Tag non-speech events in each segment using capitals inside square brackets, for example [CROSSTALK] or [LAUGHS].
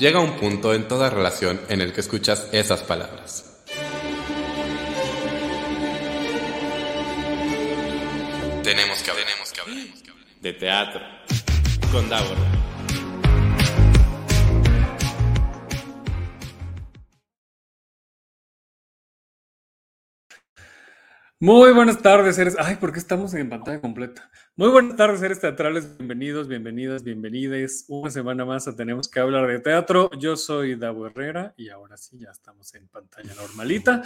llega un punto en toda relación en el que escuchas esas palabras. Tenemos que hablar, tenemos que hablar, de teatro con Davor. Muy buenas tardes, seres. Ay, ¿por qué estamos en pantalla completa? Muy buenas tardes, seres teatrales. Bienvenidos, bienvenidas, bienvenidas. Una semana más a Tenemos que hablar de teatro. Yo soy Davo Herrera y ahora sí, ya estamos en pantalla normalita.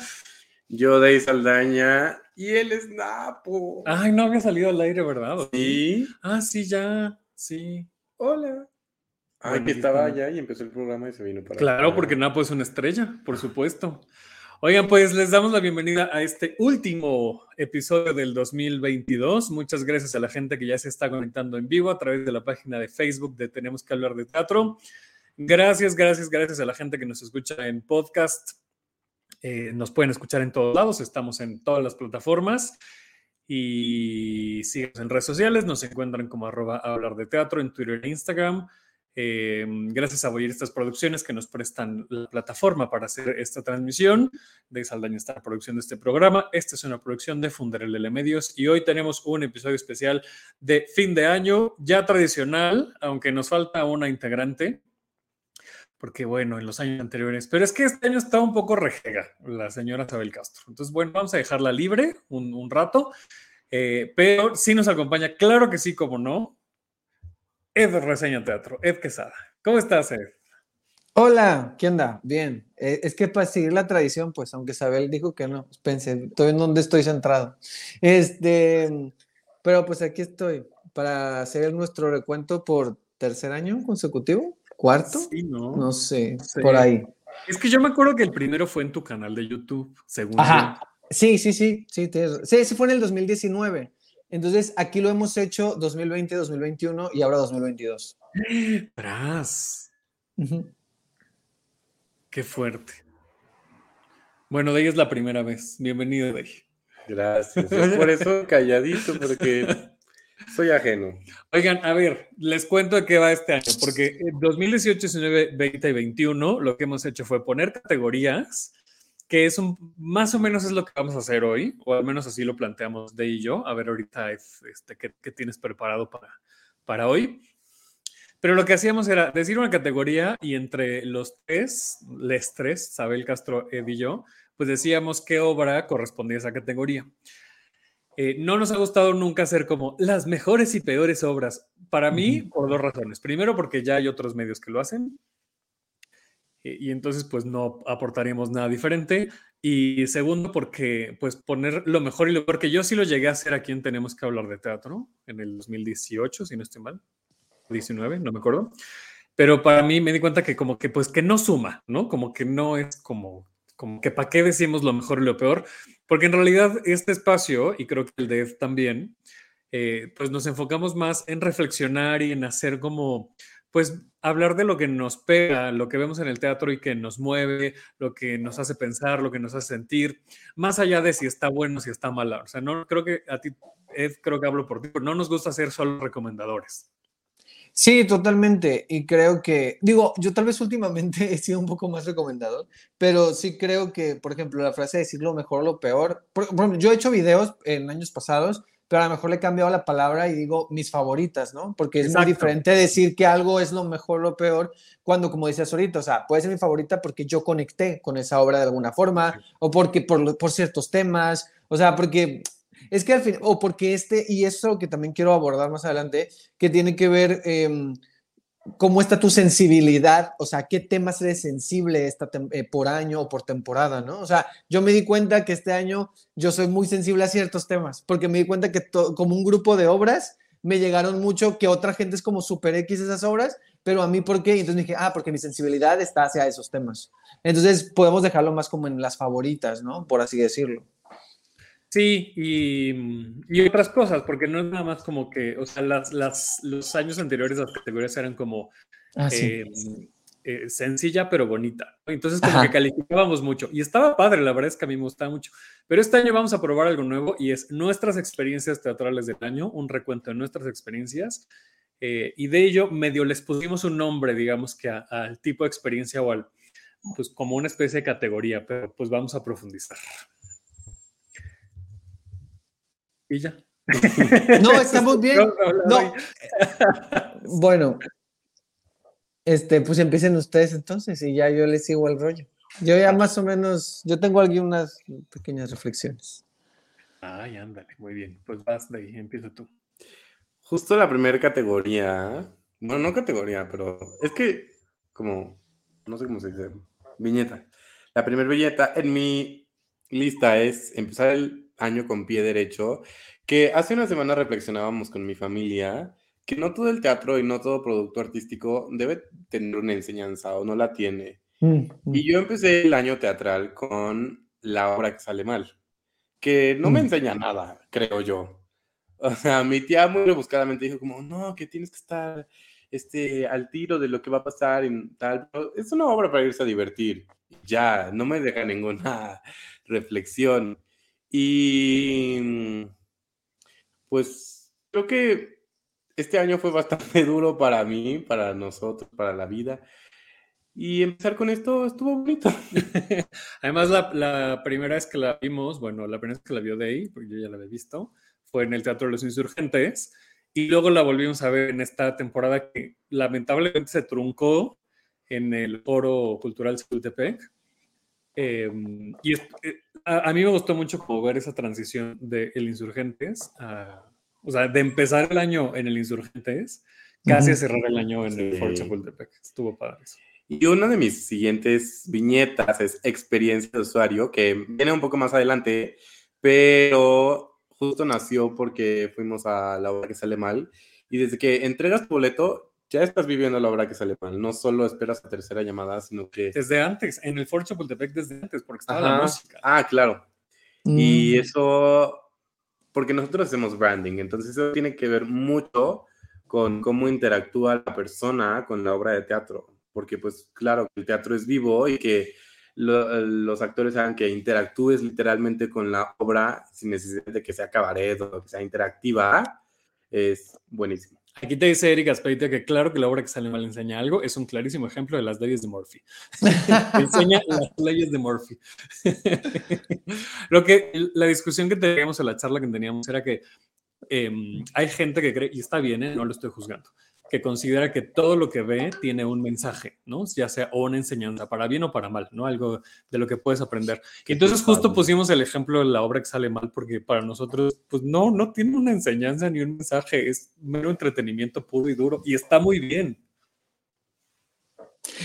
Yo, Dey Saldaña, y él es Napo. Ay, no había salido al aire, ¿verdad? Sí. Ah, sí, ya. Sí. Hola. Ay, que estaba allá y empezó el programa y se vino para Claro, acá. porque Napo es una estrella, por supuesto. Oigan, pues les damos la bienvenida a este último episodio del 2022. Muchas gracias a la gente que ya se está conectando en vivo a través de la página de Facebook de Tenemos que hablar de teatro. Gracias, gracias, gracias a la gente que nos escucha en podcast. Eh, nos pueden escuchar en todos lados, estamos en todas las plataformas. Y síganos en redes sociales, nos encuentran como arroba hablar de teatro en Twitter e Instagram. Eh, gracias a Boyeristas Producciones que nos prestan la plataforma para hacer esta transmisión. De Saldaña está la producción de este programa. Esta es una producción de Funderelele Medios y hoy tenemos un episodio especial de fin de año, ya tradicional, aunque nos falta una integrante. Porque bueno, en los años anteriores, pero es que este año está un poco rejega la señora Isabel Castro. Entonces, bueno, vamos a dejarla libre un, un rato, eh, pero sí nos acompaña, claro que sí, como no, Ed Reseña Teatro, Ed Quesada. ¿Cómo estás, Ed? Hola, ¿qué onda? Bien. Eh, es que para seguir la tradición, pues, aunque Isabel dijo que no, pensé, estoy en donde estoy centrado. Este, pero pues aquí estoy para hacer nuestro recuento por tercer año consecutivo, cuarto, Sí, ¿no? no sé, Sí. por ahí. Es que yo me acuerdo que el primero fue en tu canal de YouTube, según Ajá. Sí, sí, sí, sí, tienes- sí, ese fue en el 2019. Entonces, aquí lo hemos hecho 2020, 2021 y ahora 2022. yo. Tras, qué fuerte. Bueno, de ahí es la primera vez. Bienvenido, Dey. Gracias. Es [LAUGHS] por eso calladito, porque soy ajeno. Oigan, a ver, les cuento de qué va este año, porque en 2018, 19, 20 y 21 lo que hemos hecho fue poner categorías, que es un, más o menos es lo que vamos a hacer hoy, o al menos así lo planteamos de y yo. A ver ahorita es, este, ¿qué, qué tienes preparado para, para hoy. Pero lo que hacíamos era decir una categoría y entre los tres, les tres, Sabel Castro, Ed y yo, pues decíamos qué obra correspondía a esa categoría. Eh, no nos ha gustado nunca hacer como las mejores y peores obras. Para mí, por dos razones. Primero, porque ya hay otros medios que lo hacen. Eh, y entonces, pues no aportaríamos nada diferente. Y segundo, porque pues poner lo mejor y lo peor, que yo sí lo llegué a hacer aquí en Tenemos que hablar de teatro, en el 2018, si no estoy mal. 19, no me acuerdo. Pero para mí me di cuenta que como que pues que no suma, ¿no? Como que no es como, como que para qué decimos lo mejor y lo peor, porque en realidad este espacio, y creo que el de Ed también, eh, pues nos enfocamos más en reflexionar y en hacer como, pues hablar de lo que nos pega, lo que vemos en el teatro y que nos mueve, lo que nos hace pensar, lo que nos hace sentir, más allá de si está bueno, si está mala. O sea, no creo que a ti, Ed, creo que hablo por ti, pero no nos gusta ser solo recomendadores. Sí, totalmente. Y creo que, digo, yo tal vez últimamente [LAUGHS] he sido un poco más recomendador, pero sí creo que, por ejemplo, la frase de decir lo mejor o lo peor, yo he hecho videos en años pasados, pero a lo mejor le he cambiado la palabra y digo mis favoritas, ¿no? Porque es Exacto. muy diferente decir que algo es lo mejor o lo peor cuando, como decías ahorita, o sea, puede ser mi favorita porque yo conecté con esa obra de alguna forma o porque por, por ciertos temas, o sea, porque es que al fin, o porque este, y eso que también quiero abordar más adelante, que tiene que ver em, cómo está tu sensibilidad, o sea, qué temas eres sensible esta eh, por año o por temporada, ¿no? O sea, yo me di cuenta que este año yo soy muy sensible a ciertos temas, porque me di cuenta que como un grupo de obras me llegaron mucho, que otra gente es como super X esas obras, pero a mí, ¿por qué? Y entonces dije, ah, porque mi sensibilidad está hacia esos temas. Entonces podemos dejarlo más como en las favoritas, ¿no? Por así decirlo. Sí, y, y otras cosas, porque no es nada más como que, o sea, las, las, los años anteriores las categorías eran como Ah, sí. eh, eh, sencilla pero bonita. Entonces como Ajá. que calificábamos mucho y estaba padre, la verdad es que a mí me gustaba mucho. Pero este año vamos a probar algo nuevo y es nuestras experiencias teatrales del año, un recuento de nuestras experiencias eh, y de ello medio les pusimos un nombre, digamos que al tipo de experiencia o al, pues como una especie de categoría, pero pues vamos a profundizar. Y ya. [LAUGHS] No, estamos bien. No. [LAUGHS] Bueno, este, pues empiecen ustedes entonces y ya yo les sigo el rollo. Yo ya más o menos, yo tengo algunas pequeñas reflexiones. Ay, ándale, muy bien. Pues vas de ahí, empieza tú. Justo la primera categoría, bueno, no categoría, pero es que como, no sé cómo se dice, viñeta. La primera viñeta en mi lista es empezar el año con pie derecho, que hace una semana reflexionábamos con mi familia que no todo el teatro y no todo producto artístico debe tener una enseñanza o no la tiene. Mm, mm. Y yo empecé el año teatral con la obra que sale mal, que no me mm. enseña nada, creo yo. O sea, mi tía muy rebuscadamente dijo como, no, que tienes que estar este, al tiro de lo que va a pasar y tal. es una obra para irse a divertir. Ya, no me deja ninguna [LAUGHS] reflexión. Y pues creo que este año fue bastante [LAUGHS] duro para mí, para nosotros, para la vida. Y empezar con esto estuvo bonito. [LAUGHS] Además, la, primera vez que la vimos, bueno, la primera vez que la vio Day, porque yo ya la había visto, fue en el Teatro de los Insurgentes. Y luego la volvimos a ver en esta temporada que lamentablemente se truncó en el Foro Cultural Chapultepec. Em, y eh, a, mí me gustó mucho como ver esa transición de El Insurgentes a o sea, de empezar el año en el Insurgentes, casi a cerrar el año en el Fort Chapultepec. Estuvo padre eso. Y una de mis siguientes viñetas es experiencia de usuario, que viene un poco más adelante, pero justo nació porque fuimos a la obra que sale mal. Y desde que entregas tu boleto, ya estás viviendo la obra que sale mal. No solo esperas a tercera llamada, sino que. Desde antes, en el Fort Chapultepec, desde antes, porque estaba la música. Ah, claro. Y mm. eso porque nosotros hacemos branding, entonces eso tiene que ver mucho con cómo interactúa la persona con la obra de teatro, porque pues claro, el teatro es vivo y que los actores hagan que interactúes literalmente con la obra sin necesidad de que sea cabaret o que sea interactiva, es buenísimo. Aquí te dice Erika Aspeita que claro que la obra que sale mal enseña algo, es un clarísimo ejemplo de las leyes de Murphy. [LAUGHS] [LAUGHS] enseña las leyes de Murphy. [LAUGHS] Lo que la discusión que teníamos en la charla que teníamos era que em, hay gente que cree, y está bien, ¿eh? no lo estoy juzgando, que considera que todo lo que ve tiene un mensaje, ¿no? Ya sea o una enseñanza, para bien o para mal, ¿no? Algo de lo que puedes aprender. Y entonces justo pusimos el ejemplo de la obra que sale mal, porque para nosotros, pues no, no tiene una enseñanza ni un mensaje, es mero entretenimiento puro y duro, y está muy bien.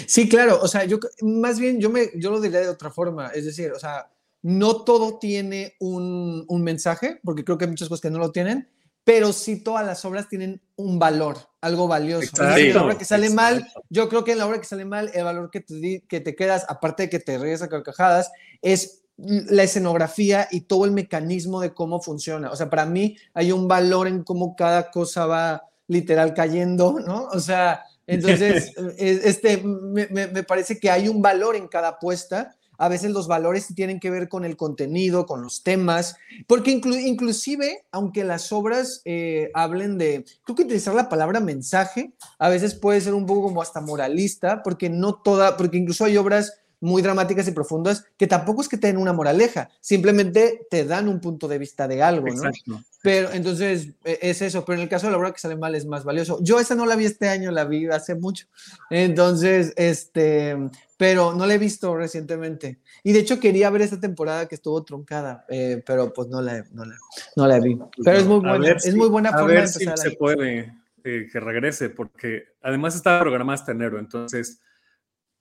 Sí, claro, o sea, yo más bien yo, me, yo lo diría de otra forma, es decir, o sea, no todo tiene un, un mensaje, porque creo que hay muchas cosas que no lo tienen, pero sí todas las obras tienen un valor, algo valioso. la obra que sale mal, yo creo que en la obra que sale mal, el valor que te, que te quedas, aparte de que te ríes a carcajadas, es la escenografía y todo el mecanismo de cómo funciona. O sea, para mí hay un valor en cómo cada cosa va literal cayendo, ¿no? O sea, entonces, [LAUGHS] este, me, me, parece que hay un valor en cada apuesta a veces los valores tienen que ver con el contenido, con los temas, porque inclusive, aunque las obras eh, hablen de, creo que utilizar la palabra mensaje a veces puede ser un poco como hasta moralista, porque no toda, porque incluso hay obras muy dramáticas y profundas que tampoco es que tengan una moraleja, simplemente te dan un punto de vista de algo, ¿no? Pero entonces e, es eso, pero en el caso de la obra que sale mal es más valioso. Yo esa no la vi este año, la vi hace mucho. Entonces, este, pero no la he visto recientemente. Y de hecho quería ver esta temporada que estuvo truncada, eh, pero pues no la, no la, no la vi. Pero es muy buena, es muy buena forma de empezar si se puede eh, que regrese, porque además está programada hasta enero, entonces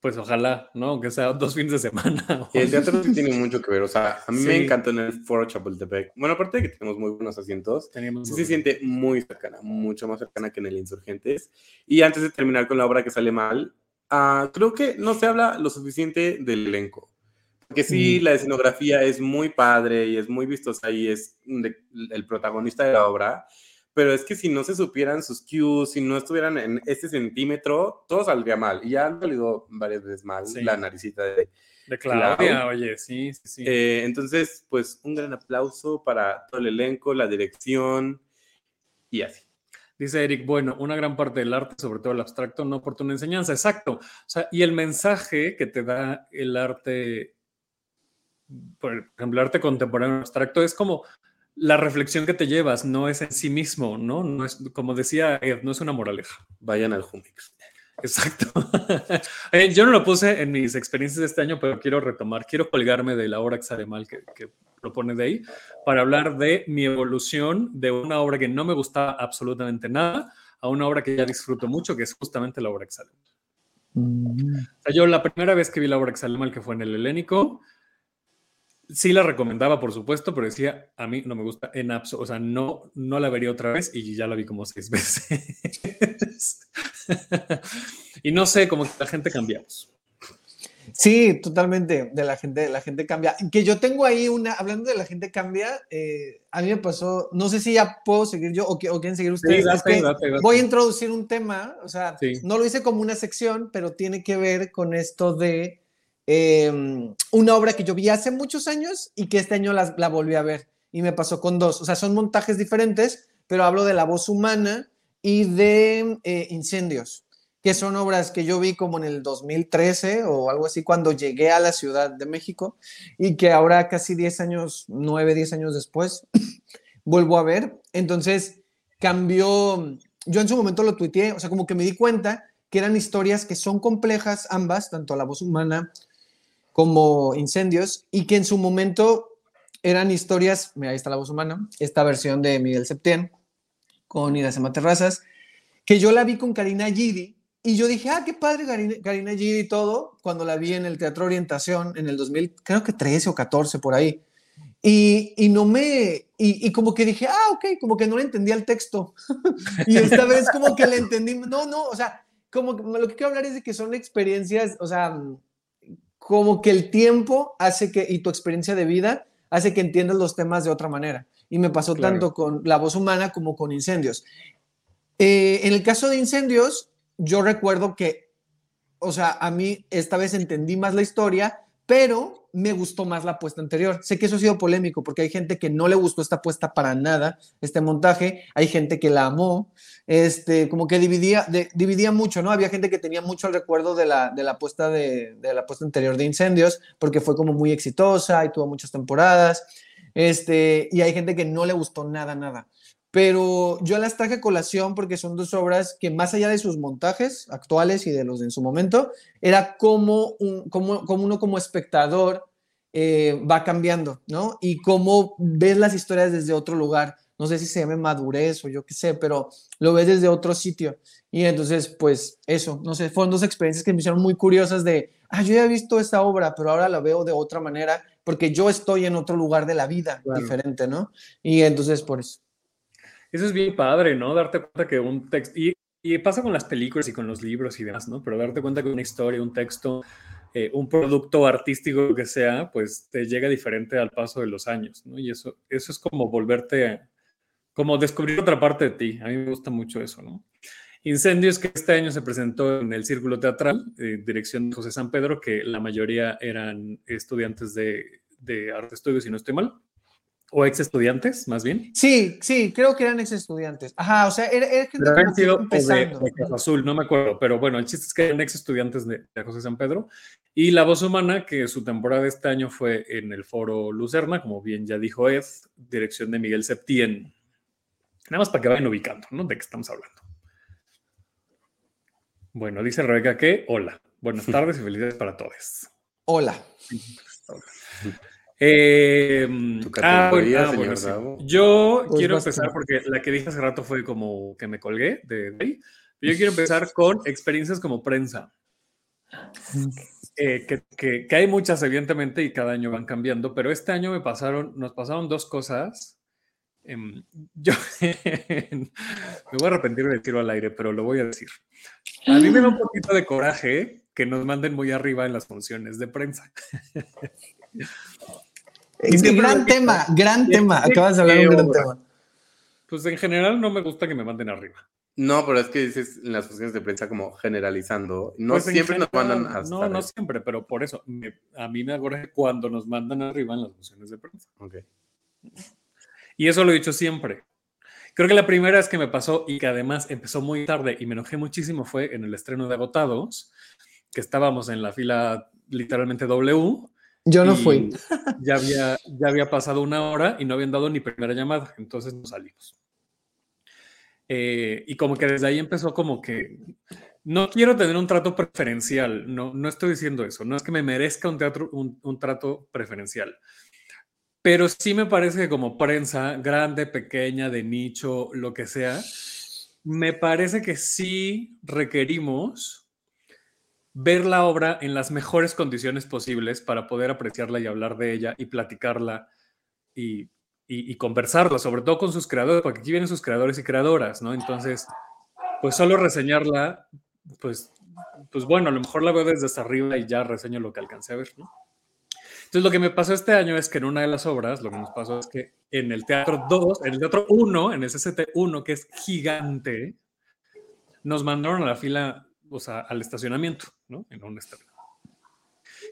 pues ojalá, ¿no? Aunque sea dos fines de semana. [LAUGHS] El teatro sí tiene mucho que ver, o sea, a mí me encantó en el Foro Chapultepec. Bueno, aparte de que tenemos muy buenos asientos, sí se siente muy cercana, mucho más cercana que en el Insurgentes. Y antes de terminar con la obra que sale mal, uh, creo que no se habla lo suficiente del elenco. Porque sí, mm. la escenografía es muy padre y es muy vistosa y es el protagonista de la obra, pero es que si no se supieran sus cues, si no estuvieran en este centímetro, todo saldría mal. Y ya han salido varias veces mal la naricita de, de Claudia, oye, sí, sí, sí. Eh, entonces, pues un gran aplauso para todo el elenco, la dirección y así. Dice Eric, bueno, una gran parte del arte, sobre todo el abstracto, no por una enseñanza, exacto. O sea, y el mensaje que te da el arte, por ejemplo, el arte contemporáneo abstracto, es como la reflexión que te llevas, no es en sí mismo, ¿no? No es, como decía Ed, no es una moraleja. Vayan al Jumix. Exacto. Eh, yo no lo puse en mis experiencias de este año, pero quiero retomar, quiero colgarme de la obra Xaremal que, que propone de ahí, para hablar de mi evolución de una obra que no me gustaba absolutamente nada a una obra que ya disfruto mucho, que es justamente la obra Xaremal. Mm. O sea, yo la primera vez que vi la obra Xaremal, que fue en el Helénico, sí la recomendaba, por supuesto, pero decía, a mí no me gusta en absoluto, o sea, no, no la vería otra vez y ya la vi como seis [LAUGHS] veces. y no sé, como que la gente cambiamos. Sí, totalmente, de la gente, la gente cambia. Que yo tengo ahí una, hablando de la gente cambia, eh, a mí me pasó, no sé si ya puedo seguir yo o, o quieren seguir ustedes. Voy a introducir un tema, o sea, no lo hice como una sección, pero tiene que ver con esto de Em, una obra que yo vi hace muchos años y que este año la, la volví a ver y me pasó con dos. O sea, son montajes diferentes, pero hablo de la voz humana y de eh, incendios, que son obras que yo vi como en el 2013 o algo así cuando llegué a la Ciudad de México y que ahora casi 10 años, 9, 10 años después, [CLEARS THROAT] vuelvo a ver. Entonces cambió, yo en su momento lo tuiteé, o sea, como que me di cuenta que eran historias que son complejas ambas, tanto la voz humana como Incendios y que en su momento eran historias, mira, ahí está la voz humana, esta versión de Miguel Septién con Iracema Terrazas, que yo la vi con Karina Gidi y yo dije, ah, qué padre Karina, Karina Gidi y todo, cuando la vi en el Teatro Orientación en el 2000, creo que 13 o 14 por ahí. Y, y no me, y, y, como que dije, ah, ok, como que no le entendía el texto. [LAUGHS] y esta vez como que le entendí, no, no, o sea, como lo que quiero hablar es de que son experiencias, o sea, como que el tiempo hace que, y tu experiencia de vida, hace que entiendas los temas de otra manera. Y me pasó tanto con la voz humana como con incendios. Eh, en el caso de incendios, yo recuerdo que, o sea, a mí esta vez entendí más la historia, pero me gustó más la apuesta anterior. Sé que eso ha sido polémico porque hay gente que no le gustó esta apuesta para nada, este montaje, hay gente que la amó, este, como que dividía, dividía mucho, ¿no? Había gente que tenía mucho el recuerdo de la, de la apuesta de, la anterior de Incendios porque fue como muy exitosa y tuvo muchas temporadas, este, y hay gente que no le gustó nada, nada pero yo las traje a colación porque son dos obras que más allá de sus montajes actuales y de los de en su momento, era como, un, como, como uno como espectador eh, va cambiando, ¿no? Y cómo ves las historias desde otro lugar. No sé si se llame madurez o yo qué sé, pero lo ves desde otro sitio. Y entonces, pues eso, no sé, fueron dos experiencias que me hicieron muy curiosas de, ah, yo ya he visto esta obra, pero ahora la veo de otra manera porque yo estoy en otro lugar de la vida diferente, ¿no? Y entonces, por eso. Eso es bien padre, ¿no? Darte cuenta que un texto, y, pasa con las películas y con los libros y demás, ¿no? Pero darte cuenta que una historia, un texto, eh, un producto artístico que sea, pues te llega diferente al paso de los años, ¿no? Y eso, eso es como volverte, como descubrir otra parte de ti. A mí me gusta mucho eso, ¿no? Incendios que este año se presentó en el Círculo Teatral, eh, dirección de José San Pedro, que la mayoría eran estudiantes de, de arte estudios, si no estoy mal. ¿O ex estudiantes, más bien? Sí, sí, creo que eran ex estudiantes. Ajá, o sea, era, era gente pero sido empezando. De, de Azul, no me acuerdo, pero bueno, el chiste es que eran ex estudiantes de, de, José San Pedro. Y La Voz Humana, que su temporada este año fue en el Foro Lucerna, como bien ya dijo Ed, dirección de Miguel Septién. Nada más para que vayan ubicando, ¿no? De qué estamos hablando. Bueno, dice Rebeca que, hola, buenas [LAUGHS] tardes y felicidades para todos. Hola. Eh, ¿Tu categoría, ah, señor bueno, Yo pues quiero empezar porque la que dije hace rato fue como que me colgué de, ahí. Yo quiero empezar [LAUGHS] con experiencias como prensa. Eh, que, que, que, hay muchas, evidentemente, y cada año van cambiando, pero este año me pasaron, nos pasaron dos cosas. Eh, [LAUGHS] yo me voy a arrepentir de decirlo al aire, pero lo voy a decir. A mí me da un [LAUGHS] poquito de coraje que nos manden muy arriba en las funciones de prensa. Es un gran tema, gran tema. Acabas de hablar de un gran tema. Pues en general no me gusta que me manden arriba. No, pero es que dices en las funciones de prensa como generalizando. No pues siempre nos mandan hasta No, no siempre, pero por eso a mí me acuerda cuando nos mandan arriba en las funciones de prensa. Ok. Y eso lo he dicho siempre. Creo que la primera vez que me pasó y que además empezó muy tarde y me enojé muchísimo fue en el estreno de Agotados, que estábamos en la fila literalmente W. Yo no fui. Ya había, ya había pasado una hora y no habían dado ni primera llamada, entonces nos salimos. Eh, y como que desde ahí empezó como que no quiero tener un trato preferencial, no, no estoy diciendo eso, no es que me merezca un, teatro, un, un trato preferencial, pero sí me parece que como prensa, grande, pequeña, de nicho, lo que sea, me parece que sí requerimos ver la obra en las mejores condiciones posibles para poder apreciarla y hablar de ella y platicarla y, conversarla, sobre todo con sus creadores, porque aquí vienen sus creadores y creadoras, ¿no? Entonces, pues solo reseñarla, pues, pues bueno, a lo mejor la veo desde hasta arriba y ya reseño lo que alcancé a ver, ¿no? Entonces, lo que me pasó este año es que en una de las obras, lo que nos pasó es que en el Teatro 2, en el Teatro 1, en el CCT 1, que es gigante, nos mandaron a la fila, o sea, al estacionamiento, ¿no? En un.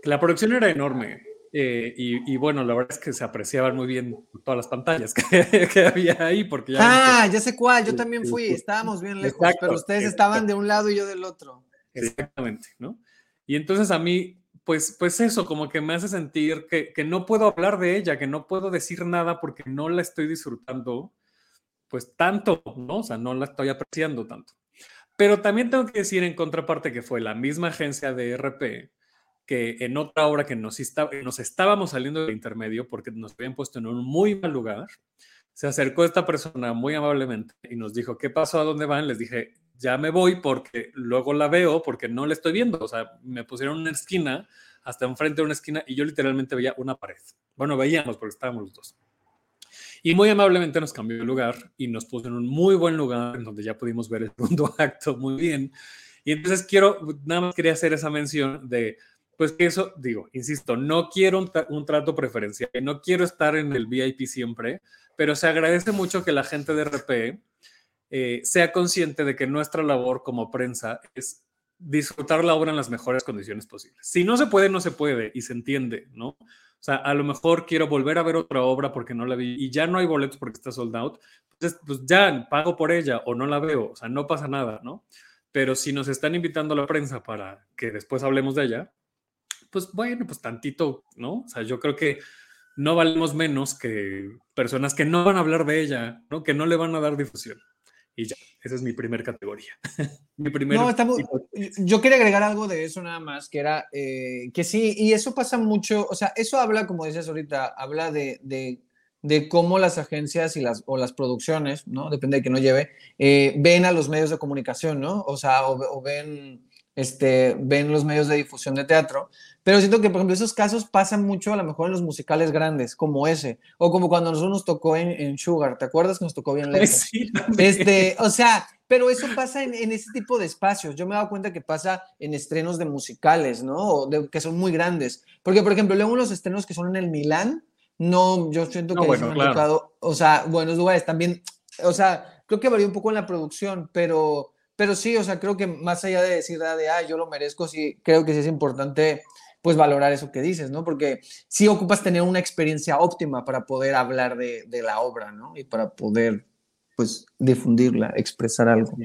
Que la producción era enorme. Eh, y, y, bueno, la verdad es que se apreciaban muy bien todas las pantallas [LAUGHS] que, que había ahí. Porque ya ah, ya sé cuál, yo también fui, estábamos bien lejos, exacto, pero ustedes exacto. estaban de un lado y yo del otro. Exactamente, ¿no? Y entonces a mí pues, pues eso, como que me hace sentir que, que, no puedo hablar de ella, que no puedo decir nada porque no la estoy disfrutando, pues tanto, ¿no? O sea, no la estoy apreciando tanto. Pero también tengo que decir en contraparte que fue la misma agencia de RP que en otra obra que nos, está, nos estábamos saliendo del intermedio porque nos habían puesto en un muy mal lugar, se acercó esta persona muy amablemente y nos dijo, ¿qué pasó? ¿A dónde van? Les dije, ya me voy porque luego la veo porque no la estoy viendo. O sea, me pusieron una esquina, hasta enfrente de una esquina, y yo literalmente veía una pared. Bueno, veíamos porque estábamos los dos. Y muy amablemente nos cambió el lugar y nos puso en un muy buen lugar en donde ya pudimos ver el [LAUGHS] segundo acto muy bien. Y entonces quiero, nada más quería hacer esa mención de, pues eso, digo, insisto, no quiero un, un trato preferencial, no quiero estar en el VIP siempre, pero se agradece mucho que la gente de RP eh, sea consciente de que nuestra labor como prensa es disfrutar la obra en las mejores condiciones posibles. Si no se puede, no se puede y se entiende, ¿no? O sea, a lo mejor quiero volver a ver otra obra porque no la vi y ya no hay boletos porque está sold out, pues, pues ya pago por ella o no la veo, o sea, no pasa nada, ¿no? Pero si nos están invitando a la prensa para que después hablemos de ella, pues bueno, pues tantito, ¿no? O sea, yo creo que no valemos menos que personas que no van a hablar de ella, ¿no? Que no le van a dar difusión. Y ya, esa es mi primer categoría. [LAUGHS] mi primer no, estamos, yo quería agregar algo de eso nada más, que era eh, que sí, y eso pasa mucho, o sea, eso habla, como decías ahorita, habla de, de, de cómo las agencias y las, o las producciones, ¿no? Depende de que no lleve, eh, ven a los medios de comunicación, ¿no? O sea, o, o ven este, ven los medios de difusión de teatro, pero siento que, por ejemplo, esos casos pasan mucho a lo mejor en los musicales grandes, como ese, o como cuando nosotros nos tocó en, en Sugar, ¿te acuerdas que nos tocó bien lejos? Sí, este, o sea, pero eso pasa en, en, ese tipo de espacios. Yo me he dado cuenta que pasa en estrenos de musicales, ¿no? De, que son muy grandes. Porque, por ejemplo, luego los estrenos que son en el Milán, no, yo siento que no, bueno, claro. tocado, o sea, buenos lugares también, o sea, creo que varía un poco en la producción, pero pero sí, o sea, creo que más allá de decir, ah, de, ah, yo lo merezco, sí, creo que sí es importante, pues, valorar eso que dices, ¿no? Porque sí ocupas tener una experiencia óptima para poder hablar de, la obra, ¿no? Y para poder, pues, difundirla, expresar algo.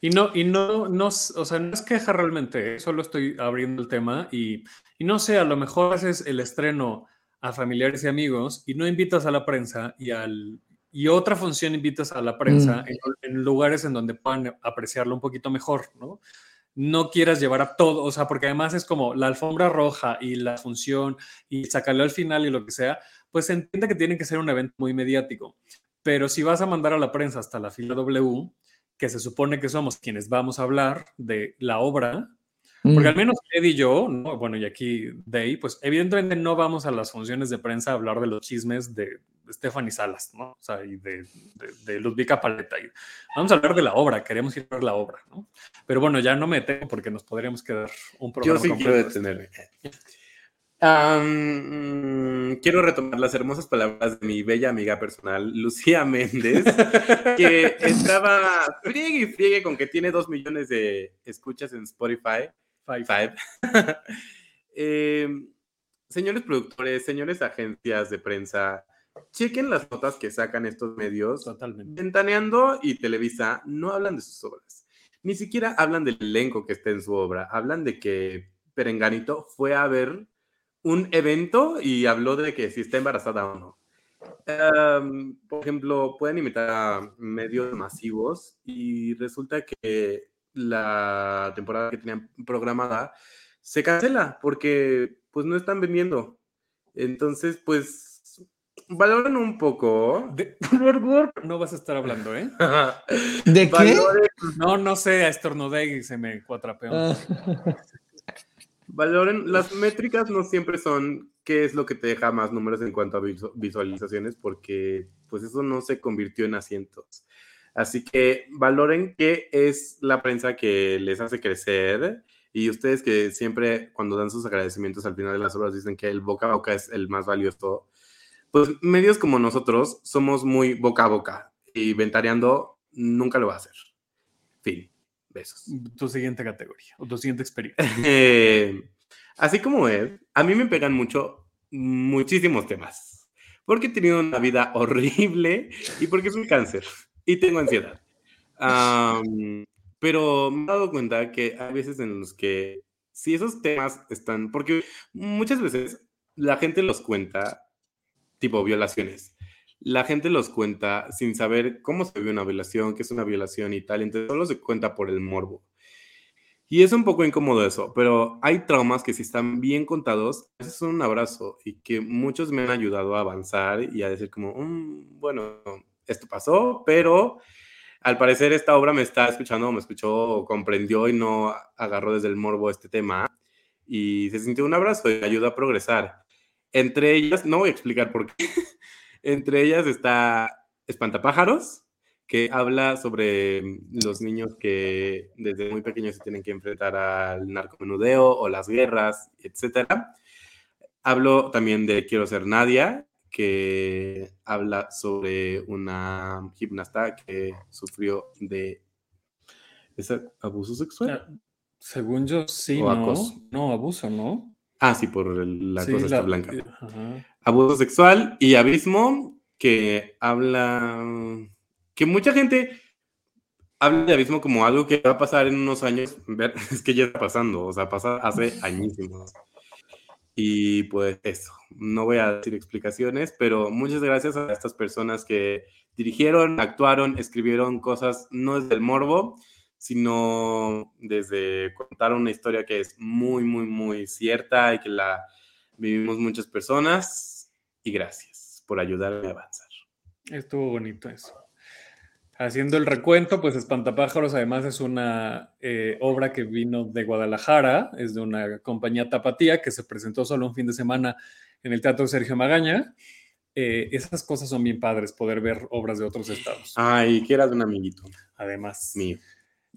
Y no, y no, no, o sea, no es queja realmente, solo estoy abriendo el tema y, y no sé, a lo mejor haces el estreno a familiares y amigos y no invitas a la prensa y al, y otra función invitas a la prensa mm. en, en, lugares en donde puedan apreciarlo un poquito mejor, ¿no? No quieras llevar a todo, o sea, porque además es como la alfombra roja y la función y sacarlo al final y lo que sea, pues se entiende que tiene que ser un evento muy mediático. Pero si vas a mandar a la prensa hasta la fila W, que se supone que somos quienes vamos a hablar de la obra, porque al menos Ed y yo, ¿no? bueno, y aquí Day, pues evidentemente no vamos a las funciones de prensa a hablar de los chismes de Stephanie Salas, ¿no? O sea, y de, de, de Ludvika Paleta. Vamos a hablar de la obra, queremos ir a ver la obra, ¿no? Pero bueno, ya no me tengo porque nos podríamos quedar un programa Yo sí quiero detenerme. Um, quiero retomar las hermosas palabras de mi bella amiga personal, Lucía Méndez, que [LAUGHS] estaba friegue y friegue con que tiene dos millones de escuchas en Spotify. Five. Five. [LAUGHS] eh, señores productores, señores agencias de prensa, chequen las notas que sacan estos medios. Totalmente. Ventaneando y Televisa no hablan de sus obras. Ni siquiera hablan del elenco que está en su obra. Hablan de que Perenganito fue a ver un evento y habló de que si está embarazada o no. Em, por ejemplo, pueden imitar a medios masivos y resulta que la temporada que tenían programada se cancela porque pues no están vendiendo. Entonces, pues valoren un poco. De- [LAUGHS] no vas a estar hablando, ¿eh? [LAUGHS] ¿De qué? No, no sé, estornudé y se me cuatrapeó. Ah, [LAUGHS] valoren- las métricas no siempre son qué es lo que te deja más números en cuanto a visu- visualizaciones porque pues eso no se convirtió en asientos. Así que valoren qué es la prensa que les hace crecer y ustedes que siempre cuando dan sus agradecimientos al final de las obras dicen que el boca a boca es el más valioso. Pues medios como nosotros somos muy boca a boca y ventareando nunca lo va a hacer. Fin. Besos. Tu siguiente categoría o tu siguiente experiencia. [LAUGHS] Eh, así como es, a mí me pegan mucho muchísimos temas. Porque he tenido una vida horrible y porque soy cáncer y tengo ansiedad. Am, pero me he dado cuenta que hay veces en los que si esos temas están, porque muchas veces la gente los cuenta, tipo violaciones. La gente los cuenta sin saber cómo se ve una violación, qué es una violación y tal. Entonces solo se cuenta por el morbo. Y es un poco incómodo eso, pero hay traumas que si están bien contados, es un abrazo y que muchos me han ayudado a avanzar y a decir como, "Mm, bueno, esto pasó, pero al parecer esta obra me está escuchando, me escuchó, comprendió y no agarró desde el morbo este tema y se sintió un abrazo y me ayudó a progresar. Entre ellas, no voy a explicar por qué, [LAUGHS] entre ellas está Espantapájaros, que habla sobre mm, los niños que desde muy pequeños se tienen que enfrentar al narcomenudeo o las guerras, etcétera. Hablo también de Quiero ser Nadia, que habla sobre una gimnasta que sufrió de ¿es abuso sexual. Ah, Según yo, sí, O ¿no? acoso. No, abuso, ¿no? Ah, sí, por el- la Sí, cosa la- blanca. Ajá. abuso sexual y abismo que habla que mucha gente habla de abismo como algo que va a pasar en unos años [LAUGHS] ver es que ya está pasando o sea pasa hace añísimos y pues eso no voy a decir explicaciones pero muchas gracias a estas personas que dirigieron actuaron escribieron cosas no desde el morbo sino desde contar una historia que es muy muy muy cierta y que la vivimos muchas personas y gracias por ayudarme a avanzar. Estuvo bonito eso. Haciendo el recuento, pues Espantapájaros además es una eh, obra que vino de Guadalajara, es de una compañía tapatía que se presentó solo un fin de semana en el Teatro Sergio Magaña. Eh, esas cosas son bien padres, poder ver obras de otros estados. Ay, que eras un amiguito Además, mío.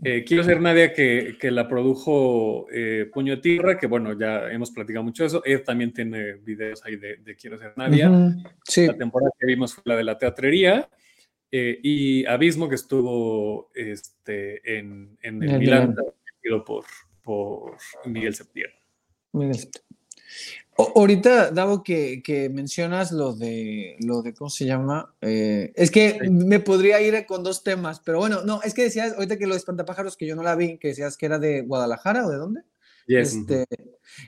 Eh, Quiero ser Nadia, que, que la produjo eh, Puño de Tierra, que bueno, ya hemos platicado mucho de eso. Él también tiene videos ahí de, de Quiero ser Nadia. Sí, La temporada que vimos fue la de la teatrería. Eh, y Abismo, que estuvo este, en, en el El Milán, Milán. dirigido por, por Miguel Septiembre. Miguel. O- ahorita, Davo, que, que mencionas lo de, lo de, ¿cómo se llama? Eh, es que me podría ir con dos temas, pero bueno, no, es que decías, ahorita que lo de Espantapájaros, que yo no la vi, que decías que era de Guadalajara o de dónde? Este,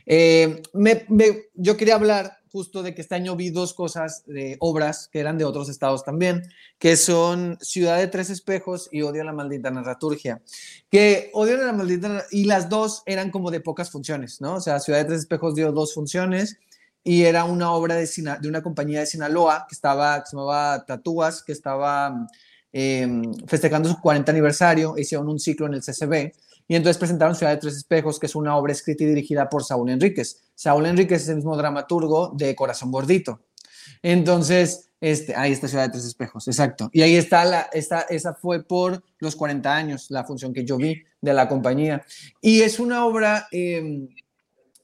eh, me- me- yo quería hablar justo de que este año vi dos cosas de obras que eran de otros estados también, que son Ciudad de Tres Espejos y Odio a la Maldita Narraturgia. Que Odio a la Maldita y las dos eran como de pocas funciones, ¿no? O sea, Ciudad de Tres Espejos dio dos funciones y era una obra de una compañía de Sinaloa que, estaba, que se llamaba Tatúas, que estaba eh, festejando su 40 aniversario, hicieron un ciclo en el CCB y entonces presentaron Ciudad de Tres Espejos, que es una obra escrita y dirigida por Saúl Enríquez. Saúl Enríquez es el mismo dramaturgo de Corazón Gordito. Entonces, este, ahí está Ciudad de Tres Espejos, exacto. Y ahí está, la, esta, esa fue por los 40 años, la función que yo vi de la compañía. Y es una obra, eh,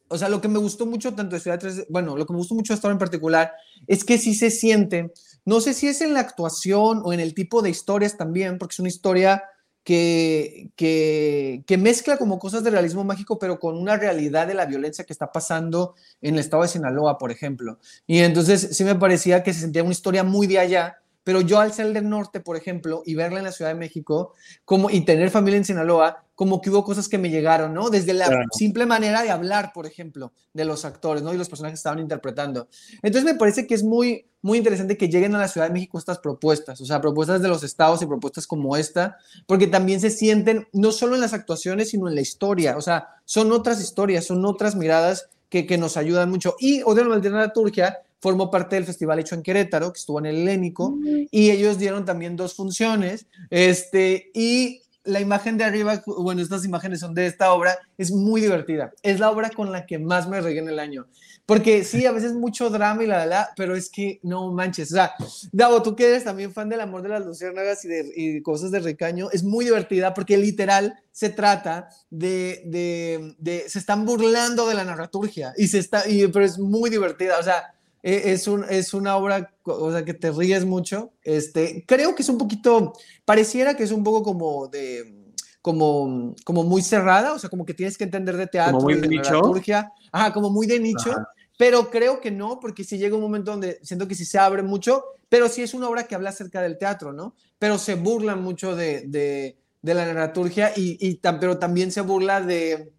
o sea, lo que me gustó mucho tanto de Ciudad de Tres, bueno, lo que me gustó mucho de esta obra en particular es que sí se siente, no sé si es en la actuación o en el tipo de historias también, porque es una historia que, que, mezcla como cosas de realismo mágico, pero con una realidad de la violencia que está pasando en el estado de Sinaloa, por ejemplo. Y entonces sí me parecía que se sentía una historia muy de allá, pero yo al ser del norte, por ejemplo, y verla en la Ciudad de México, como, y tener familia en Sinaloa, como que hubo cosas que me llegaron, ¿no? Desde la simple manera de hablar, por ejemplo, de los actores, ¿no? Y los personajes que estaban interpretando. Entonces me parece que es muy, muy interesante que lleguen a la Ciudad de México estas propuestas, o sea, propuestas de los estados y propuestas como esta, porque también se sienten no solo en las actuaciones, sino en la historia, o sea, son otras historias, son otras miradas que, que nos ayudan mucho. Y Odio la Dramaturgia formó parte del festival hecho en Querétaro, que estuvo en el Helénico, y ellos dieron también dos funciones, este, y la imagen de arriba, bueno, estas imágenes son de esta obra, es muy divertida. Es la obra con la que más me regué en el año. Porque sí, a veces mucho drama y la, la, pero es que no manches. O sea, Davo, tú que eres también fan del amor de las luciérnagas y de cosas de Ricaño, es muy divertida porque literal se trata de, de, de, se están burlando de la narraturgia y se está, y, pero es muy divertida. O sea, es, un, es una obra, o sea, que te ríes mucho. Este, creo que es un poquito, pareciera que es un poco como de, como, como muy cerrada, o sea, como que tienes que entender de teatro, como muy de, de nicho. dramaturgia, ajá, como muy de nicho, ajá. pero creo que no, porque si llega un momento donde siento que sí se abre mucho, pero sí es una obra que habla acerca del teatro, ¿no? Pero se burla mucho de, de, de la dramaturgia y, y, pero también se burla de,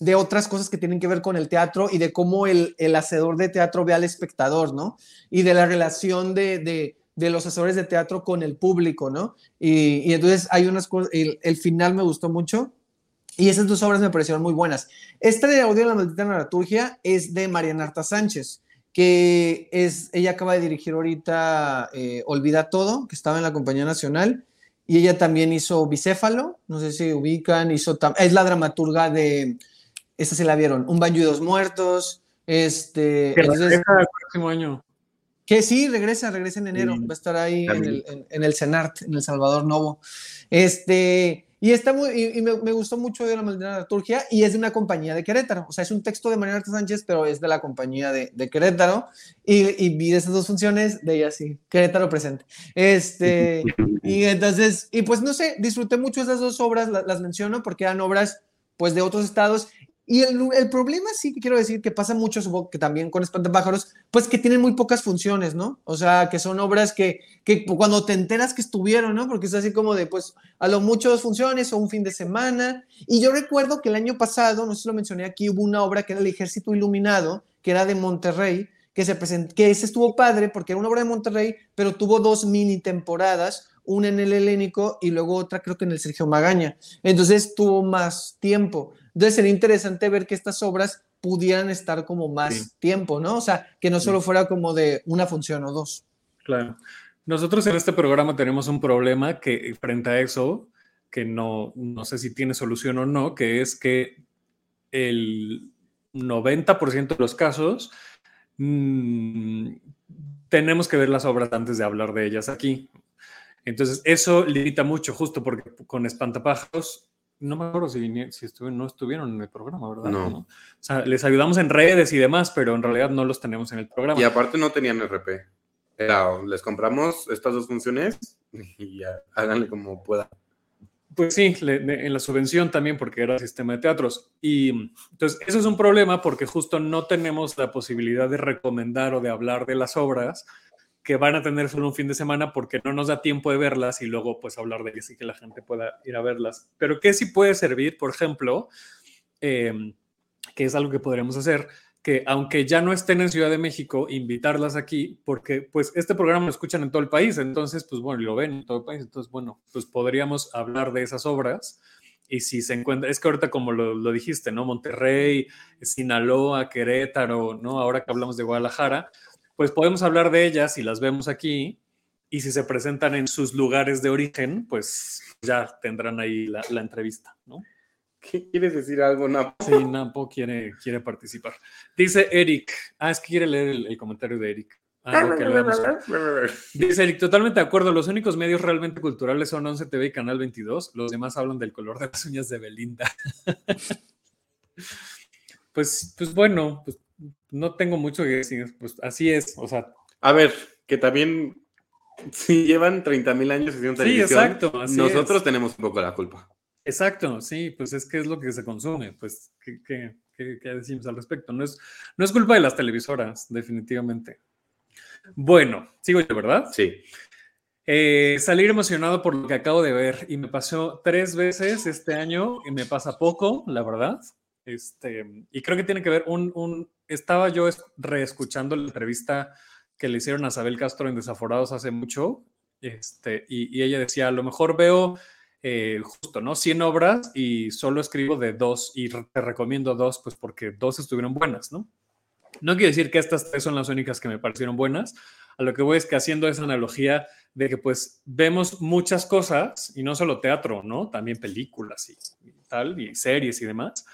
de otras cosas que tienen que ver con el teatro y de cómo el, el hacedor de teatro ve al espectador, ¿no? Y de la relación de, de, de los hacedores de teatro con el público, ¿no? Y, y entonces hay unas cosas, el, el, final me gustó mucho y esas dos obras me parecieron muy buenas. Esta de Audio de la Maldita Narraturgia es de Mariana Arta Sánchez, que es, ella acaba de dirigir ahorita eh, Olvida Todo, que estaba en la Compañía Nacional, y ella también hizo Bicéfalo, no sé si ubican, hizo, es la dramaturga de esta se la vieron. Un baño y dos muertos. Este, que entonces, regresa el próximo año. Que sí, regresa, regresa en enero. Sí. Va a estar ahí en el, en, en el, CENART, en El Salvador Novo. Este, y está muy, y, y me, me, gustó mucho de la maldita dramaturgia y es de una compañía de Querétaro. O sea, es un texto de Mariana Sánchez, pero es de la compañía de, de Querétaro. Y, y, vi esas dos funciones de ella, sí. Querétaro presente. Este, [LAUGHS] y entonces, y pues no sé, disfruté mucho esas dos obras, las, las menciono porque eran obras pues de otros estados y el, el, problema sí quiero decir que pasa mucho, supongo que también con Espantapájaros, pues que tienen muy pocas funciones, ¿no? O sea, que son obras que, que cuando te enteras que estuvieron, ¿no? Porque es así como de, pues, a lo mucho dos funciones o un fin de semana. Y yo recuerdo que el año pasado, no sé si lo mencioné aquí, hubo una obra que era El Ejército Iluminado, que era de Monterrey, que se presentó, que ese estuvo padre porque era una obra de Monterrey, pero tuvo dos mini temporadas, una en el Helénico y luego otra creo que en el Sergio Magaña. Entonces tuvo más tiempo. Entonces sería interesante ver que estas obras pudieran estar como más sí. tiempo, ¿no? O sea, que no solo fuera como de una función o dos. Claro. Nosotros en este programa tenemos un problema que frente a eso, que no, no sé si tiene solución o no, que es que el 90% de los casos mmm, tenemos que ver las obras antes de hablar de ellas aquí. Entonces, eso limita mucho, justo porque con Espantapájaros no me acuerdo si, si estuvieron, no estuvieron en el programa, ¿verdad? No. O sea, les ayudamos en redes y demás, pero en realidad no los tenemos en el programa. Y aparte no tenían RP. Era, les compramos estas dos funciones y ya, háganle como puedan. Pues sí, le, le, en la subvención también, porque era sistema de teatros. Y entonces, eso es un problema porque justo no tenemos la posibilidad de recomendar o de hablar de las obras que van a tener solo un fin de semana porque no nos da tiempo de verlas y luego pues hablar de ellas y que la gente pueda ir a verlas. Pero que sí puede servir, por ejemplo, eh, que es algo que podríamos hacer, que aunque ya no estén en Ciudad de México, invitarlas aquí, porque pues este programa lo escuchan en todo el país, entonces pues bueno, lo ven en todo el país, entonces bueno, pues podríamos hablar de esas obras y si se encuentra, es que ahorita como lo, lo, dijiste, ¿no? Monterrey, Sinaloa, Querétaro, ¿no? Ahora que hablamos de Guadalajara, pues podemos hablar de ellas y las vemos aquí. Y si se presentan en sus lugares de origen, pues ya tendrán ahí la, la entrevista, ¿no? ¿Qué quieres decir algo, Napo? Sí, Napo quiere, quiere participar. Dice Eric. Ah, es que quiere leer el, el comentario de Eric. Ah, [LAUGHS] Dice Eric, totalmente de acuerdo. Los únicos medios realmente culturales son 11 TV y Canal 22. Los demás hablan del color de las uñas de Belinda. [LAUGHS] pues, pues bueno, pues no tengo mucho que decir, pues así es, o sea. A ver, que también Si llevan 30 mil años haciendo Sí, televisión, exacto, así nosotros es. tenemos un poco la culpa. Exacto, sí, pues es que es lo que se consume, pues, ¿qué, qué- qué- qué decimos al respecto? No es, no es culpa de las televisoras, definitivamente. Bueno, sigo yo, ¿verdad? Sí. Eh, salir emocionado por lo que acabo de ver y me pasó tres veces este año y me pasa poco, la verdad. Este, y creo que tiene que ver un, un estaba yo es- reescuchando la entrevista que le hicieron a Isabel Castro en Desaforados hace mucho, este, y, ella decía, a lo mejor veo eh, justo, ¿no? 100 obras y solo escribo de dos y te recomiendo dos, pues porque dos estuvieron buenas, ¿no? No quiere decir que estas tres son las únicas que me parecieron buenas, a lo que voy es que haciendo esa analogía de que pues vemos muchas cosas y no solo teatro, ¿no? También películas y, y tal, y series y demás.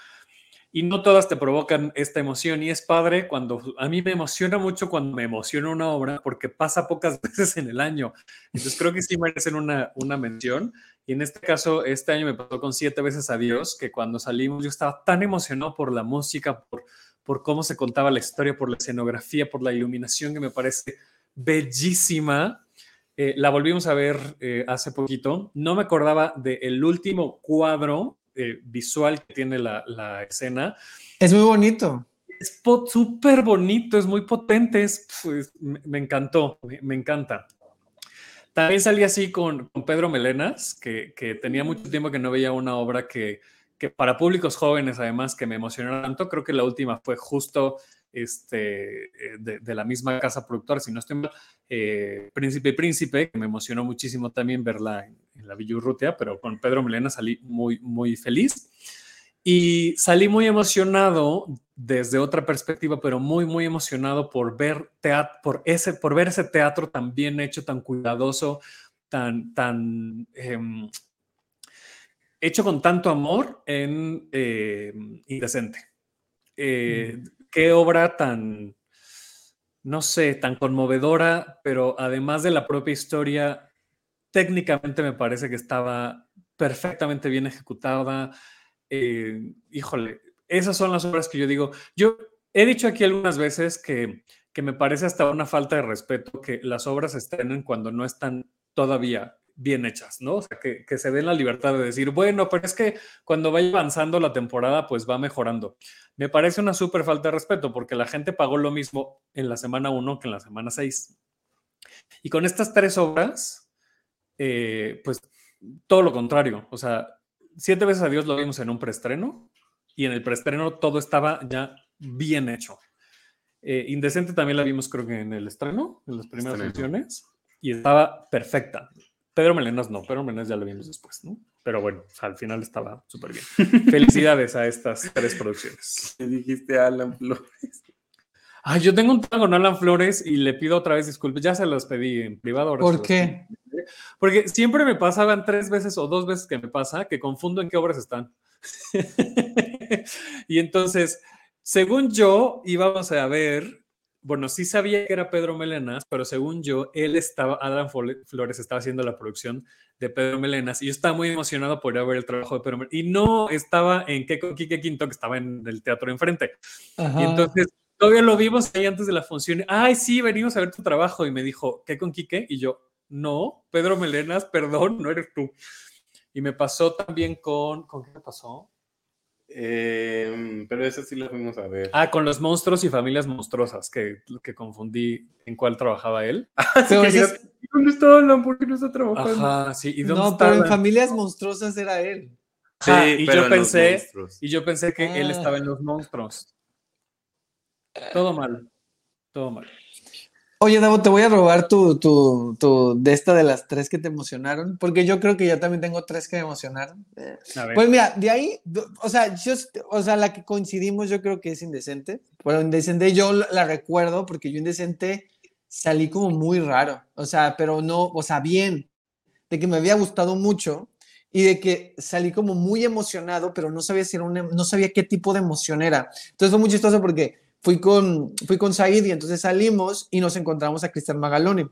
Y no todas te provocan esta emoción y es padre cuando a mí me emociona mucho cuando me emociona una obra porque pasa pocas [LAUGHS] veces en el año. Entonces creo que sí merecen una, una mención. Y en este caso, este año me pasó con siete veces a Dios, que cuando salimos yo estaba tan emocionado por la música, por, por cómo se contaba la historia, por la escenografía, por la iluminación que me parece bellísima. Eh, la volvimos a ver eh, hace poquito. No me acordaba del último cuadro eh, visual que tiene la, la escena. Es muy bonito. Es súper bonito, es muy potente, es, pues, me, me encantó, me, me encanta. También salí así con, con Pedro Melenas, que, que tenía mucho tiempo que no veía una obra que, que para públicos jóvenes, además, que me emocionara tanto. Creo que la última fue justo este, eh, de, de la misma casa productora, si no estoy mal, eh, Príncipe y Príncipe, que me emocionó muchísimo también verla en, en la Villa Urrutia, pero con Pedro Melenas salí muy, muy feliz. Y salí muy emocionado desde otra perspectiva, pero muy, muy emocionado por ver, teat por ese, por ver ese teatro tan bien hecho, tan cuidadoso, tan, tan em, hecho con tanto amor en eh, Indecente. Eh, Qué obra tan, no sé, tan conmovedora, pero además de la propia historia, técnicamente me parece que estaba perfectamente bien ejecutada. Eh, híjole, esas son las obras que yo digo. Yo he dicho aquí algunas veces que, que me parece hasta una falta de respeto que las obras estrenen cuando no están todavía bien hechas, ¿no? O sea, que, que, se den la libertad de decir, bueno, pero es que cuando vaya avanzando la temporada, pues va mejorando. Me parece una súper falta de respeto porque la gente pagó lo mismo en la semana 1 que en la semana 6. Y con estas tres obras, eh, pues todo lo contrario. O sea, siete veces a Dios lo vimos en un preestreno y en el preestreno todo estaba ya bien hecho. Eh, Indecente también la vimos creo que en el estreno, en las primeras estreno. funciones, y estaba perfecta. Pedro Melenas no, Pedro Melenas ya lo vimos después, ¿no? Pero bueno, o sea, al final estaba súper bien. [LAUGHS] Felicidades a estas tres producciones. ¿Qué dijiste a Alan Flores? Ay, yo tengo un tema con Alan Flores y le pido otra vez disculpas. Ya se los pedí en privado. ¿Por qué? Pedí. Porque siempre me pasaban tres veces o dos veces que me pasa que confundo en qué obras están. [LAUGHS] y entonces, según yo, íbamos a ver bueno, sí sabía que era Pedro Melenas, pero según yo, él estaba, Adam Flores estaba haciendo la producción de Pedro Melenas y yo estaba muy emocionado por ir a ver el trabajo de Pedro Melenas y no estaba en con Quique Quinto, que estaba en el teatro enfrente. Ajá. Y entonces, todavía lo vimos ahí antes de la función. Ay, sí, venimos a ver tu trabajo. Y me dijo, ¿qué con Quique? Y yo, no, Pedro Melenas, perdón, no eres tú. Y me pasó también con, ¿con qué me pasó? Eh, pero eso sí lo fuimos a ver. Ah, con los monstruos y familias monstruosas, que, que confundí en cuál trabajaba él. [LAUGHS] Ah, sí, es... ¿Dónde está Alan? ¿Por qué no está trabajando? Ajá, sí. ¿Y dónde no, está pero en familias monstruosas era él. Sí, ah, y yo pensé, y yo pensé que ah. él estaba en los monstruos. Todo mal, todo mal. Oye, Davo, te voy a robar tu, tu, tu, de esta de las tres que te emocionaron, porque yo creo que yo también tengo tres que me emocionaron. Pues mira, de ahí, o sea, yo, o sea, la que coincidimos yo creo que es Indecente, pero Indecente yo la recuerdo porque yo Indecente salí como muy raro, o sea, pero no, o sea, bien, de que me había gustado mucho y de que salí como muy emocionado, pero no sabía si era una, no sabía qué tipo de emoción era. Entonces fue muy chistoso porque fui con, fui con Said y entonces salimos y nos encontramos a Cristian Magaloni.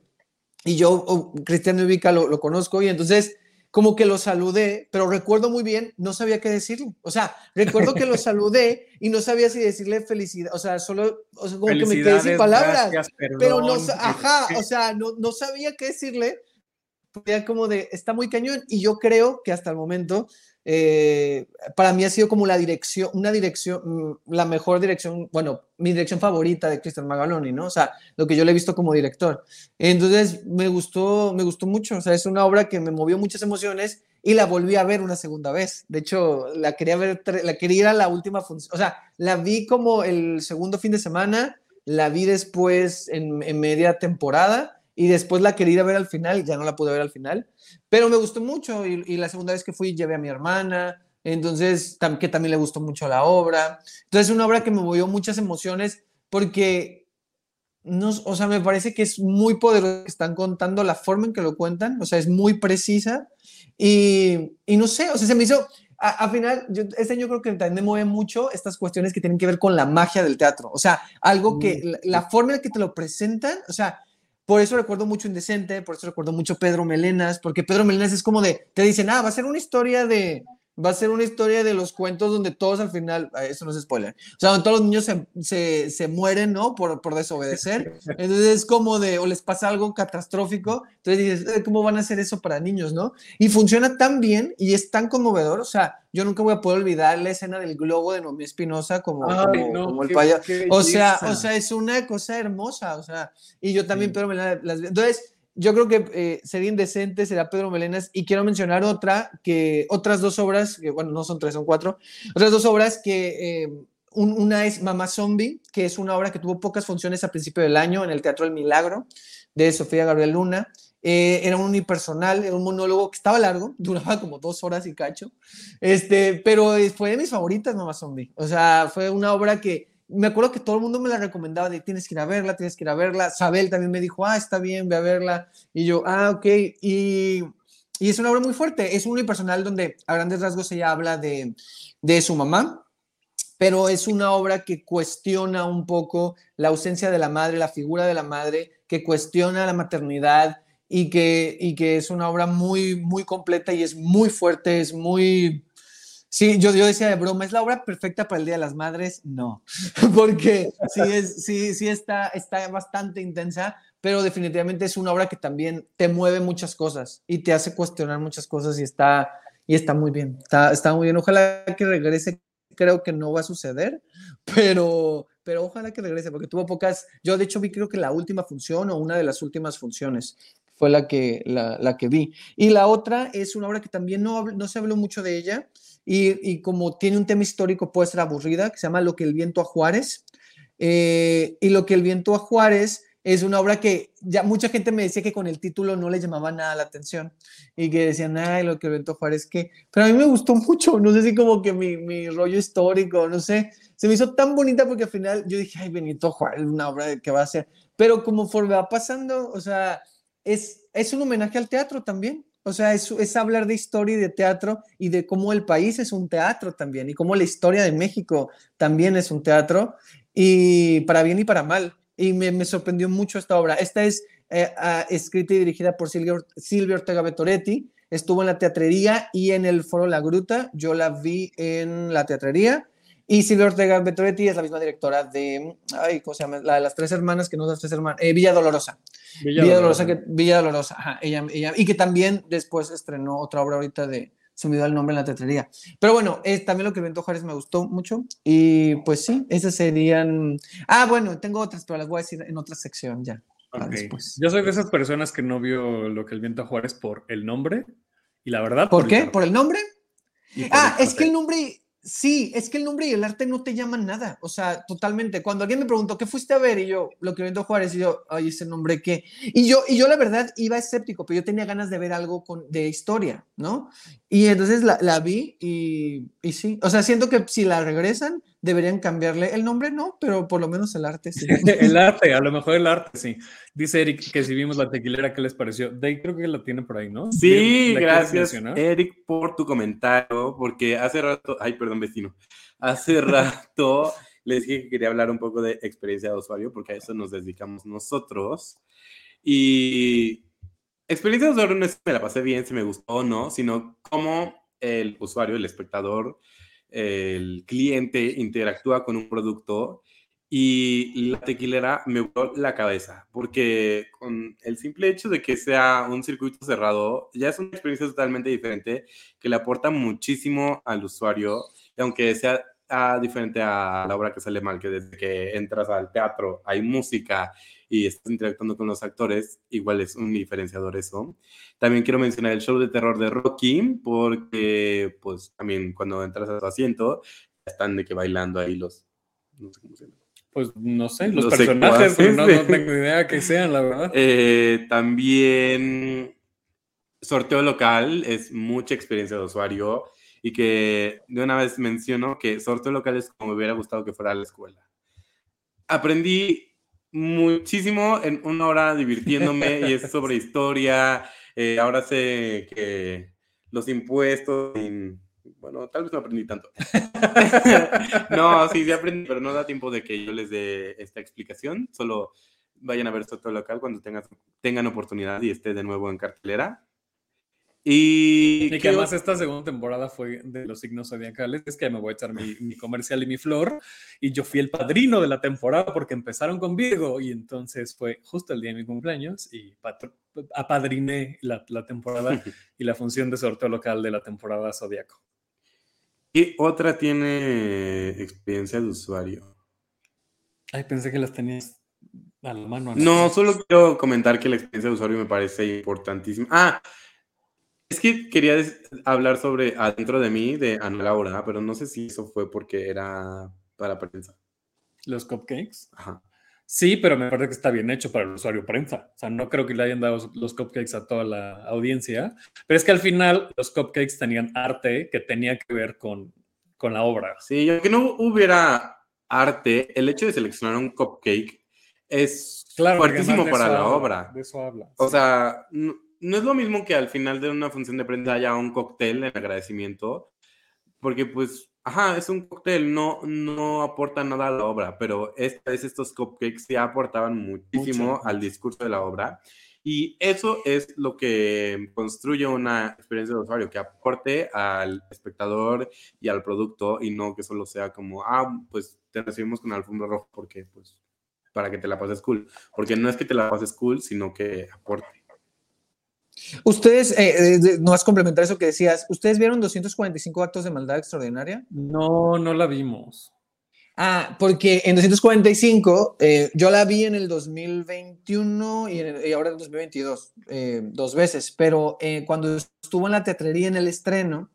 Y yo, oh, Cristian Ubica lo, lo, conozco y entonces como que lo saludé, pero recuerdo muy bien, no sabía qué decirle. O sea, recuerdo que lo [LAUGHS] saludé y no sabía si decirle felicidad, o sea, solo, o sea, como que me quedé sin palabras. pero no, ajá, o sea, no, no sabía qué decirle. Ya como de, está muy cañón. Y yo creo que hasta el momento eh, para mí ha sido como la dirección, una dirección, mm, la mejor dirección, bueno, mi dirección favorita de Cristian Magaloni, ¿no? O sea, lo que yo le he visto como director. Entonces, me gustó, me gustó mucho, o sea, es una obra que me movió muchas emociones y la volví a ver una segunda vez. De hecho, la quería ver, la quería ir a la última función, o sea, la vi como el segundo fin de semana, la vi después en, en media temporada y después la quería ver al final, ya no la pude ver al final, pero me gustó mucho y, la segunda vez que fui llevé a mi hermana, entonces que también le gustó mucho la obra. Entonces es una obra que me movió muchas emociones porque, no, o sea, me parece que es muy poderoso, están contando la forma en que lo cuentan, o sea, es muy precisa y, y no sé, o sea, se me hizo... Al final, yo, este año creo que también me mueve mucho estas cuestiones que tienen que ver con la magia del teatro. O sea, algo que la, la forma en que te lo presentan, o sea, por eso recuerdo mucho Indecente, por eso recuerdo mucho Pedro Melenas, porque Pedro Melenas es como de, te dicen, ah, va a ser una historia de, va a ser una historia de los cuentos donde todos al final, eso no es spoiler, o sea, donde todos los niños se, se, se mueren, ¿no? Por, por, desobedecer. Entonces es como de, o les pasa algo catastrófico, entonces dices, eh, ¿cómo van a hacer eso para niños, no? Y funciona tan bien y es tan conmovedor, o sea, yo nunca voy a poder olvidar la escena del globo de Noemí Espinosa como, como, el payaso. O sea, o sea, es una cosa hermosa, o sea, y yo también, pero me las... Entonces, yo creo que eh, sería indecente, será Pedro Melenas, y quiero mencionar otra, que otras dos obras, que bueno, no son tres, son cuatro, otras dos obras que eh, una es Mamá Zombie, que es una obra que tuvo pocas funciones a principio del año en el Teatro del Milagro, de Sofía Gabriel Luna. Eh, era un unipersonal, era un monólogo que estaba largo, [LAUGHS] duraba como dos horas y cacho, este, pero fue de mis favoritas, Mamá Zombie. O sea, fue una obra que me acuerdo que todo el mundo me la recomendaba de tienes que ir a verla, tienes que ir a verla. Sabel también me dijo, ah, está bien, ve a verla. Y yo, ah, ok. Y, y es una obra muy fuerte. Es un unipersonal donde a grandes rasgos ella habla de, de su mamá, pero es una obra que cuestiona un poco la ausencia de la madre, la figura de la madre, que cuestiona la maternidad y que, y que es una obra muy, muy completa y es muy fuerte, es muy Sí, yo, yo decía de broma, ¿es la obra perfecta para el Día de las Madres? No, [LAUGHS] porque sí, es, sí, sí está, está bastante intensa, pero definitivamente es una obra que también te mueve muchas cosas y te hace cuestionar muchas cosas y está, y está muy bien, está, está muy bien. Ojalá que regrese, creo que no va a suceder, pero, pero ojalá que regrese, porque tuvo pocas, yo de hecho vi creo que la última función o una de las últimas funciones fue la que, la, la que vi. Y la otra es una obra que también no, no se habló mucho de ella, y, como tiene un tema histórico puede ser aburrida, que se llama Lo que el viento a Juárez. Eh, y Lo que el viento a Juárez es una obra que ya mucha gente me decía que con el título no le llamaba nada la atención y que decían, ay, Lo que el viento a Juárez, que... Pero a mí me gustó mucho, no sé si como que mi, mi rollo histórico, no sé, se me hizo tan bonita porque al final yo dije, ay, Benito Juárez, una obra que va a ser, pero como va pasando, o sea, es, es un homenaje al teatro también, o sea, es, es, hablar de historia y de teatro y de cómo el país es un teatro también y cómo la historia de México también es un teatro y para bien y para mal. Y me, me sorprendió mucho esta obra. Esta es eh, escrita y dirigida por Silvia, Silvia Ortega Betoretti. Estuvo en la teatrería y en el Foro La Gruta. Yo la vi en la teatrería y Silvia Ortega Betoretti es la misma directora de, ay, ¿cómo se llama? La de las tres hermanas, que no las tres hermanas, eh, Villa Dolorosa. Villa, Dolorosa, que, Villa Dolorosa, ajá, ella, ella, y que también después estrenó otra obra ahorita de, se me dio el nombre en la teatrería. Pero bueno, es también lo que Viento Juárez me gustó mucho. Y pues sí, esas serían. Ah, bueno, tengo otras, pero las voy a decir en otra sección ya. Okay. Yo soy de esas personas que no vio lo que el Viento Juárez por el nombre. Y la verdad. ¿Por, qué? ¿Por el nombre? ah, es que el nombre Sí, es que el nombre y el arte no te llaman nada, o sea, totalmente. Cuando alguien me preguntó qué fuiste a ver y yo, lo que viendo Juárez, y yo, ay, ese nombre qué. Y yo, y yo la verdad iba escéptico, pero yo tenía ganas de ver algo con, de historia, ¿no? Y entonces la, la vi y, y, sí, o sea, siento que si la regresan, deberían cambiarle el nombre, no, pero por lo menos el arte sí. [LAUGHS] el arte, a lo mejor el arte sí. Dice Eric que si vimos la tequilera, ¿qué les pareció? Dave creo que la tiene por ahí, ¿no? Sí, gracias Eric por tu comentario, porque hace rato, ay, perdón vecino, hace [LAUGHS] rato les dije que quería hablar un poco de experiencia de usuario, porque a eso nos dedicamos nosotros. Y experiencia de usuario no es si me la pasé bien, si me gustó o no, sino cómo el usuario, el espectador, el cliente interactúa con un producto y la tequilera me voló la cabeza, porque con el simple hecho de que sea un circuito cerrado, ya es una experiencia totalmente diferente que le aporta muchísimo al usuario, aunque sea ah, diferente a la obra que sale mal, que desde que entras al teatro hay música y estás interactuando con los actores, igual es un diferenciador eso. También quiero mencionar el show de terror de Rocky, porque pues también cuando entras a tu asiento, están de que bailando ahí los... No sé cómo se llama. Pues no sé, los, personajes, pero no, no, tengo idea que sean, la verdad. [LAUGHS] Eh, también sorteo local es mucha experiencia de usuario y que de una vez menciono que sorteo local es como me hubiera gustado que fuera a la escuela. Aprendí muchísimo en una hora divirtiéndome y es sobre [LAUGHS] historia. Eh, ahora sé que los impuestos, bueno, tal vez no aprendí tanto. [LAUGHS] no, sí, sí aprendí, pero no da tiempo de que yo les dé esta explicación. Solo vayan a ver Soto Local cuando tengan, tengan oportunidad y esté de nuevo en cartelera. Y, que además esta segunda temporada fue de los signos zodiacales. Es que me voy a echar mi, mi, comercial y mi flor. Y yo fui el padrino de la temporada porque empezaron con Virgo. Y entonces fue justo el día de mi cumpleaños y apadriné la, la temporada [LAUGHS] y la función de sorteo local de la temporada zodiaco. ¿Qué otra tiene experiencia de usuario? Ay, pensé que las tenías a la mano. No, solo quiero comentar que la experiencia de usuario me parece importantísima. Ah, es que quería hablar sobre Adentro de mí de Ana Laura, pero no sé si eso fue porque era para prensa. ¿Los cupcakes? Ajá. Sí, pero me parece que está bien hecho para el usuario prensa. O sea, no creo que le hayan dado los cupcakes a toda la audiencia, pero es que al final los cupcakes tenían arte que tenía que ver con, con la obra. Sí, aunque no hubiera arte, el hecho de seleccionar un cupcake es claro, fuertísimo para la obra. De eso habla. O sea, no, no, es lo mismo que al final de una función de prensa haya un cóctel en agradecimiento, porque pues Ajá, es un cóctel, no, no aporta nada a la obra, pero esta vez estos cupcakes sí aportaban muchísimo Mucho. al discurso de la obra. Y eso es lo que construye una experiencia de usuario, que aporte al espectador y al producto y no que solo sea como, ah, pues te recibimos con alfombra roja porque, pues, para que te la pases cool. Porque no es que te la pases cool, sino que aporte. Ustedes, eh, eh, no vas a complementar eso que decías, ¿ustedes vieron 245 actos de maldad extraordinaria? No, no la vimos. Ah, porque en 245 eh, yo la vi en el 2021 y, en el, y ahora en el 2022, eh, dos veces, pero cuando estuvo en la teatrería en el estreno,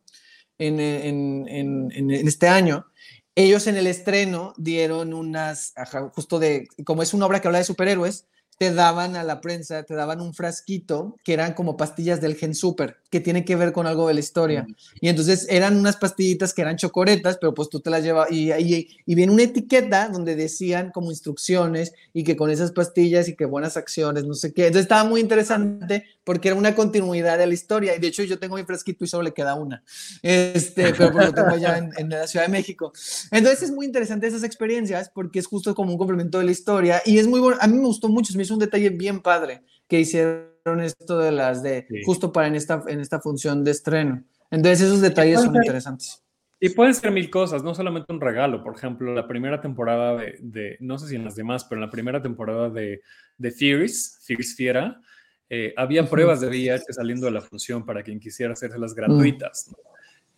en, en, en, en, este año, ellos en el estreno dieron unas, ajá, justo de, como es una obra que habla de superhéroes, te daban a la prensa, te daban un frasquito que eran como pastillas del Gen Super, que tiene que ver con algo de la historia. Y entonces eran unas pastillitas que eran chocoretas, pero pues tú te las llevas y, y, y viene una etiqueta donde decían como instrucciones y que con esas pastillas y que buenas acciones, no sé qué. Entonces estaba muy interesante porque era una continuidad de la historia. Y de hecho yo tengo mi frasquito y solo le queda una. Este, pero pues lo tengo allá en, en la Ciudad de México. Entonces es muy interesante esas experiencias porque es justo como un complemento de la historia y es muy bueno. A mí me gustó mucho, me hizo un detalle bien padre que hicieron esto de las de sí. justo para en esta, en esta función de estreno. Entonces esos detalles son interesantes. Y pueden ser mil cosas, no solamente un regalo. Por ejemplo, la primera temporada de, de no sé si en las demás, pero en la primera temporada de, de Theories, Theories Fiera, eh, había pruebas de VIH saliendo de la función para quien quisiera hacérselas gratuitas. ¿no?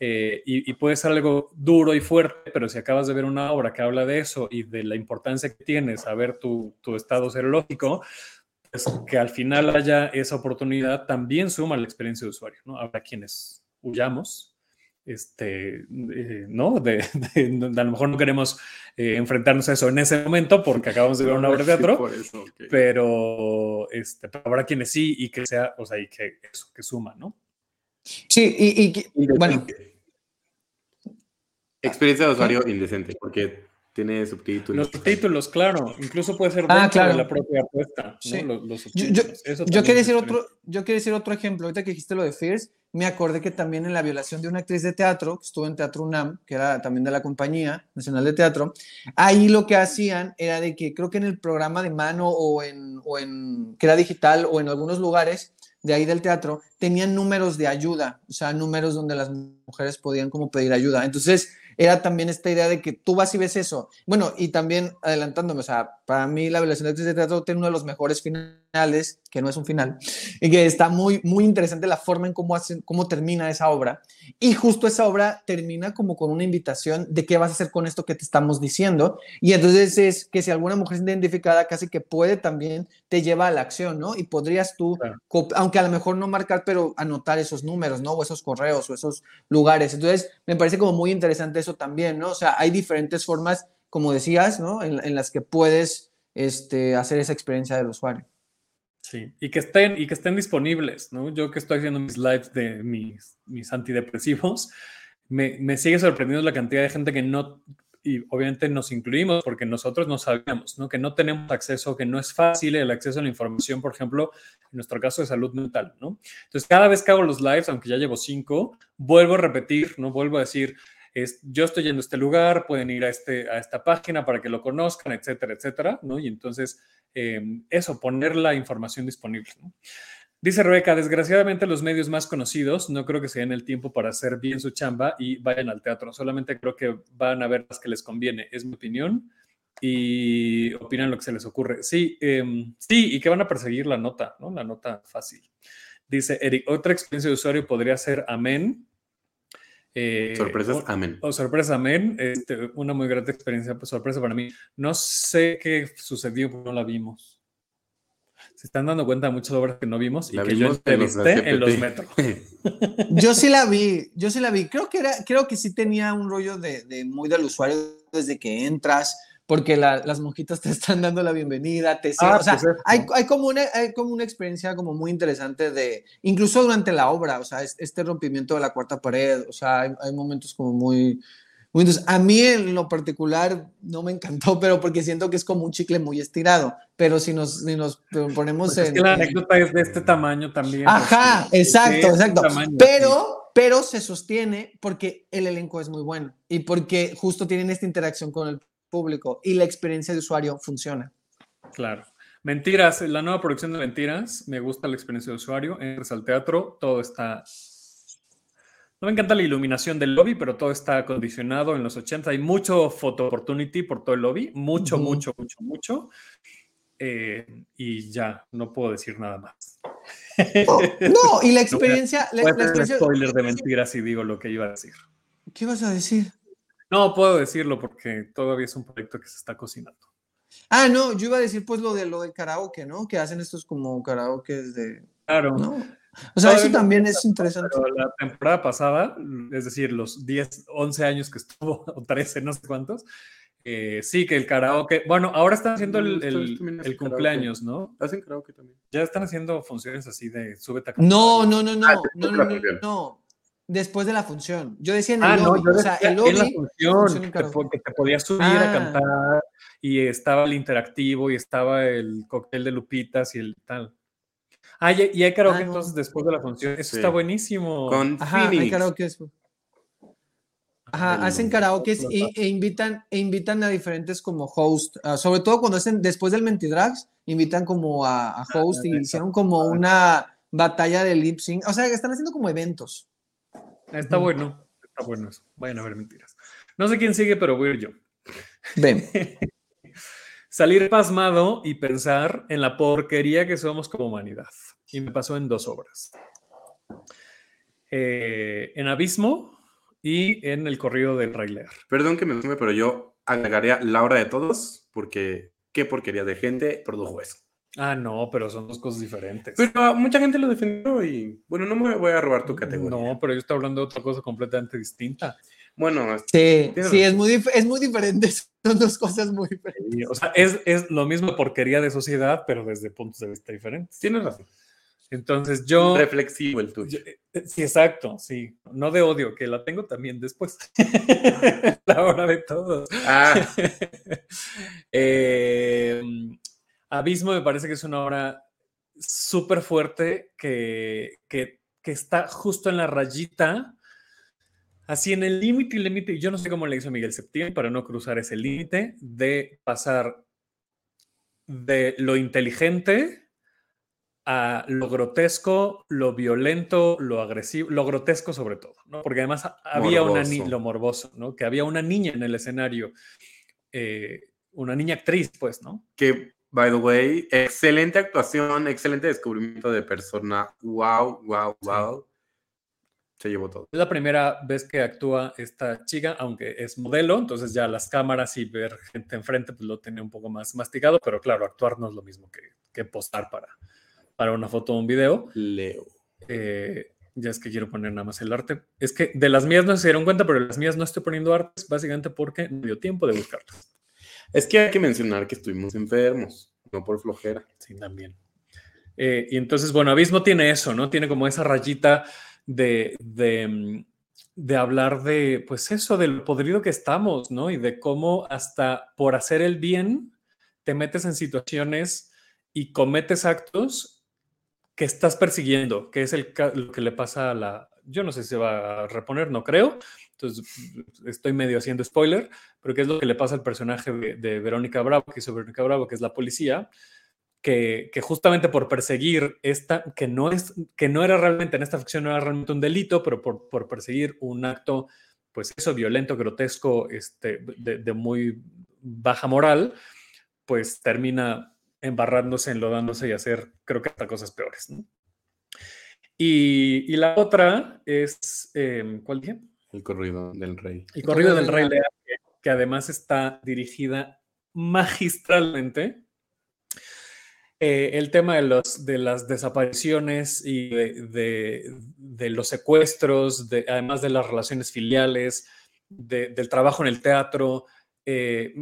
Eh, y, y, puede ser algo duro y fuerte, pero si acabas de ver una obra que habla de eso y de la importancia que tiene saber tu, tu estado serológico, pues que al final haya esa oportunidad también suma la experiencia de usuario. ¿no? Habrá quienes huyamos, este, eh, ¿no? De, de, de, a lo mejor no queremos eh, enfrentarnos a eso en ese momento porque acabamos de ver una obra de [LAUGHS] teatro, sí, eso, okay. pero, este, pero habrá quienes sí y que sea, o sea, y que eso, que suma, ¿no? Sí, y, y, y bueno. Experiencia de usuario indecente, porque tiene subtítulos. Los subtítulos, claro. Incluso puede ser ah, claro. de la propia apuesta. Sí. ¿no? Los, los yo, yo, yo quería decir otro, yo quería decir otro ejemplo. Ahorita que dijiste lo de Fierce, me acordé que también en la violación de una actriz de teatro, que estuvo en Teatro UNAM, que era también de la Compañía Nacional de Teatro, ahí lo que hacían era de que creo que en el programa de mano o en, o en que era digital o en algunos lugares, de ahí del teatro tenían números de ayuda, o sea, números donde las mujeres podían como pedir ayuda. Entonces, era también esta idea de que tú vas y ves eso. Bueno, y también adelantándome, o sea, para mí la violación de teatro tiene uno de los mejores finales, que no es un final, y que está muy, muy interesante la forma en cómo, hacen, cómo termina esa obra. Y justo esa obra termina como con una invitación de qué vas a hacer con esto que te estamos diciendo. Y entonces es que si alguna mujer es identificada, casi que puede también, te lleva a la acción, ¿no? Y podrías tú, aunque a lo mejor no marcar, pero anotar esos números, ¿no? O esos correos o esos lugares. Entonces, me parece como muy interesante eso también, ¿no? O sea, hay diferentes formas, como decías, ¿no? En, las que puedes este, hacer esa experiencia del usuario. Sí, y que estén, y que estén disponibles, ¿no? Yo que estoy haciendo mis lives de mis, mis antidepresivos, me, me, sigue sorprendiendo la cantidad de gente que no, y obviamente nos incluimos porque nosotros no sabemos, ¿no? Que no tenemos acceso, que no es fácil el acceso a la información, por ejemplo, en nuestro caso de salud mental, ¿no? Entonces, cada vez que hago los lives, aunque ya llevo cinco, vuelvo a repetir, ¿no? Vuelvo a decir, es, yo estoy yendo a este lugar, pueden ir a, este, a esta página para que lo conozcan, etcétera, etcétera, ¿no? Y entonces, em, eso, poner la información disponible. Dice Rebeca, desgraciadamente los medios más conocidos no creo que se den el tiempo para hacer bien su chamba y vayan al teatro. Solamente creo que van a ver las que les conviene. Es mi opinión y opinan lo que se les ocurre. Sí, em, sí, y que van a perseguir la nota, ¿no? La nota fácil. Dice Eric, otra experiencia de usuario podría ser Amén, eh, sorpresas, amén. O, sorpresa, amén. Este, una muy grata experiencia, pues, sorpresa para mí. No sé qué sucedió, no la vimos. Se están dando cuenta de muchas obras que no vimos y que yo entrevisté en los, metros. [LAUGHS] yo sí la vi, yo sí la vi. Creo que era, creo que sí tenía un rollo de, de muy del usuario desde que entras porque las monjitas te están dando la bienvenida, te ah, o sea, pues hay, hay, como una, hay como una experiencia como muy interesante de, incluso durante la obra, o sea, este rompimiento de la cuarta pared, o sea, hay, hay momentos como muy, muy, a mí en lo particular no me encantó, [LAUGHS] pero porque siento que es como un chicle muy estirado, pero si nos, si nos ponemos pues en... Es que la anécdota es de este tamaño también. Ajá, exacto, exacto, pero... Pero se sostiene porque el elenco es muy bueno y porque justo tienen esta interacción con el público y la experiencia de usuario funciona. Claro. Mentiras, la nueva producción de Mentiras, me gusta la experiencia de usuario, entras al teatro, todo está... No me encanta la iluminación del lobby, pero todo está acondicionado en los 80. Hay mucho photo opportunity por todo el lobby, mucho, mucho, mucho, mucho. Eh, y ya, no puedo decir nada más. No, y la [LAUGHS] experiencia... No, la, experiencia... spoiler de mentiras si digo lo que iba a decir. ¿Qué vas a decir? No puedo decirlo porque todavía es un proyecto que se está cocinando. Ah, no, yo iba a decir pues lo de lo de karaoke, ¿no? Que hacen estos como karaoke de. Claro. O sea, eso también es interesante. la temporada pasada, es decir, los 10, 11 años que estuvo, [LAUGHS] o 13, no sé cuántos, eh, sí, que el karaoke. Bueno, ahora están haciendo el, el, cumpleaños, ¿no? Hacen karaoke también. Ya están haciendo funciones así de súbete a No, no, no, no, ah, no, no, no, no, después de la función. Yo decía en el ah, lobby, no, o sea, el lobby, en la función, que, te, podías subir a ah. cantar y estaba el interactivo y estaba el cóctel de lupitas y el tal. Ah, y, hay karaoke ah, entonces después de la función. Eso está buenísimo. Con Ajá, hay karaoke. Ajá, hacen karaoke y, e invitan, e invitan a diferentes como host, sobre todo cuando hacen después del Mentidrags, invitan como a, a host y hicieron como una batalla de lip sync. O sea, están haciendo como eventos. Está bueno, está bueno eso. Vayan a ver mentiras. No sé quién sigue, pero voy a ir yo. Ven. [LAUGHS] Salir pasmado y pensar en la porquería que somos como humanidad. Y me pasó en dos obras. Eh, en Abismo y en El Corrido del Rey Perdón que me sume, pero yo agregaría la hora de todos, porque qué porquería de gente produjo eso. Ah, no, pero son dos cosas diferentes. Pero mucha gente lo defendió y, bueno, no me voy a robar tu categoría. No, pero yo estoy hablando de otra cosa completamente distinta. Bueno, sí, sí, es muy, es muy diferente. [LAUGHS] Son dos cosas muy diferentes. o sea, es, es, lo mismo porquería de sociedad, pero desde puntos de vista diferentes. Tienes razón. Entonces yo... Reflexivo el tuyo. Eh, sí, exacto, sí. No de odio, que la tengo también después. [LAUGHS] la hora de todos. Ah. [LAUGHS] eh, Abismo me parece que es una obra súper fuerte que, está justo en la rayita, así en el límite y límite. Yo no sé cómo le hizo Miguel Septién para no cruzar ese límite de pasar de lo inteligente a lo grotesco, lo violento, lo agresivo, lo grotesco sobre todo, ¿no? Porque además había una niña, lo morboso, ¿no? Que había una niña en el escenario, eh, una niña actriz, pues, ¿no? Que, by the way, excelente actuación, excelente descubrimiento de persona. Wow, wow, wow. Se llevó todo. Es la primera vez que actúa esta chica, aunque es modelo, entonces ya las cámaras y ver gente enfrente, pues lo tenía un poco más masticado, pero claro, actuar no es lo mismo que, que postar para, para una foto o un video. Leo. Eh, ya es que quiero poner nada más el arte. Es que de las mías no se dieron cuenta, pero de las mías no estoy poniendo artes, básicamente porque no dio tiempo de buscarlas. Es que hay que mencionar que estuvimos enfermos, no por flojera. Sí, también. Eh, y entonces, bueno, Abismo tiene eso, ¿no? Tiene como esa rayita de, de, mm, de hablar de, pues eso, del podrido que estamos, ¿no? Y de cómo hasta por hacer el bien te metes en situaciones y cometes actos que estás persiguiendo, que es el, lo que le pasa a la... Yo no sé si se va a reponer, no creo. Entonces, estoy medio haciendo spoiler, pero qué es lo que le pasa al personaje de, Verónica Bravo, que es Verónica Bravo, que es la policía, que, que, justamente por perseguir esta, que no, es, que no era realmente, en esta ficción no era realmente un delito, pero por, por perseguir un acto, pues eso, violento, grotesco, este, de, de muy baja moral, pues termina embarrándose, enlodándose y hacer, creo que hasta cosas peores. ¿no? Y, la otra es, em, ¿cuál dije? El corrido del rey. El corrido del rey que, además está dirigida magistralmente. Eh, el tema de, los, de las desapariciones y de, de, los secuestros, de, además de las relaciones filiales, del trabajo en el teatro, eh,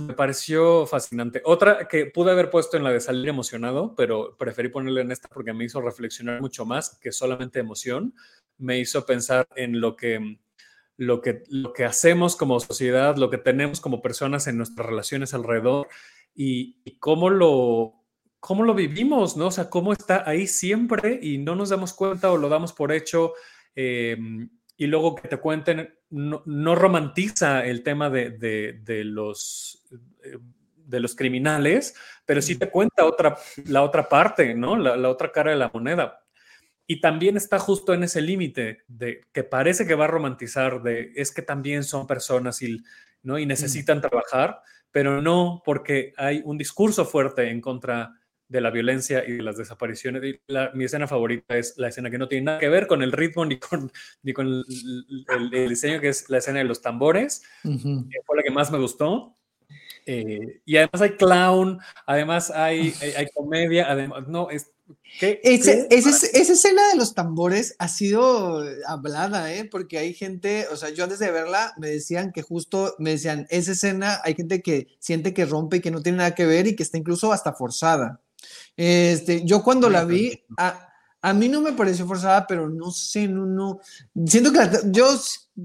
me pareció fascinante. Otra que pude haber puesto en la de salir emocionado, pero preferí ponerle en esta porque me hizo reflexionar mucho más que solamente emoción. Me hizo pensar en lo que, lo que, lo que hacemos como sociedad, lo que tenemos como personas en nuestras relaciones alrededor y, cómo lo cómo lo vivimos, ¿no? O sea, cómo está ahí siempre y no nos damos cuenta o lo damos por hecho. Eh, y luego que te cuenten, no, romantiza el tema de, los, eh, de los criminales, pero sí te cuenta otra, la otra parte, ¿no? La, otra cara de la moneda. Y también está justo en ese límite de que parece que va a romantizar de es que también son personas y, ¿no? y necesitan trabajar, pero no porque hay un discurso fuerte en contra de la violencia y de las desapariciones. mi escena favorita es la escena que no tiene nada que ver con el ritmo ni con, [LAUGHS] ni con el, diseño, que es la escena de los tambores, que fue la que más me gustó. Eh, y además hay clown, además hay, hay, comedia, además, no, es... esa, escena de los tambores ha sido hablada, ¿eh? porque hay gente, o sea, yo antes de verla me decían que justo, me decían, esa escena hay gente que siente que rompe y que no tiene nada que ver y que está incluso hasta forzada. Este, yo cuando la vi, a, a, mí no me pareció forzada, pero no sé, no, no. Siento que yo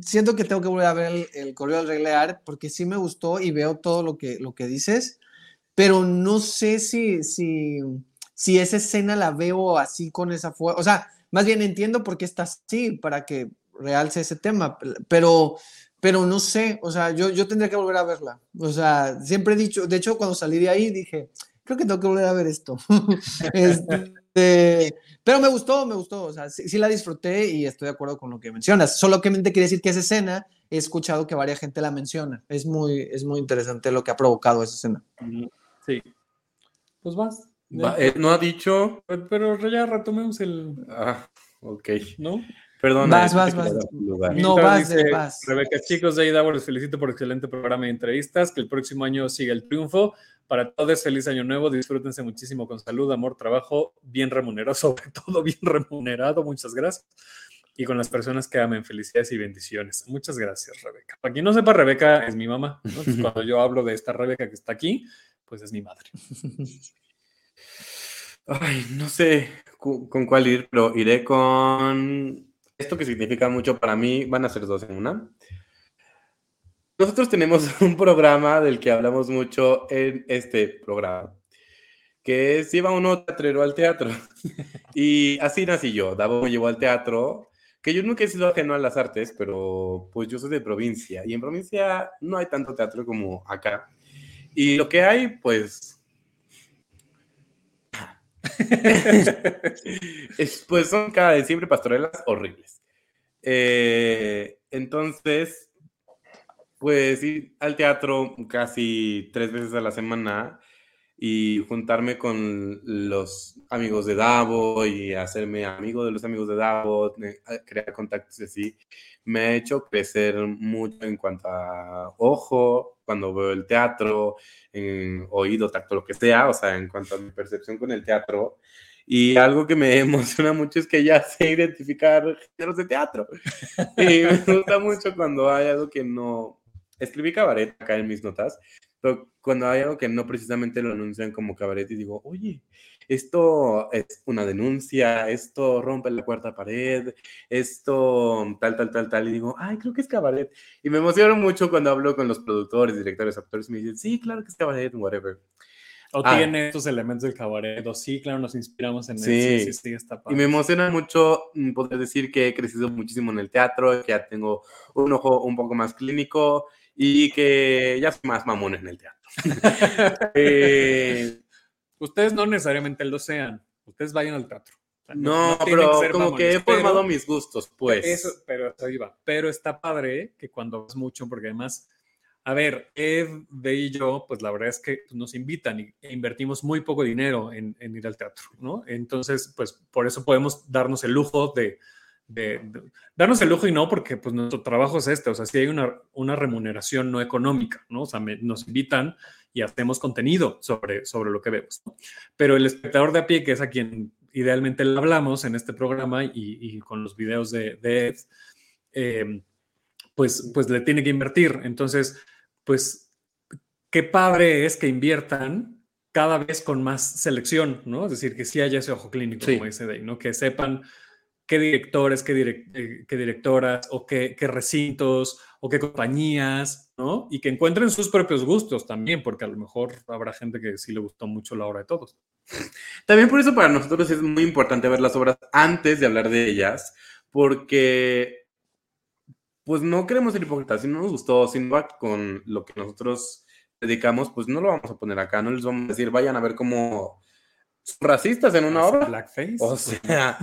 siento que tengo que volver a ver el, el Correo del Reglear porque sí me gustó y veo todo lo que, lo que dices, pero no sé si, si, si esa escena la veo así con esa fuerza. O sea, más bien entiendo por qué está así, para que realce ese tema, pero pero no sé, o sea, yo, yo tendría que volver a verla. O sea, siempre he dicho, de hecho, cuando salí de ahí dije, creo que tengo que volver a ver esto. [LAUGHS] Este, pero me gustó, me gustó, o sea, sí, la disfruté y estoy de acuerdo con lo que mencionas. Solamente quería decir que esa escena he escuchado que varias gente la menciona. Es muy, es muy interesante lo que ha provocado esa escena. Sí. Pues vas. Eh, no ha dicho. Pero, ya retomemos el. Ah, ok. ¿No? Perdón. Vas, vas, vas. No, vas, vas. Rebeca, chicos de Ida, les felicito por excelente programa de entrevistas. Que el próximo año siga el triunfo. Para todos, feliz año nuevo. Disfrútense muchísimo con salud, amor, trabajo, bien remunerado, [LAUGHS] sobre todo bien remunerado. Muchas gracias. Y con las personas que amen, felicidades y bendiciones. Muchas gracias, Rebeca. Para quien no sepa, Rebeca es mi mamá. [LAUGHS] cuando yo hablo de esta Rebeca que está aquí, pues es mi madre. [LAUGHS] Ay, no sé con cuál ir, pero iré con esto que significa mucho para mí. Van a ser dos en una. Nosotros tenemos [LAUGHS] un programa del que hablamos mucho en este programa, que es lleva uno teatrero al teatro. [LAUGHS] y así nací yo. Davo me llevó al teatro, que yo nunca he sido ajeno a las artes, pero pues yo soy de provincia y en provincia no hay tanto teatro como acá. Y lo que hay, pues pues son cada diciembre pastorelas horribles. Eh, entonces, pues ir al teatro casi tres veces a la semana y juntarme con los amigos de Davo y hacerme amigo de los amigos de Davo, crear contactos así, me ha hecho crecer mucho en cuanto a ojo, cuando veo el teatro, en oído, tacto, lo que sea, o sea, en cuanto a mi percepción con el teatro. Y algo que me [LAUGHS] emociona mucho es que ya sé identificar géneros de teatro. [LAUGHS] Y me gusta mucho cuando hay algo que no... Escribí cabaret acá en mis notas, pero cuando hay algo que no precisamente lo anuncian como cabaret y digo, oye, esto es una denuncia, esto rompe la cuarta pared, esto tal, tal, tal, tal, y digo, ay, creo que es cabaret. Y me emociono mucho cuando hablo con los productores, directores, actores, me dicen, sí, claro que es cabaret, whatever. O ah. tiene estos elementos del cabaret, o sí, claro, nos inspiramos en sí. Sí, sí, está Y me emociona mucho mm, poder decir que he crecido muchísimo en el teatro, que ya tengo un ojo un poco más clínico y que ya soy más mamón en el teatro. [LAUGHS] eh, Ustedes no necesariamente lo sean, ustedes vayan al teatro. no, pero como que he formado mis gustos, pues. Eso, pero eso iba. Pero está padre que cuando vas mucho, porque además, a ver, Ed, de y yo, pues la verdad es que nos invitan e invertimos muy poco dinero en, ir al teatro, ¿no? Entonces, pues por eso podemos darnos el lujo de, darnos el lujo y no porque pues nuestro trabajo es este, o sea, si hay una, una remuneración no económica, ¿no? O sea, nos invitan y hacemos contenido sobre, sobre lo que vemos. Pero el espectador de a pie, que es a quien idealmente le hablamos en este programa y, con los videos de, Ed, em, pues, pues le tiene que invertir. Entonces, pues, qué padre es que inviertan cada vez con más selección, ¿no? Es decir, que sí haya ese ojo clínico, como dice Day, ¿no? Que sepan qué directores, qué, eh, qué directoras o qué, recintos o qué compañías, ¿no? Y que encuentren sus propios gustos también, porque a lo mejor habrá gente que sí le gustó mucho la obra de todos. También por eso para nosotros es muy importante ver las obras antes de hablar de ellas, porque pues no queremos ser hipócritas, si no nos gustó, si no va con lo que nosotros dedicamos, pues no lo vamos a poner acá, no les vamos a decir, vayan a ver cómo racistas en una obra. Blackface. O sea,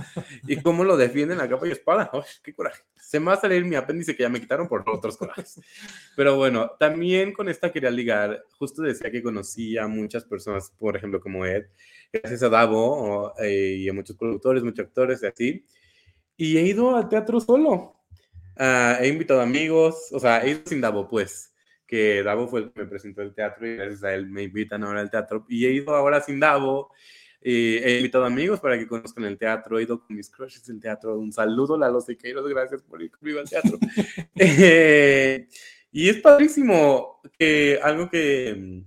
y cómo lo defienden a capa y espada. ¡Qué coraje! Se me va a salir mi apéndice que ya me quitaron por otros corajes. Pero bueno, también con esta quería ligar. Justo decía que conocí a muchas personas, por ejemplo, como Ed, gracias a Davo eh, y a muchos productores, muchos actores y así. Y he ido al teatro solo. Ah, he invitado amigos, o sea, he ido sin Davo, pues que Davo fue el que me presentó el teatro y gracias a él me invitan ahora al teatro. Y he ido ahora sin Davo eh, he invitado amigos para que conozcan el teatro, he ido con mis crushes del teatro. Un saludo a los Siqueiros, gracias por ir conmigo al teatro. [LAUGHS] Eh, y es padrísimo que algo que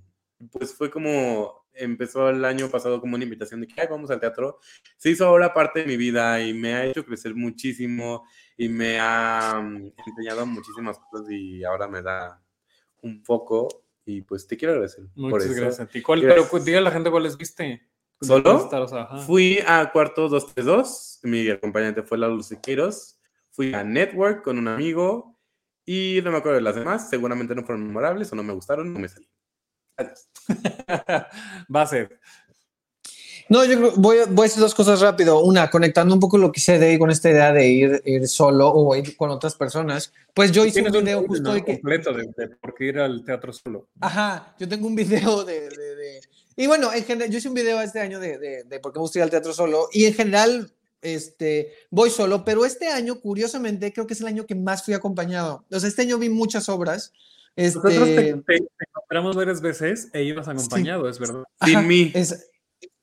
pues fue como empezó el año pasado como una invitación de que vamos al teatro, se hizo ahora parte de mi vida y me ha hecho crecer muchísimo y me ha mm, enseñado muchísimas cosas y ahora me da un foco y pues te quiero agradecer. Muchas gracias a ti. ¿Cuál, Pero diga a la gente cuáles viste. ¿Solo? Fui a Cuarto 232, mi acompañante fue la Luz Siqueiros. Fui a Network con un amigo y no me acuerdo de las demás. Seguramente no fueron memorables o no me gustaron, no me salí. Adiós. [LAUGHS] Va a ser. No, yo voy, voy, a decir dos cosas rápido. Una, conectando un poco lo que sé de con esta idea de ir, ir solo o ir con otras personas. Pues yo hice un video justo de que... completo de, por qué ir al teatro solo. Ajá, yo tengo un video de y bueno, en general, yo hice un video este año de, de, por qué me gusta ir al teatro solo. Y en general, este, voy solo, pero este año, curiosamente, creo que es el año que más fui acompañado. O sea, este año vi muchas obras. Este... Nosotros te, encontramos varias veces e ibas acompañado, es verdad. Sin mí.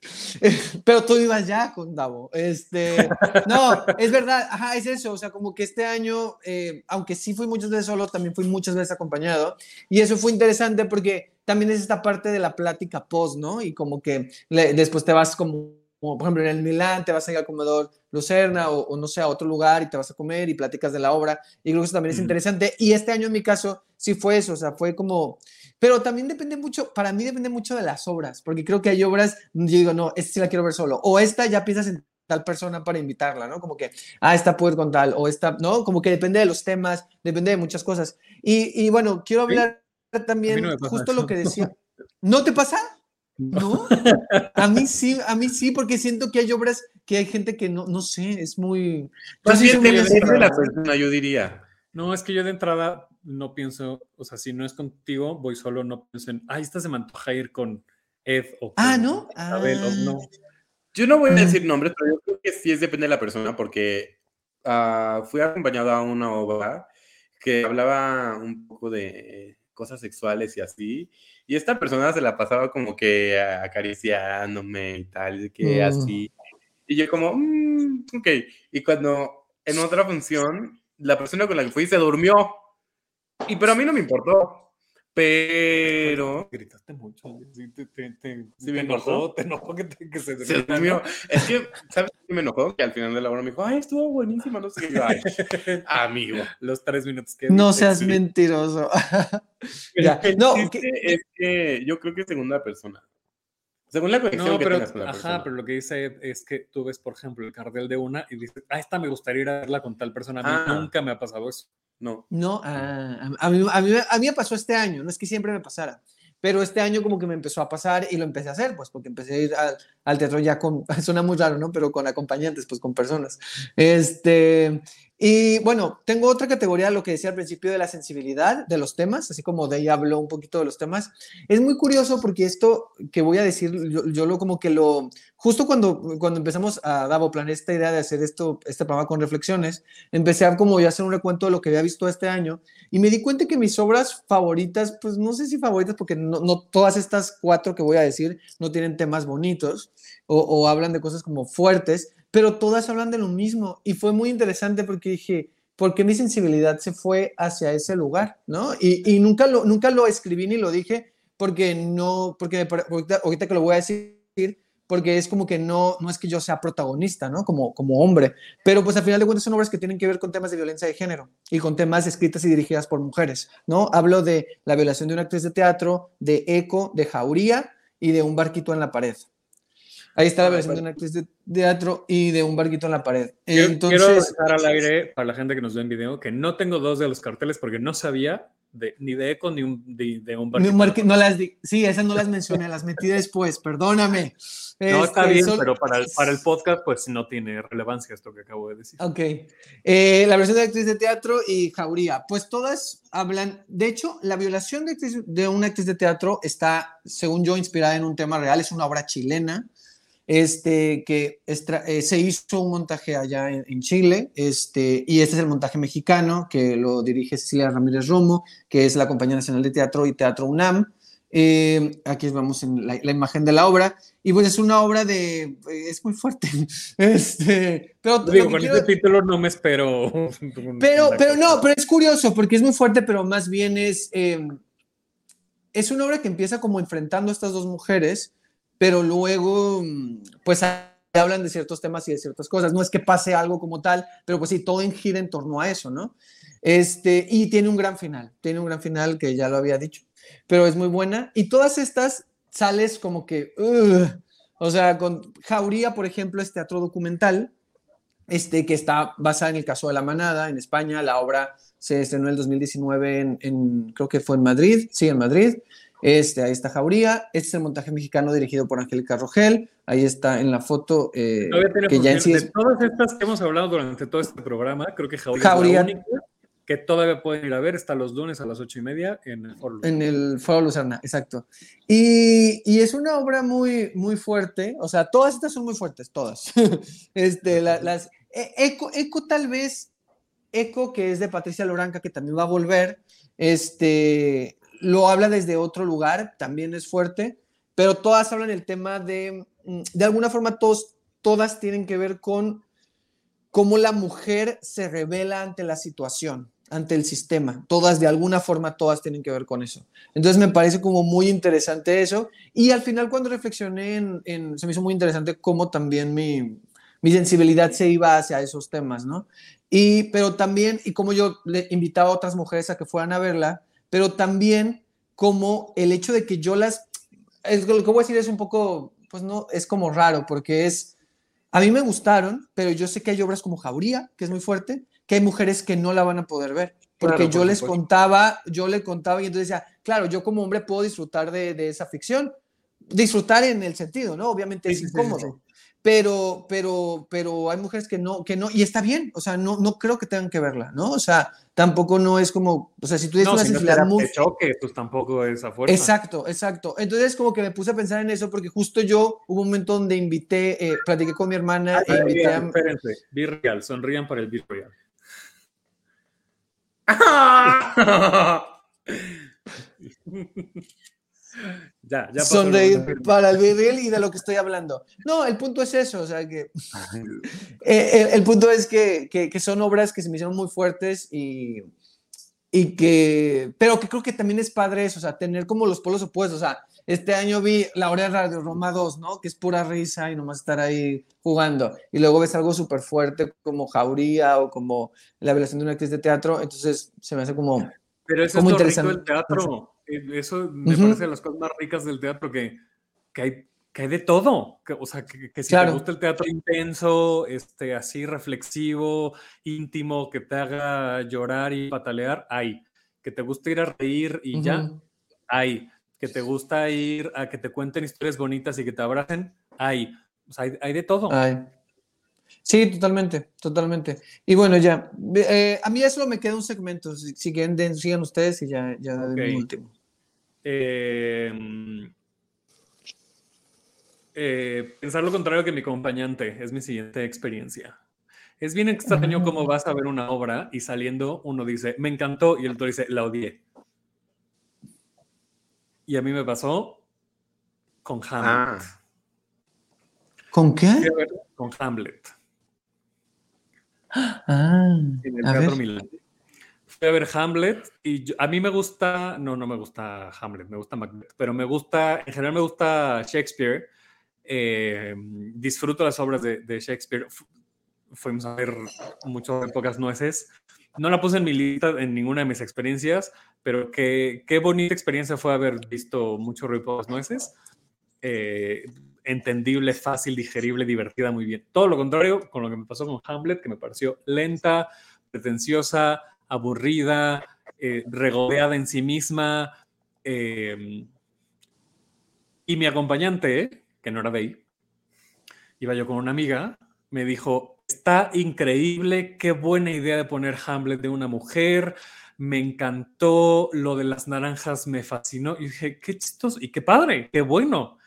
[LAUGHS] pero tú ibas ya con Davo. Este, no, es verdad, ajá, es eso. O sea, como que este año, eh, aunque sí fui muchas veces solo, también fui muchas veces acompañado. Y eso fue interesante porque también es esta parte de la plática post, ¿no? Y como que después te vas como, por ejemplo, en el Milán, te vas a ir al comedor Lucerna o, no sé, a otro lugar y te vas a comer y platicas de la obra. Y creo que eso también es interesante. Y este año en mi caso sí fue eso, o sea, fue como... Pero también depende mucho, para mí depende mucho de las obras, porque creo que hay obras, yo digo, no, esta sí la quiero ver solo, o esta ya piensas en tal persona para invitarla, ¿no? Como que, ah, esta puede con tal, o esta, ¿no? Como que depende de los temas, depende de muchas cosas. Y, y bueno, quiero hablar también justo lo que decía. [LAUGHS] ¿No te pasa? No, a mí sí, a mí sí, porque siento que hay obras que hay gente que no, no sé, es muy... Más sí bien depende de la persona, yo diría. No, es que yo de entrada no pienso, o sea, si no es contigo, voy solo, no pienso en, ay, esta se me antoja ir con Ed o con Ah, ¿no? Isabel, o Ah. no. Yo no voy a Mm. decir nombres, pero yo creo que sí es depende de la persona, porque ah, fui acompañado a una obra que hablaba un poco de cosas sexuales y así, y esta persona se la pasaba como que acariciándome y tal, y que Mm. así. Y yo como, "Mm, ok. Y cuando en otra función, la persona con la que fui se durmió. Y pero a mí no me importó. Pero Gritaste mucho. Sí, te, te, te, ¿Sí te me enojó, te enojó que, te- que se. Es que, ¿sabes qué me enojó? Que al final de la obra me dijo, ay, estuvo buenísima, no sé qué. [LAUGHS] Amigo. ¿no? Los tres minutos que No seas sí. mentiroso. [LAUGHS] Ya, no, que- es que yo creo que segunda persona. Según la conexión No, que pero, tengas con la ajá, persona. pero lo que dice Ed es que tú ves, por ejemplo, el cartel de una y dices, ah, esta me gustaría ir a verla con tal persona. A mí Ah. nunca me ha pasado eso. No. No, ah, a, mí, a, mí, a mí me pasó este año, no es que siempre me pasara, pero este año como que me empezó a pasar y lo empecé a hacer, pues porque empecé a ir al, al teatro ya con, [LAUGHS] suena muy raro, ¿no? Pero con acompañantes, pues con personas. Este, y bueno, tengo otra categoría, lo que decía al principio de la sensibilidad de los temas, así como de ella habló un poquito de los temas. Es muy curioso porque esto que voy a decir, yo, yo lo como que lo, justo cuando, cuando empezamos a Davo Plan esta idea de hacer esto, este programa con reflexiones, empecé a como ya hacer un recuento de lo que había visto este año y me di cuenta que mis obras favoritas, pues no sé si favoritas porque no, no todas estas cuatro que voy a decir no tienen temas bonitos o, hablan de cosas como fuertes, pero todas hablan de lo mismo y fue muy interesante porque dije, ¿por qué mi sensibilidad se fue hacia ese lugar? ¿no? Y, nunca, lo, nunca lo escribí ni lo dije porque no, porque ahorita que lo voy a decir, porque es como que no, no es que yo sea protagonista, ¿no? Como, como hombre, pero pues al final de cuentas son obras que tienen que ver con temas de violencia de género y con temas escritas y dirigidas por mujeres, ¿no? Hablo de la violación de una actriz de teatro, de Eco, de Jauría y de un barquito en la pared. Ahí está la violación de una actriz de teatro y de un barquito en la pared. Quiero, Entonces, quiero dejar al aire para la gente que nos ve en video que no tengo dos de los carteles porque no sabía de, ni de Eco ni un, de, de un ni barquito. un barqui- no las di- sí, esas no las mencioné, las metí después, perdóname. No, está Este, bien, sol- pero para el, para el podcast pues no tiene relevancia esto que acabo de decir. Ok. Eh, la versión de actriz de teatro y Jauría. Pues todas hablan. De hecho, la violación de, actriz- de una actriz de teatro está, según yo, inspirada en un tema real. Es una obra chilena. Este, que estra- eh, se hizo un montaje allá en, en Chile, este, y este es el montaje mexicano que lo dirige Cecilia Ramírez Romo, que es la Compañía Nacional de Teatro y Teatro UNAM. Eh, aquí vamos en la, la imagen de la obra, y pues es una obra de, eh, es muy fuerte, [LAUGHS] este, pero Digo, con quiero- este título no me espero. [LAUGHS] pero, pero no, pero es curioso porque es muy fuerte, pero más bien es, es una obra que empieza como enfrentando a estas dos mujeres, pero luego, mm, pues hablan de ciertos temas y de ciertas cosas. No es que pase algo como tal, pero pues sí, todo en- gira en torno a eso, ¿no? Este, y tiene un gran final, tiene un gran final que ya lo había dicho, pero es muy buena. Y todas estas sales como que, "Ugh". o sea, con Jauría, por ejemplo, es teatro documental, este, que está basada en el caso de la manada en España. La obra se estrenó en el 2019 en, en- creo que fue en Madrid, sí, en Madrid. Este, ahí está Jauría. Este es el montaje mexicano dirigido por Angélica Rogel. Ahí está en la foto eh, que ya en sí es... De todas estas que hemos hablado durante todo este programa, creo que Jauría, Jauría. es la única que todavía pueden ir a ver. Está los lunes a las ocho y media en el foro. En el Foro Lucerna, exacto. Y, y es una obra muy, muy fuerte, o sea, todas estas son muy fuertes, todas. [LAUGHS] este, la- las, e- Eco, Eco tal vez, Eco que es de Patricia Loranca, que también va a volver, este, lo habla desde otro lugar, también es fuerte, pero todas hablan el tema de, mm, de alguna forma todos, todas tienen que ver con cómo la mujer se revela ante la situación, ante el sistema. Todas, de alguna forma, todas tienen que ver con eso. Entonces me parece como muy interesante eso. Y al final cuando reflexioné, en, en- se me hizo muy interesante cómo también mi, mi sensibilidad se iba hacia esos temas, ¿no? Y, pero también, y como yo le invitaba a otras mujeres a que fueran a verla, pero también como el hecho de que yo las, es, lo que voy a decir es un poco, pues no, es como raro, porque es, a mí me gustaron, pero yo sé que hay obras como Jauría, que es muy fuerte, que hay mujeres que no la van a poder ver. Porque Claro, yo por les supuesto. contaba, yo le contaba y entonces decía, claro, yo como hombre puedo disfrutar de, de esa ficción, disfrutar en el sentido, ¿no? Obviamente Sí, es sí, sí, sí, incómodo. Pero, pero, pero hay mujeres que no, que no, y está bien, o sea, no, no creo que tengan que verla, ¿no? O sea, tampoco no es como, o sea, si tú tienes No, una si no te sensibilidad da muy, de choque, pues tampoco es a fuerza. Exacto, exacto. Entonces como que me puse a pensar en eso porque justo yo hubo un momento donde invité, eh, platiqué con mi hermana Ah, e invité Real, a... espérense, Be Real, sonrían para el Be Real. [LAUGHS] [LAUGHS] Ya, ya sonreír para el virril y de lo que estoy hablando. No, el punto es eso, o sea que... eh, el, el punto es que, que, que son obras que se me hicieron muy fuertes y, y que... Pero que creo que también es padre eso, o sea, tener como los polos opuestos, o sea, este año vi La Hora de Radio Roma 2, ¿no? Que es pura risa y nomás estar ahí jugando. Y luego ves algo súper fuerte como Jauría o como La violación de una actriz de teatro, entonces se me hace como... Pero eso es Como lo rico interesante. del teatro. Eh, Eso me parece de las cosas más ricas del teatro, que, que, hay, que hay de todo. Que, o sea, que, que si Claro. te gusta el teatro intenso, este, así reflexivo, íntimo, que te haga llorar y patalear, hay. Que te gusta ir a reír y ya, hay. Que te gusta ir a que te cuenten historias bonitas y que te abracen, hay. O sea, hay, hay de todo. Sí, totalmente, totalmente. Y bueno, ya, eh, a mí ya solo me queda un segmento. Si, si quieren, den- sigan ustedes y ya, ya doy mi Ok. último. Eh, eh, pensar lo contrario que mi acompañante es mi siguiente experiencia. Es bien extraño cómo vas a ver una obra y saliendo uno dice, me encantó, y el otro dice, la odié. Y a mí me pasó con Hamlet. Ah, ¿Con qué? ver con Hamlet Ah, en el a Teatro ver. Milán. Fui a ver Hamlet y yo- a mí me gusta, no, no me gusta Hamlet, me gusta Macbeth, pero me gusta, en general me gusta Shakespeare. eh, disfruto las obras de, de Shakespeare. Fu- Fuimos a ver mucho de pocas nueces. No la puse en mi lista en ninguna de mis experiencias, pero qué, qué bonita experiencia fue haber visto mucho Ruido y pocas nueces. Eh, entendible, fácil, digerible, divertida, muy bien. Todo lo contrario con lo que me pasó con Hamlet, que me pareció lenta, pretenciosa, aburrida, eh, regodeada en sí misma. eh, y mi acompañante, que no era ahí, iba yo con una amiga, me dijo, está increíble, qué buena idea de poner Hamlet de una mujer, me encantó, lo de las naranjas me fascinó. Y dije, qué chistoso y qué padre, qué bueno,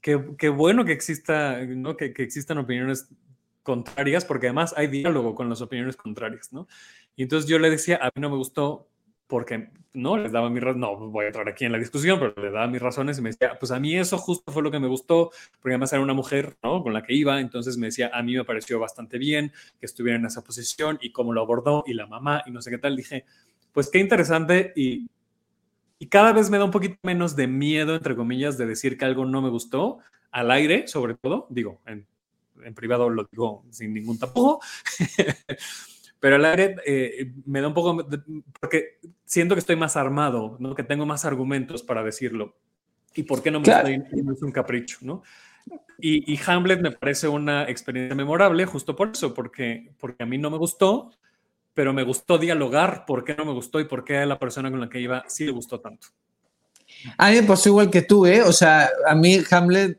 qué, qué bueno que, exista, ¿no? que, que existan opiniones contrarias, porque además hay diálogo con las opiniones contrarias, ¿no? Y entonces yo le decía, a mí no me gustó porque no les daba mi razón, no voy a entrar aquí en la discusión, pero le daba mis razones y me decía, pues a mí eso justo fue lo que me gustó, porque además era una mujer, ¿no? Con la que iba, entonces me decía, a mí me pareció bastante bien que estuviera en esa posición y cómo lo abordó y la mamá y no sé qué tal. Dije, pues qué interesante y, y cada vez me da un poquito menos de miedo, entre comillas, de decir que algo no me gustó, al aire, sobre todo, digo, en, en privado lo digo sin ningún tapujo, [LAUGHS] pero al aire eh, me da un poco, de- porque siento que estoy más armado, ¿no? que tengo más argumentos para decirlo. ¿Y por qué no me Claro. estoy, no es un capricho? ¿no? Y, y Hamlet me parece una experiencia memorable justo por eso, porque, porque a mí no me gustó, pero me gustó dialogar por qué no me gustó y por qué a la persona con la que iba sí le gustó tanto. A mí me pasó igual que tú, ¿eh? O sea, a mí Hamlet,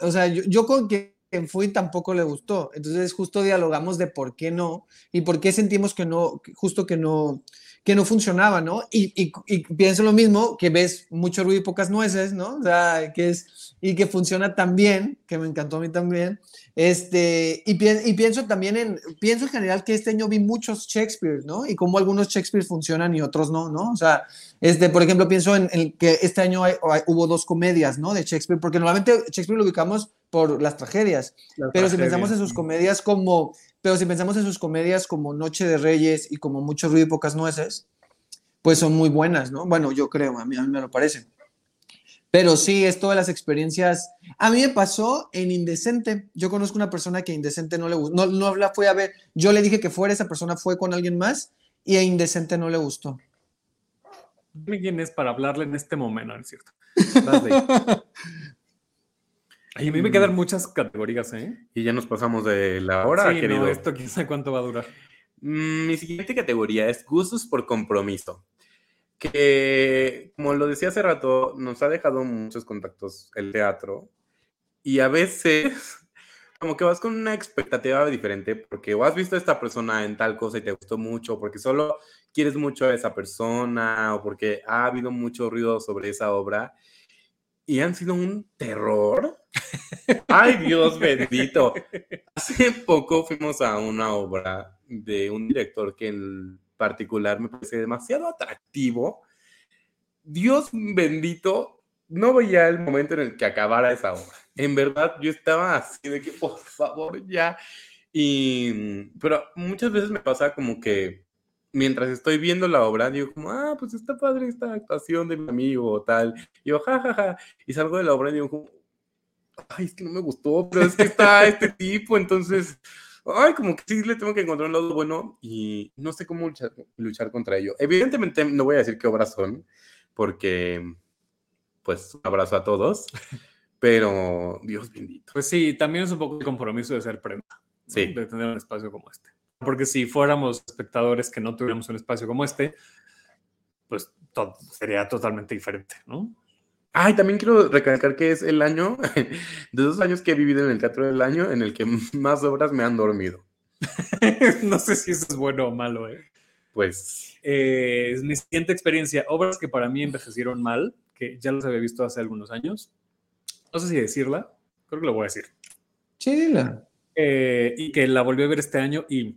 o sea, yo, yo con quien fui tampoco le gustó. Entonces justo dialogamos de por qué no y por qué sentimos que no, justo que no, que no funcionaba, ¿no? Y, y, y pienso lo mismo, que ves mucho ruido y pocas nueces, ¿no? O sea, que es, y que funciona tan bien, que me encantó a mí también. Este, y, y pienso también en, pienso en general que este año vi muchos Shakespeare, ¿no? Y cómo algunos Shakespeare funcionan y otros no, ¿no? O sea, este, por ejemplo, pienso en, en que este año hay- hay- hubo dos comedias, ¿no? De Shakespeare, porque normalmente Shakespeare lo ubicamos por las tragedias, pero si pensamos en sus comedias como, pero si pensamos en sus comedias como Noche de Reyes y como Mucho ruido y pocas nueces, pues son muy buenas, ¿no? Bueno, yo creo, a mí, a mí me lo parece. Pero sí, esto de las experiencias, a mí me pasó en Indecente. Yo conozco una persona que a Indecente no le gustó, no, no la fue a ver. Yo le dije que fuera, esa persona fue con alguien más y a Indecente no le gustó. Dime quién es para hablarle en este momento, ¿no es cierto? [LAUGHS] Ay, a mí me quedan muchas categorías, ¿eh? y ya nos pasamos de la hora, sí, querido. no, esto quién sabe cuánto va a durar. Mm, Mi siguiente categoría es gustos por compromiso. que, como lo decía hace rato, nos ha dejado muchos contactos el teatro y a veces [LAUGHS] como que vas con una expectativa diferente porque o has visto a esta persona en tal cosa y te gustó mucho, porque solo quieres mucho a esa persona o porque ha habido mucho ruido sobre esa obra y han sido un terror. Ay, Dios [LAUGHS] bendito. Hace poco fuimos a una obra de un director que en particular me parece demasiado atractivo. Dios bendito, no veía el momento en el que acabara esa obra. En verdad, yo estaba así de que, por favor, ya. Y, pero muchas veces me pasa como que mientras estoy viendo la obra, digo como, ah, pues está padre esta actuación de mi amigo o tal. Y yo, jajaja. Ja, ja. Y salgo de la obra y digo como, ay, es que no me gustó, pero es que está este tipo, entonces, ay, como que sí le tengo que encontrar un lado bueno y no sé cómo luchar, luchar contra ello. Evidentemente no voy a decir qué obras son, porque, pues, un abrazo a todos, [LAUGHS] pero Dios bendito. Pues sí, también es un poco el compromiso de ser prensa, sí. de tener un espacio como este. Porque si fuéramos espectadores que no tuviéramos un espacio como este, pues todo sería totalmente diferente, ¿no? Ay, también quiero recalcar que es el año, [LAUGHS] de dos años que he vivido en el teatro del año, en el que [LAUGHS] más obras me han dormido. [LAUGHS] no sé si eso es bueno o malo, ¿eh? Pues. Eh, es mi siguiente experiencia. Obras que para mí envejecieron mal, que ya los había visto hace algunos años. No sé si decirla, creo que lo voy a decir. Dila. Eh, y que la volví a ver este año y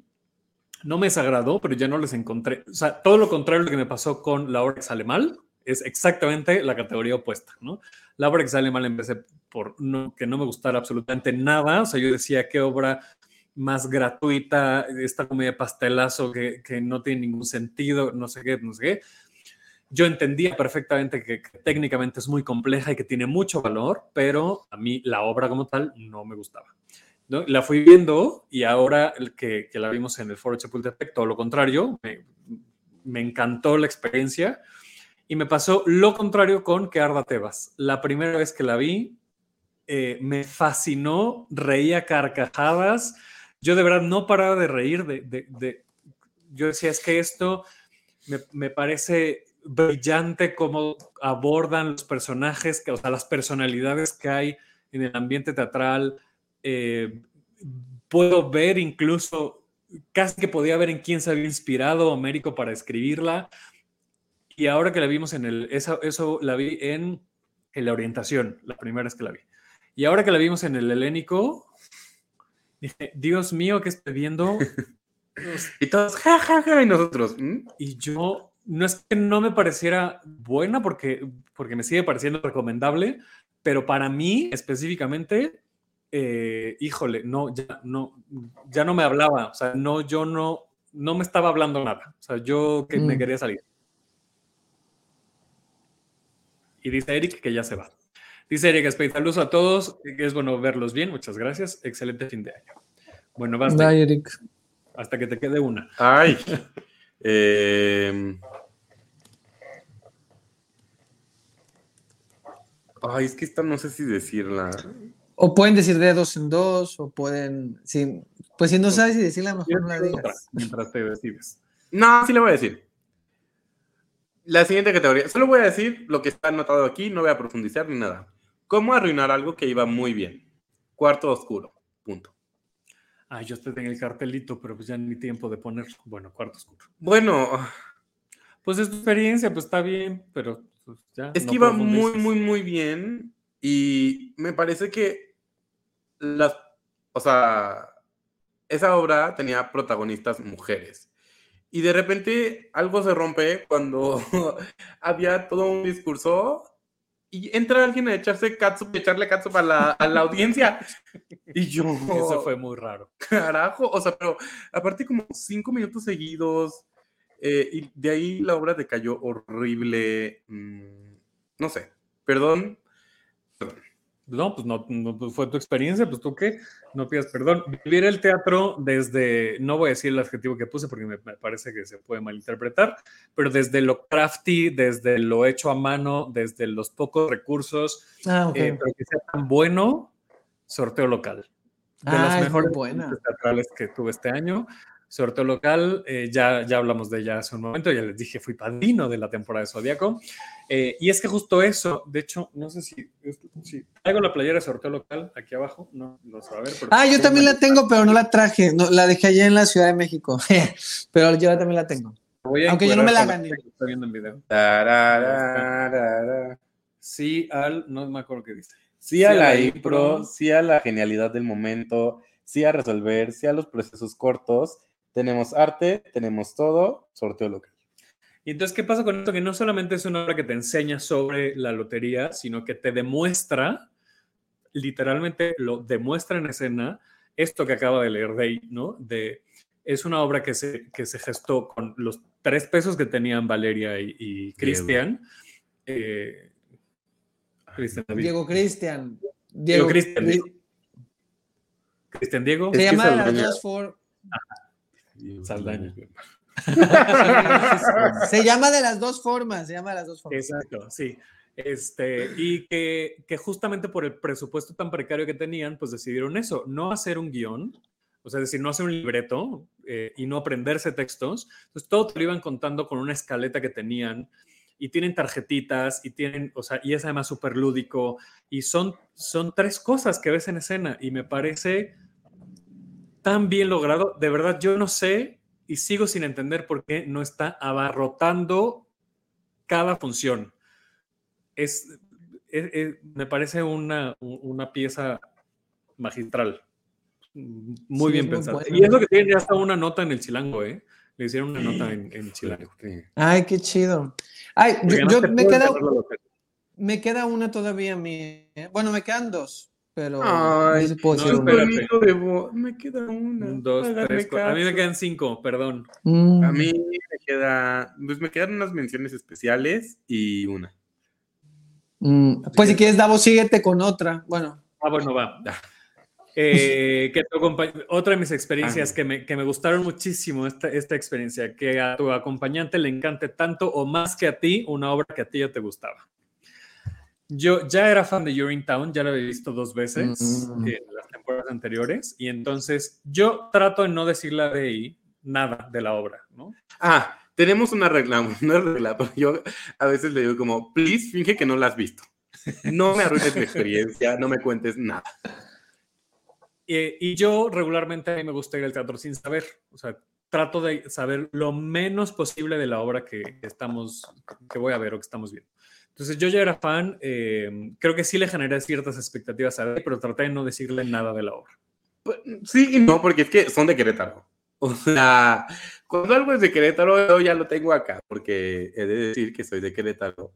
no me desagradó, pero ya no les encontré. O sea, todo lo contrario de lo que me pasó con La obra que sale mal, es exactamente la categoría opuesta, ¿no? La obra que sale mal empecé por no, que no me gustara absolutamente nada. O sea, yo decía, qué obra más gratuita, esta comedia pastelazo que, no tiene ningún sentido, no sé qué, no sé qué. Yo entendía perfectamente que, técnicamente es muy compleja y que tiene mucho valor, pero a mí la obra como tal no me gustaba. ¿No? La fui viendo y ahora que, que, la vimos en el Foro Chapultepec, todo lo contrario, me, me, encantó la experiencia y me pasó lo contrario con Que Arda Tebas. La primera vez que la vi, eh, me fascinó, reía carcajadas, yo de verdad no paraba de reír, de, de, de yo decía, es que esto me, me parece brillante cómo abordan los personajes, que, o sea, las personalidades que hay en el ambiente teatral, eh, puedo ver incluso, casi que podía ver en quién se había inspirado Américo para escribirla. Y ahora que la vimos en el, eso, eso la vi en, en, la orientación, la primera vez que la vi. Y ahora que la vimos en el helénico, dije, Dios mío, ¿qué estoy viendo? [LAUGHS] y todos, jajaja, ja, ja, y nosotros. ¿Mm? Y yo, no es que no me pareciera buena, porque, porque me sigue pareciendo recomendable, pero para mí específicamente eh, híjole, no ya, no, ya no me hablaba, o sea, no, yo no, no me estaba hablando nada, o sea, yo que mm. me quería salir. Y dice Eric que ya se va. Dice Eric Spade, saludos a todos, es bueno verlos bien, muchas gracias, excelente fin de año. Bueno, basta. Bye, Eric. Hasta que te quede una. Ay. [LAUGHS] eh... Ay, es que esta no sé si decirla. O pueden decir de dos en dos, o pueden. Sí, pues si no sabes si decirla, mejor no la digas. Mientras te decides. No, sí le voy a decir. La siguiente categoría. Solo voy a decir lo que está anotado aquí, no voy a profundizar ni nada. ¿Cómo arruinar algo que iba muy bien? Cuarto oscuro. Punto. Ah, yo estoy en el cartelito, pero pues ya ni tiempo de poner. Bueno, cuarto oscuro. Bueno. Pues es tu experiencia, pues está bien, pero pues, ya. Es no que iba muy, muy, muy bien. Y me parece que las, o sea, esa obra tenía protagonistas mujeres. Y de repente algo se rompe cuando [LAUGHS] había todo un discurso y entra alguien a echarse catsup, echarle catsup a la, a la audiencia. [LAUGHS] Y yo. Eso fue muy raro. Carajo, o sea, pero aparte, como cinco minutos seguidos. Eh, y de ahí la obra decayó horrible. Mm, no sé, perdón, no, pues no, no pues fue tu experiencia, pues tú qué, no pidas perdón. Vivir el teatro desde, no voy a decir el adjetivo que puse porque me, me parece que se puede malinterpretar, pero desde lo crafty, desde lo hecho a mano, desde los pocos recursos, ah, okay. eh, pero que sea tan bueno, sorteo local. De ah, las mejores buena. teatrales que tuve este año. Sorteo local, eh, ya, ya hablamos de ella hace un momento, ya les dije, fui padrino de la temporada de Zodíaco. Eh, y es que justo eso, de hecho, no sé si, si traigo la playera de sorteo local aquí abajo, no lo a ver. Ah, yo también la tengo, pero no la traje, no, la dejé allá en la Ciudad de México, [LAUGHS] pero yo también la tengo. Aunque yo no me la gané. Estoy viendo en video. Sí al, no me acuerdo qué dice. Sí a la IPRO, sí a la genialidad del momento, sí a resolver, sí a los procesos cortos tenemos arte, tenemos todo, sorteo local. Y entonces, ¿qué pasa con esto? Que no solamente es una obra que te enseña sobre la lotería, sino que te demuestra, literalmente lo demuestra en escena, esto que acaba de leer de ¿no? De, es una obra que se, que se gestó con los tres pesos que tenían Valeria y, Cristian. Eh, Diego Cristian. Diego Cristian. Cristian Diego. Se llama las dos for... Saldaña. [LAUGHS] se llama de las dos formas, se llama de las dos formas. Exacto, sí. Este, y que, que, justamente por el presupuesto tan precario que tenían, pues decidieron eso, no hacer un guion, o sea, decir, no hacer un libreto eh, y no aprenderse textos. Entonces, todo te lo iban contando con una escaleta que tenían y tienen tarjetitas y tienen, o sea, y es además súper lúdico y son, son tres cosas que ves en escena y me parece tan bien logrado. De verdad, yo no sé y sigo sin entender por qué no está abarrotando cada función. Es, me parece una, una, pieza magistral. Muy bien pensada. Y es lo que tiene hasta una nota en el chilango, ¿eh? Le hicieron una nota en, en chilango. Ay, qué chido. Ay, yo, me, queda, me queda una todavía a mí. ¿eh? Bueno, me quedan dos pero Ay, no, me queda una. Dos, tres, A mí me quedan cinco, perdón. Mm. A mí me queda, pues me quedan unas menciones especiales y una. Mm, pues si quieres, Davo, síguete con otra. Bueno. Ah, bueno, va. Eh, que otra de mis experiencias que me, que me, gustaron muchísimo, esta, esta experiencia, que a tu acompañante le encante tanto o más que a ti una obra que a ti ya te gustaba. Yo ya era fan de You're Town, ya lo había visto dos veces mm. en las temporadas anteriores, y entonces yo trato de no decirle a nada de la obra, ¿no? Ah, tenemos una regla, [LAUGHS] una regla, pero yo a veces le digo como, please, finge que no la has visto. No me arruines mi experiencia, no me cuentes nada. Y, yo regularmente a mí me gusta ir al teatro sin saber, o sea, trato de saber lo menos posible de la obra que estamos, que voy a ver o que estamos viendo. Entonces yo ya era fan, eh, creo que sí le generé ciertas expectativas a él, pero traté de no decirle nada de la obra. Pues, sí y no, porque es que son de Querétaro. O sea, cuando algo es de Querétaro, yo ya lo tengo acá, porque he de decir que soy de Querétaro.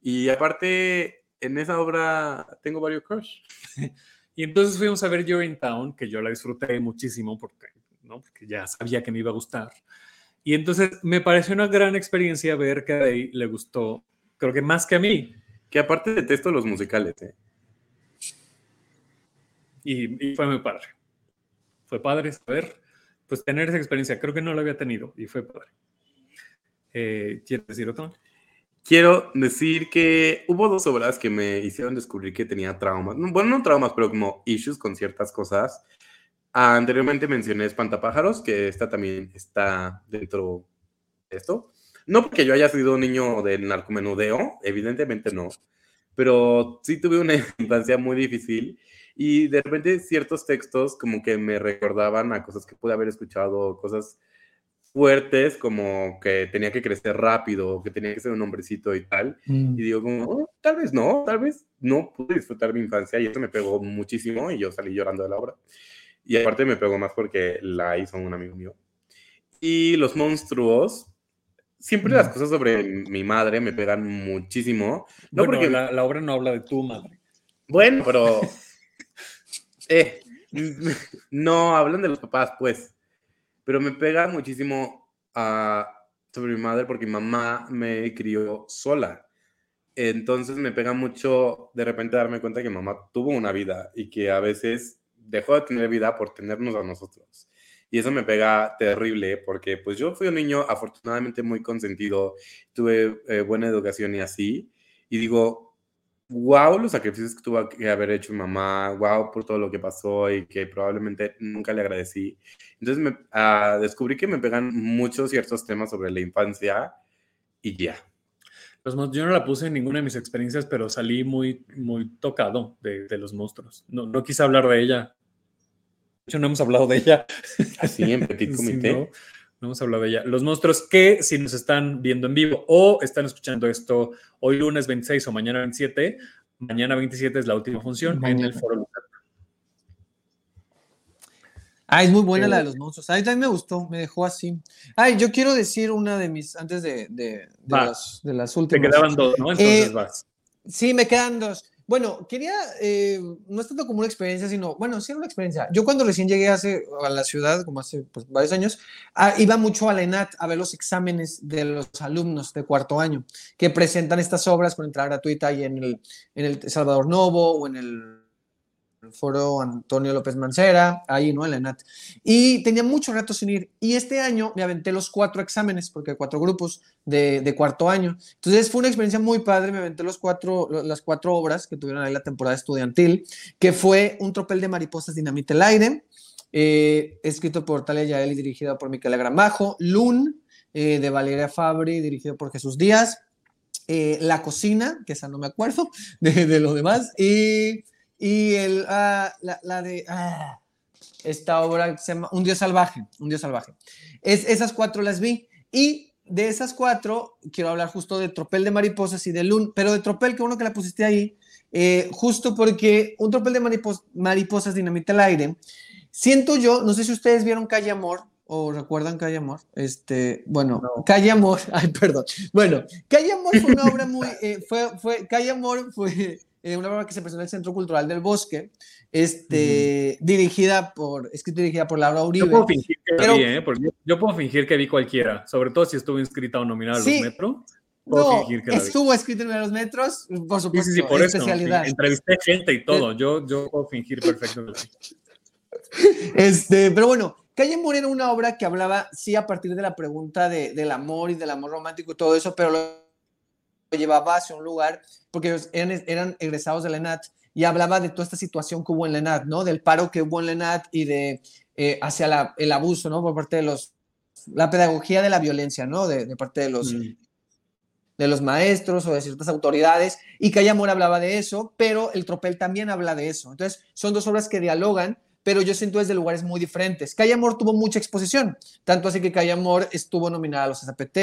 Y aparte, en esa obra tengo varios crush. y entonces fuimos a ver You're in Town, que yo la disfruté muchísimo porque, ¿no? porque ya sabía que me iba a gustar. Y entonces me pareció una gran experiencia ver que a Day le gustó creo que más que a mí. Que aparte detesto los musicales, ¿eh? Y, fue muy padre. Fue padre saber, pues tener esa experiencia. Creo que no lo había tenido y fue padre. Eh, ¿Quieres decir otro? Quiero decir que hubo dos obras que me hicieron descubrir que tenía traumas. Bueno, no traumas, pero como issues con ciertas cosas. Anteriormente mencioné Espantapájaros, que esta también está dentro de esto. No porque yo haya sido un niño del narcomenudeo, evidentemente no, pero sí tuve una [LAUGHS] infancia muy difícil y de repente ciertos textos como que me recordaban a cosas que pude haber escuchado, cosas fuertes como que tenía que crecer rápido, que tenía que ser un hombrecito y tal. Mm. Y digo como, oh, tal vez no, tal vez no pude disfrutar mi infancia y eso me pegó muchísimo y yo salí llorando de la obra. Y aparte me pegó más porque la hizo un amigo mío. Y los monstruos, siempre las cosas sobre mi madre me pegan muchísimo. No porque la, obra no habla de tu madre. Bueno, pero [LAUGHS] eh, no hablan de los papás, pues. Pero me pega muchísimo uh, sobre mi madre porque mi mamá me crió sola. Entonces me pega mucho de repente darme cuenta que mamá tuvo una vida y que a veces dejó de tener vida por tenernos a nosotros. Y eso me pega terrible porque pues yo fui un niño afortunadamente muy consentido, tuve eh, buena educación y así. Y digo, wow los sacrificios que tuvo que haber hecho mi mamá, wow por todo lo que pasó y que probablemente nunca le agradecí. Entonces me, ah, descubrí que me pegan muchos ciertos temas sobre la infancia y ya. Los, yo no la puse en ninguna de mis experiencias, pero salí muy, muy tocado de, de los monstruos. No, no, quise hablar de ella. De hecho, no hemos hablado de ella. Así, en Petit [LAUGHS] Comité. Sí, no, no, hemos hablado de ella. Los monstruos que, si nos están viendo en vivo o están escuchando esto hoy lunes 26 o mañana 27, mañana 27 es la última función mañana. en el Foro. Ah, es muy buena la de los monstruos. A mí también me gustó, me dejó así. Ay, yo quiero decir una de mis, antes de, de, de, las, de las, últimas. Te quedaban dos, ¿no? Entonces eh, vas. Sí, me quedan dos. Bueno, quería, eh, no es tanto como una experiencia, sino, bueno, sí era una experiencia. Yo cuando recién llegué hace, a la ciudad, como hace pues, varios años, ah, iba mucho a la ENAT a ver los exámenes de los alumnos de cuarto año, que presentan estas obras con entrada gratuita y en el, en el Salvador Novo o en el foro Antonio López Mancera, ahí, ¿no? En la ENAT. Y tenía mucho rato sin ir. Y este año me aventé los cuatro exámenes, porque cuatro grupos de, de, cuarto año. Entonces fue una experiencia muy padre. Me aventé los cuatro, las cuatro obras que tuvieron ahí la temporada estudiantil, que fue Un tropel de mariposas dinamita el aire, eh, escrito por Talia Yael y dirigido por Miquel Gramajo, Lun, eh, de Valeria Fabri, dirigido por Jesús Díaz, eh, La cocina, que esa no me acuerdo [LAUGHS] de, de lo demás, y y el, ah, la, la, de ah, esta obra se llama Un Dios Salvaje, Un Dios Salvaje. Es, esas cuatro las vi y de esas cuatro quiero hablar justo de Tropel de Mariposas y de Lun, pero de Tropel, que uno que la pusiste ahí, eh, justo porque un Tropel de maripos, Mariposas dinamita el aire. Siento yo, no sé si ustedes vieron Calle Amor, o recuerdan Calle Amor, este, bueno, no. Calle Amor, [LAUGHS] ay, perdón, bueno, Calle Amor fue una [LAUGHS] obra muy, eh, fue, fue, Calle Amor fue eh, una obra que se presentó en el Centro Cultural del Bosque, este, -huh. dirigida por, escrita y dirigida por Laura Uribe. Yo puedo fingir que pero, vi, ¿eh? Porque yo puedo fingir que vi cualquiera, sobre todo si estuvo inscrita o nominada a sí, los Metro. No, estuvo escrito en los metros, por supuesto, sí, sí, sí, por especialidad. Eso, sí, entrevisté gente y todo, yo, yo puedo fingir perfectamente. Este, pero bueno, Calle Amor era una obra que hablaba, sí, a partir de la pregunta de, del amor y del amor romántico y todo eso, pero lo llevaba hacia un lugar, porque ellos eran, eran egresados de la ENAT, y hablaba de toda esta situación que hubo en la ENAT, ¿no? Del paro que hubo en la ENAT y de eh, hacia la, el abuso, ¿no? Por parte de los, la pedagogía de la violencia, ¿no? De, de parte de los, mm. de los maestros o de ciertas autoridades, y Calle Amor hablaba de eso, pero el Tropel también habla de eso. Entonces, son dos obras que dialogan, pero yo siento desde lugares muy diferentes. Calle Amor tuvo mucha exposición, tanto así que Calle Amor estuvo nominada a los SPT,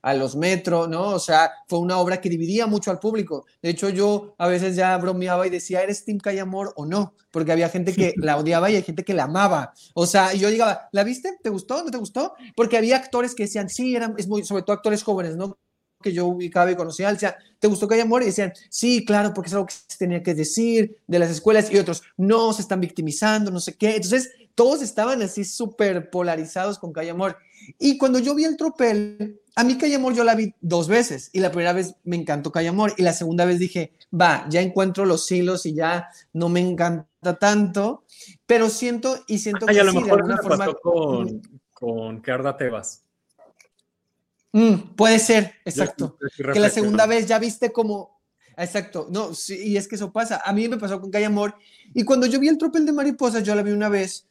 a los Metro, ¿no? O sea, fue una obra que dividía mucho al público. De hecho, yo a veces ya bromeaba y decía, ¿eres Team Calle Amor o no? Porque había gente que [LAUGHS] la odiaba y hay gente que la amaba. O sea, y yo digaba, ¿la viste? ¿Te gustó? ¿No te gustó? Porque había actores que decían, sí, eran, es muy, sobre todo actores jóvenes, ¿no? Que yo ubicaba y conocía, decía, ¿te gustó que haya amor? Y decían, sí, claro, porque es algo que se tenía que decir de las escuelas y otros, no, se están victimizando, no sé qué. Entonces, todos estaban así súper polarizados con Calle Amor. Y cuando yo vi el tropel, a mí Calle Amor yo la vi dos veces y la primera vez me encantó Calle Amor y la segunda vez dije, va, ya encuentro los hilos y ya no me encanta tanto, pero siento y siento ah, que a lo sí, mejor de alguna forma... con, con Carda Tebas. Mm, puede ser, exacto. que la segunda vez ya viste como. Exacto, no, sí, y es que eso pasa. A mí me pasó con Calle Amor. Y cuando yo vi el tropel de mariposas, yo la vi una vez.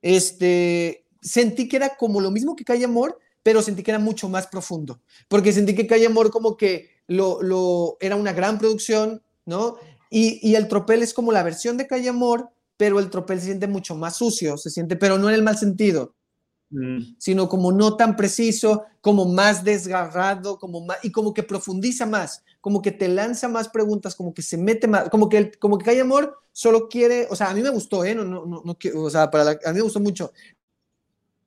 Este, sentí que era como lo mismo que Calle Amor, pero sentí que era mucho más profundo. Porque sentí que Calle Amor, como que lo, lo era una gran producción, ¿no? Y, y el tropel es como la versión de Calle Amor, pero el tropel se siente mucho más sucio, se siente, pero no en el mal sentido, Mm. sino como no tan preciso, como más desgarrado, como más, y como que profundiza más, como que te lanza más preguntas, como que se mete más, como que, como que Calle Amor solo quiere, o sea, a mí me gustó, ¿eh? No, no, no, no o sea, para la, a mí me gustó mucho,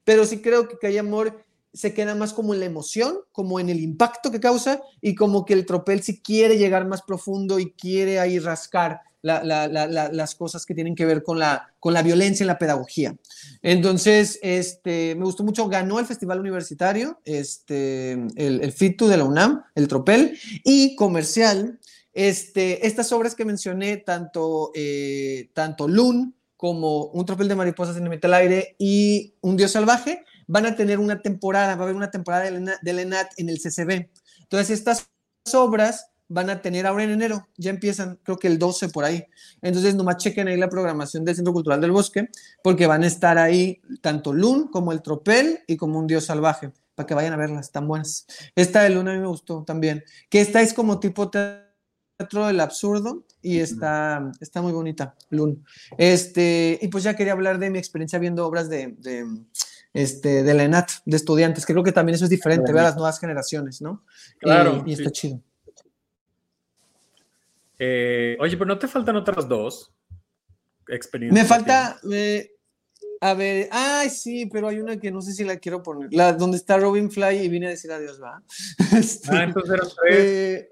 pero sí creo que Calle Amor se queda más como en la emoción, como en el impacto que causa, y como que el tropel sí quiere llegar más profundo y quiere ahí rascar la, la, la, las cosas que tienen que ver con la, con la violencia en la pedagogía. Entonces, este, me gustó mucho, ganó el Festival Universitario, este, el, el FITU de la UNAM, el Tropel, y comercial. Este, estas obras que mencioné, tanto, eh, tanto Lun como Un Tropel de Mariposas en el Metal Aire y Un Dios Salvaje, van a tener una temporada, va a haber una temporada de Lenat en el CCB. Entonces, estas obras van a tener ahora en enero, ya empiezan, creo que el 12 por ahí. Entonces, nomás chequen ahí la programación del Centro Cultural del Bosque, porque van a estar ahí tanto Lun como el Tropel y como un Dios Salvaje, para que vayan a verlas, están buenas. Esta de Luna a mí me gustó también, que esta es como tipo teatro del absurdo y está, está muy bonita, Lun. Este, y pues ya quería hablar de mi experiencia viendo obras de, de este, de la ENAT, de estudiantes, que creo que también eso es diferente, ver a las nuevas generaciones, ¿no? Claro. Y, y está chido. Eh, oye, pero no te faltan otras dos experiencias. Me falta, a ver, ay, sí, pero hay una que no sé si la quiero poner, la donde está Robin Fly y vine a decir adiós, ¿va? [LAUGHS] Este, Ah, entonces eran tres. eh,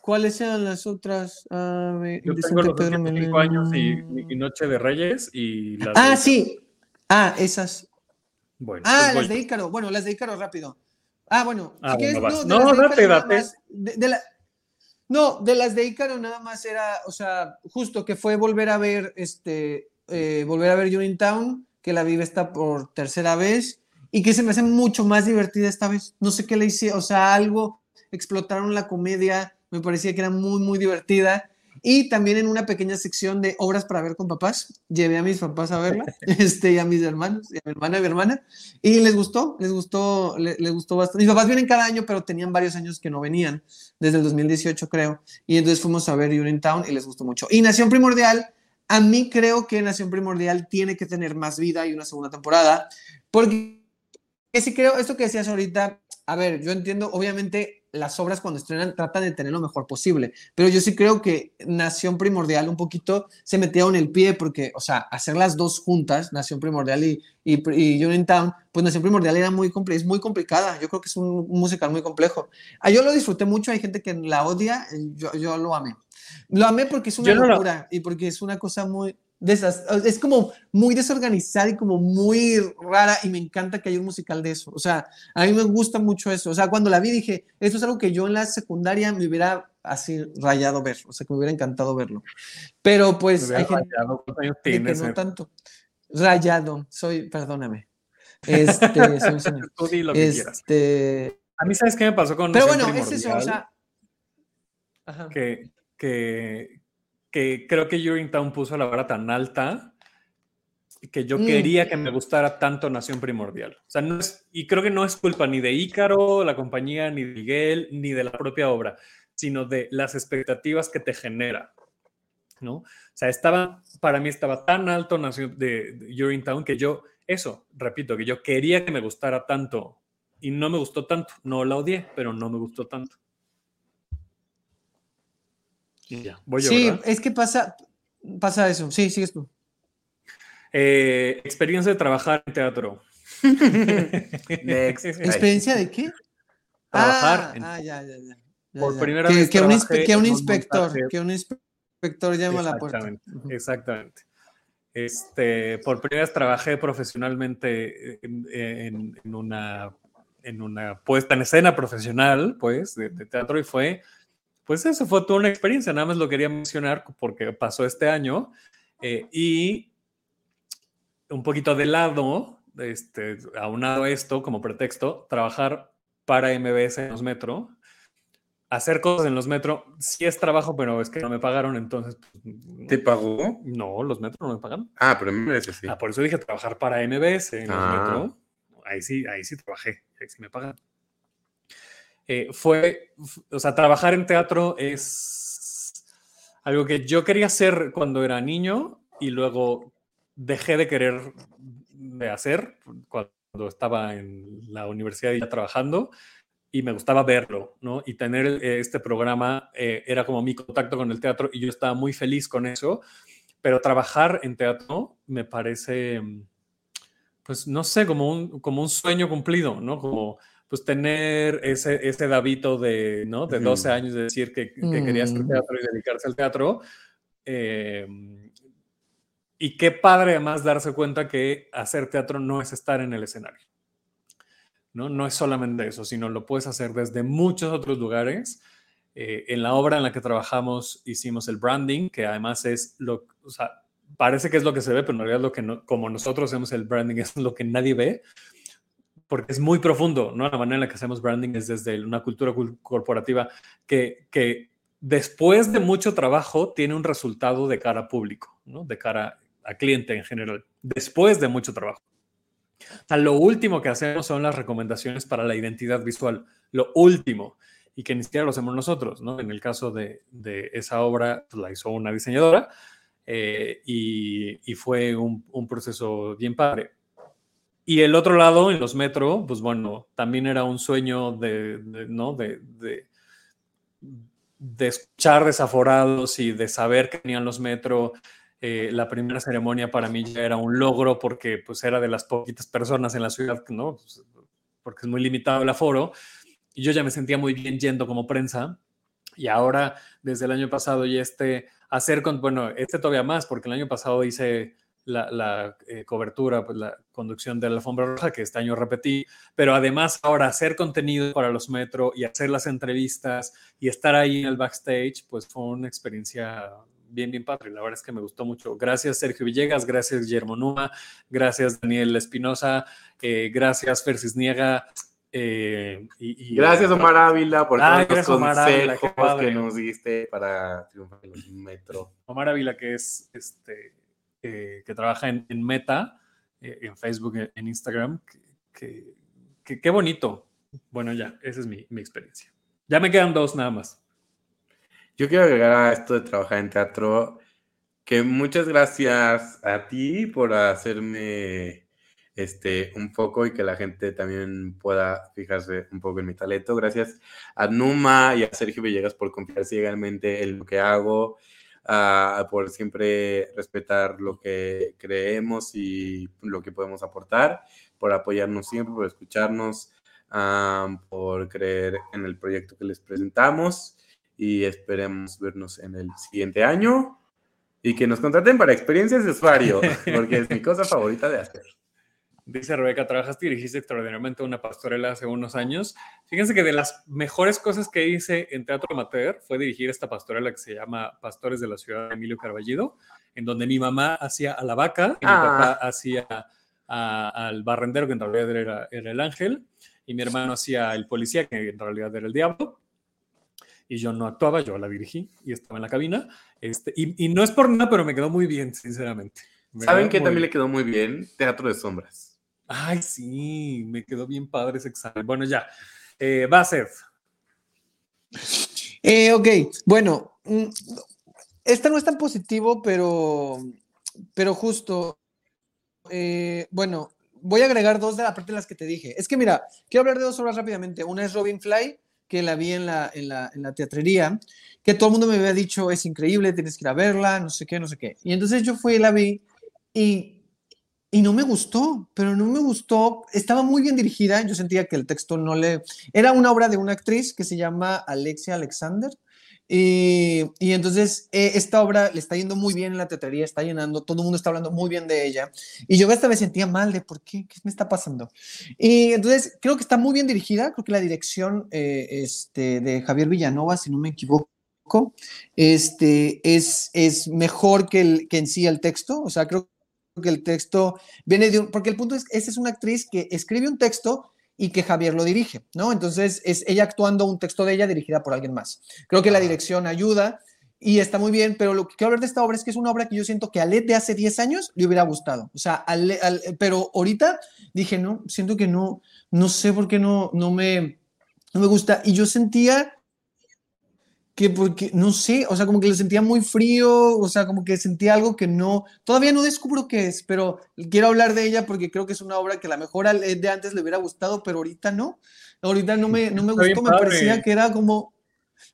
¿Cuáles eran las otras? Yo tengo los Pedro 105 años y, Noche de Reyes y las Ah, de- sí. Ah, esas. Bueno, Ah, pues las voy. de Ícaro. Bueno, las de Ícaro rápido. Ah, bueno. Ah, si quieres, bueno, vas. de No, las de date, Ícaro nada date. más, de- de la- no, de las de Ícaro nada más era, o sea, justo que fue volver a ver, este, eh, volver a ver Uniontown, que la vive esta por tercera vez, y que se me hace mucho más divertida esta vez. No sé qué le hice, o sea, algo, explotaron la comedia, me parecía que era muy, muy divertida. Y también en una pequeña sección de obras para ver con papás, llevé a mis papás a verla, [LAUGHS] este, y a mis hermanos, y a mi hermana y a mi hermana, y les gustó, les gustó, le- les, gustó bastante. Mis papás vienen cada año, pero tenían varios años que no venían, desde el 2018 creo, y entonces fuimos a ver Town y les gustó mucho. Y Nación Primordial, a mí creo que Nación Primordial tiene que tener más vida y una segunda temporada, porque sí creo, esto que decías ahorita, a ver, yo entiendo, obviamente las obras cuando estrenan tratan de tener lo mejor posible, pero yo sí creo que Nación Primordial un poquito se metió en el pie porque, o sea, hacer las dos juntas, Nación Primordial y, y, y Town, pues Nación Primordial era muy, es muy complicada, yo creo que es un, musical muy complejo. Ah, yo lo disfruté mucho, hay gente que la odia, eh, yo, yo lo amé. Lo amé porque es una no lo- locura y porque es una cosa muy... es como muy desorganizada y como muy rara y me encanta que haya un musical de eso. O sea, a mí me gusta mucho eso. O sea, cuando la vi dije, esto es algo que yo en la secundaria me hubiera así rayado ver. O sea, que me hubiera encantado verlo. Pero pues hay gente eh? tanto. Rayado, soy, perdóname. Este, soy un señor. [LAUGHS] Tú di lo que quieras. Este, A mí, ¿sabes qué me pasó con pero bueno, es eso, o sea. Ajá. que, que, que creo que Urinetown puso la vara tan alta que yo Mm. quería que me gustara tanto Nación Primordial. O sea, no es, y creo que no es culpa ni de Ícaro, la compañía, ni de Miguel, ni de la propia obra, sino de las expectativas que te genera. ¿no? O sea, estaba, para mí estaba tan alto Nación de, de Urinetown que yo, eso, repito, que yo quería que me gustara tanto y no me gustó tanto. No la odié, pero no me gustó tanto. Y ya, voy yo, Sí, ¿verdad? es que pasa, pasa eso. Sí, sigues tú. Eh, experiencia de trabajar en teatro. [LAUGHS] Next. ¿Experiencia de qué? Trabajar ah, en- ah, ya, ya, ya. Ya, Por ya. primera que, vez que un, inspe- trabajé que un en un inspector, montaje. que un inspector llama a la puerta. Exactamente. Este, por primera vez trabajé profesionalmente en, en- en una, en una puesta en escena profesional, pues, de, de teatro y fue, pues eso fue toda una experiencia, nada más lo quería mencionar porque pasó este año eh, y un poquito de lado, este, aunado a esto como pretexto, trabajar para MBS en los metro, hacer cosas en los metro, sí es trabajo, pero es que no me pagaron, entonces pues, ¿Te pagó? no, los metros no me pagan. Ah, pero parece sí. Ah, por eso dije trabajar para MBS en los Ah. metro. Ahí sí, ahí sí trabajé, ahí sí me pagan. Eh, fue, o sea, trabajar en teatro es algo que yo quería hacer cuando era niño y luego dejé de querer de hacer cuando estaba en la universidad y ya trabajando y me gustaba verlo, ¿no? Y tener eh, este programa eh, era como mi contacto con el teatro y yo estaba muy feliz con eso, pero trabajar en teatro me parece, pues no sé, como un, como un sueño cumplido, ¿no? Como pues tener ese, ese Davito de, ¿no? De Ujú. 12 años de decir que, que quería hacer Mm. teatro y dedicarse al teatro. eh, y qué padre además darse cuenta que hacer teatro no es estar en el escenario. ¿no? No es solamente eso, sino lo puedes hacer desde muchos otros lugares. Eh, en la obra en la que trabajamos hicimos el branding, que además es lo, o sea, parece que es lo que se ve, pero en realidad lo que no, como nosotros hacemos el branding [LAUGHS] es lo que nadie ve. Porque es muy profundo, ¿no? La manera en la que hacemos branding es desde una cultura corporativa que, que después de mucho trabajo tiene un resultado de cara público, ¿no? De cara a cliente en general, después de mucho trabajo. O sea, lo último que hacemos son las recomendaciones para la identidad visual, lo último, y que ni siquiera lo hacemos nosotros, ¿no? En el caso de, de esa obra, pues, la hizo una diseñadora eh, y, y, fue un, un proceso bien padre. Y el otro lado, en los metro, pues bueno, también era un sueño de, de ¿no? De, de, de, escuchar desaforados y de saber que tenían los metro. Eh, la primera ceremonia para mí ya era un logro porque pues era de las poquitas personas en la ciudad, ¿no? Pues, porque es muy limitado el aforo. Y yo ya me sentía muy bien yendo como prensa. Y ahora, desde el año pasado, y este, hacer con, bueno, este todavía más, porque el año pasado hice la, eh, cobertura, pues la conducción de la alfombra roja, que este año repetí, pero además ahora hacer contenido para los metro y hacer las entrevistas y estar ahí en el backstage, pues fue una experiencia bien, bien padre. La verdad es que me gustó mucho. Gracias Sergio Villegas, gracias Guillermo Numa, gracias Daniel Espinosa, eh, gracias Fer Cisniega. Eh, y, gracias Omar Ávila por todos los consejos que nos diste para triunfar en el metro. Omar Ávila, que es este que trabaja en, Meta, eh, en Facebook, en Instagram. Que, qué bonito. Bueno, ya, esa es mi, mi, experiencia. Ya me quedan dos nada más. Yo quiero agregar a esto de trabajar en teatro que muchas gracias a ti por hacerme este, un poco y que la gente también pueda fijarse un poco en mi talento. Gracias a Numa y a Sergio Villegas por confiar ciegamente en lo que hago por siempre respetar lo que creemos y lo que podemos aportar, por apoyarnos siempre, por escucharnos, por creer en el proyecto que les presentamos y esperemos vernos en el siguiente año y que nos contraten para experiencias de usuario, [LAUGHS] porque es mi cosa favorita de hacer. Dice Rebeca, trabajaste y dirigiste extraordinariamente una pastorela hace unos años. Fíjense que de las mejores cosas que hice en Teatro Amateur fue dirigir esta pastorela que se llama Pastores de la Ciudad de Emilio Carballido, en donde mi mamá hacía a la vaca y mi papá ah. hacía al barrendero, que en realidad era, era, el ángel, y mi hermano hacía el policía, que en realidad era el diablo. Y yo no actuaba, yo la dirigí y estaba en la cabina. Este, y, y no es por nada, pero me quedó muy bien, sinceramente. ¿Saben qué también le quedó muy bien? Teatro de Sombras. Ay, sí, me quedó bien padre ese examen. Bueno, ya. Eh, ser. Eh, ok, bueno, mm, este no es tan positivo, pero, pero justo, eh, bueno, voy a agregar dos de la parte de las que te dije. Es que mira, quiero hablar de dos obras rápidamente. Una es Robin Fly, que la vi en la, en la, en la teatrería, que todo el mundo me había dicho, es increíble, tienes que ir a verla, no sé qué, no sé qué. Y entonces yo fui y la vi y y no me gustó, pero no me gustó. Estaba muy bien dirigida. Yo sentía que el texto no le. Era una obra de una actriz que se llama Alexia Alexander. Y, y entonces eh, esta obra le está yendo muy bien en la teatrería, está llenando, todo el mundo está hablando muy bien de ella. Y yo esta vez sentía mal de por qué, qué me está pasando. Y entonces creo que está muy bien dirigida. Creo que la dirección eh, este, de Javier Villanova, si no me equivoco, este, es, es mejor que, que en sí el texto. O sea, creo que el texto viene de un, porque el punto es, esa es una actriz que escribe un texto y que Javier lo dirige, ¿no? Entonces es ella actuando un texto de ella dirigida por alguien más. Creo que la dirección ayuda y está muy bien, pero lo que quiero hablar de esta obra es que es una obra que yo siento que a Led de hace 10 años le hubiera gustado. O sea, pero ahorita dije, no, siento que no, no sé por qué no, no, me, no me gusta. Y yo sentía que porque, no sé, o sea, como que lo sentía muy frío, o sea, como que sentía algo que no, todavía no descubro qué es, pero quiero hablar de ella porque creo que es una obra que a lo mejor de antes le hubiera gustado, pero ahorita no, ahorita no me, no me gustó, me parecía que era como,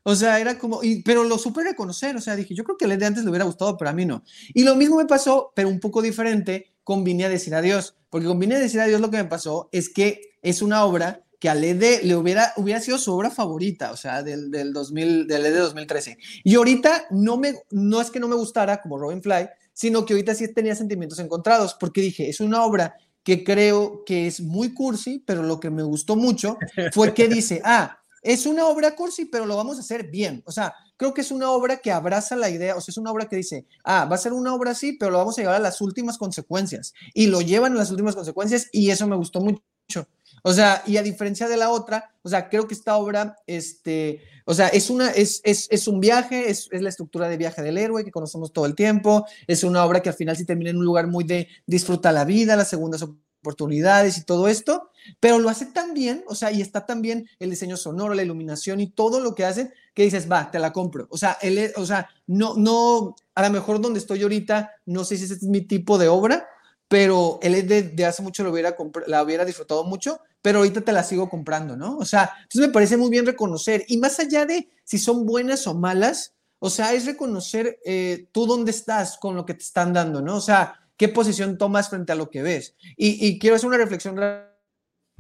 o sea, era como, y, pero lo supe reconocer, o sea, dije, yo creo que el de antes le hubiera gustado, pero a mí no. Y lo mismo me pasó, pero un poco diferente, con Vine a decir adiós, porque con Vine a decir adiós lo que me pasó es que es una obra que a Lede le hubiera, hubiera sido su obra favorita, o sea, del, del 2000, del Lede 2013. Y ahorita no, me, no es que no me gustara como Robin Fly, sino que ahorita sí tenía sentimientos encontrados, porque dije, es una obra que creo que es muy cursi, pero lo que me gustó mucho fue que [LAUGHS] dice, ah, es una obra cursi, pero lo vamos a hacer bien. O sea, creo que es una obra que abraza la idea, o sea, es una obra que dice, ah, va a ser una obra así, pero lo vamos a llevar a las últimas consecuencias. Y lo llevan a las últimas consecuencias y eso me gustó mucho. O sea, y a diferencia de la otra, o sea, creo que esta obra, este, o sea, es, una, es, es, es un viaje, es, es, la estructura de viaje del héroe que conocemos todo el tiempo, es una obra que al final sí termina en un lugar muy de disfruta la vida, las segundas oportunidades y todo esto, pero lo hace tan bien, o sea, y está tan bien el diseño sonoro, la iluminación y todo lo que hacen, que dices, va, te la compro. O sea, él, o sea, no, no, a lo mejor donde estoy ahorita, no sé si ese es mi tipo de obra, pero él de, de hace mucho lo hubiera la hubiera disfrutado mucho, pero ahorita te la sigo comprando, ¿no? O sea, entonces me parece muy bien reconocer, y más allá de si son buenas o malas, o sea, es reconocer eh, tú dónde estás con lo que te están dando, ¿no? O sea, qué posición tomas frente a lo que ves. Y, y quiero hacer una reflexión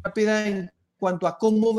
rápida en cuanto a cómo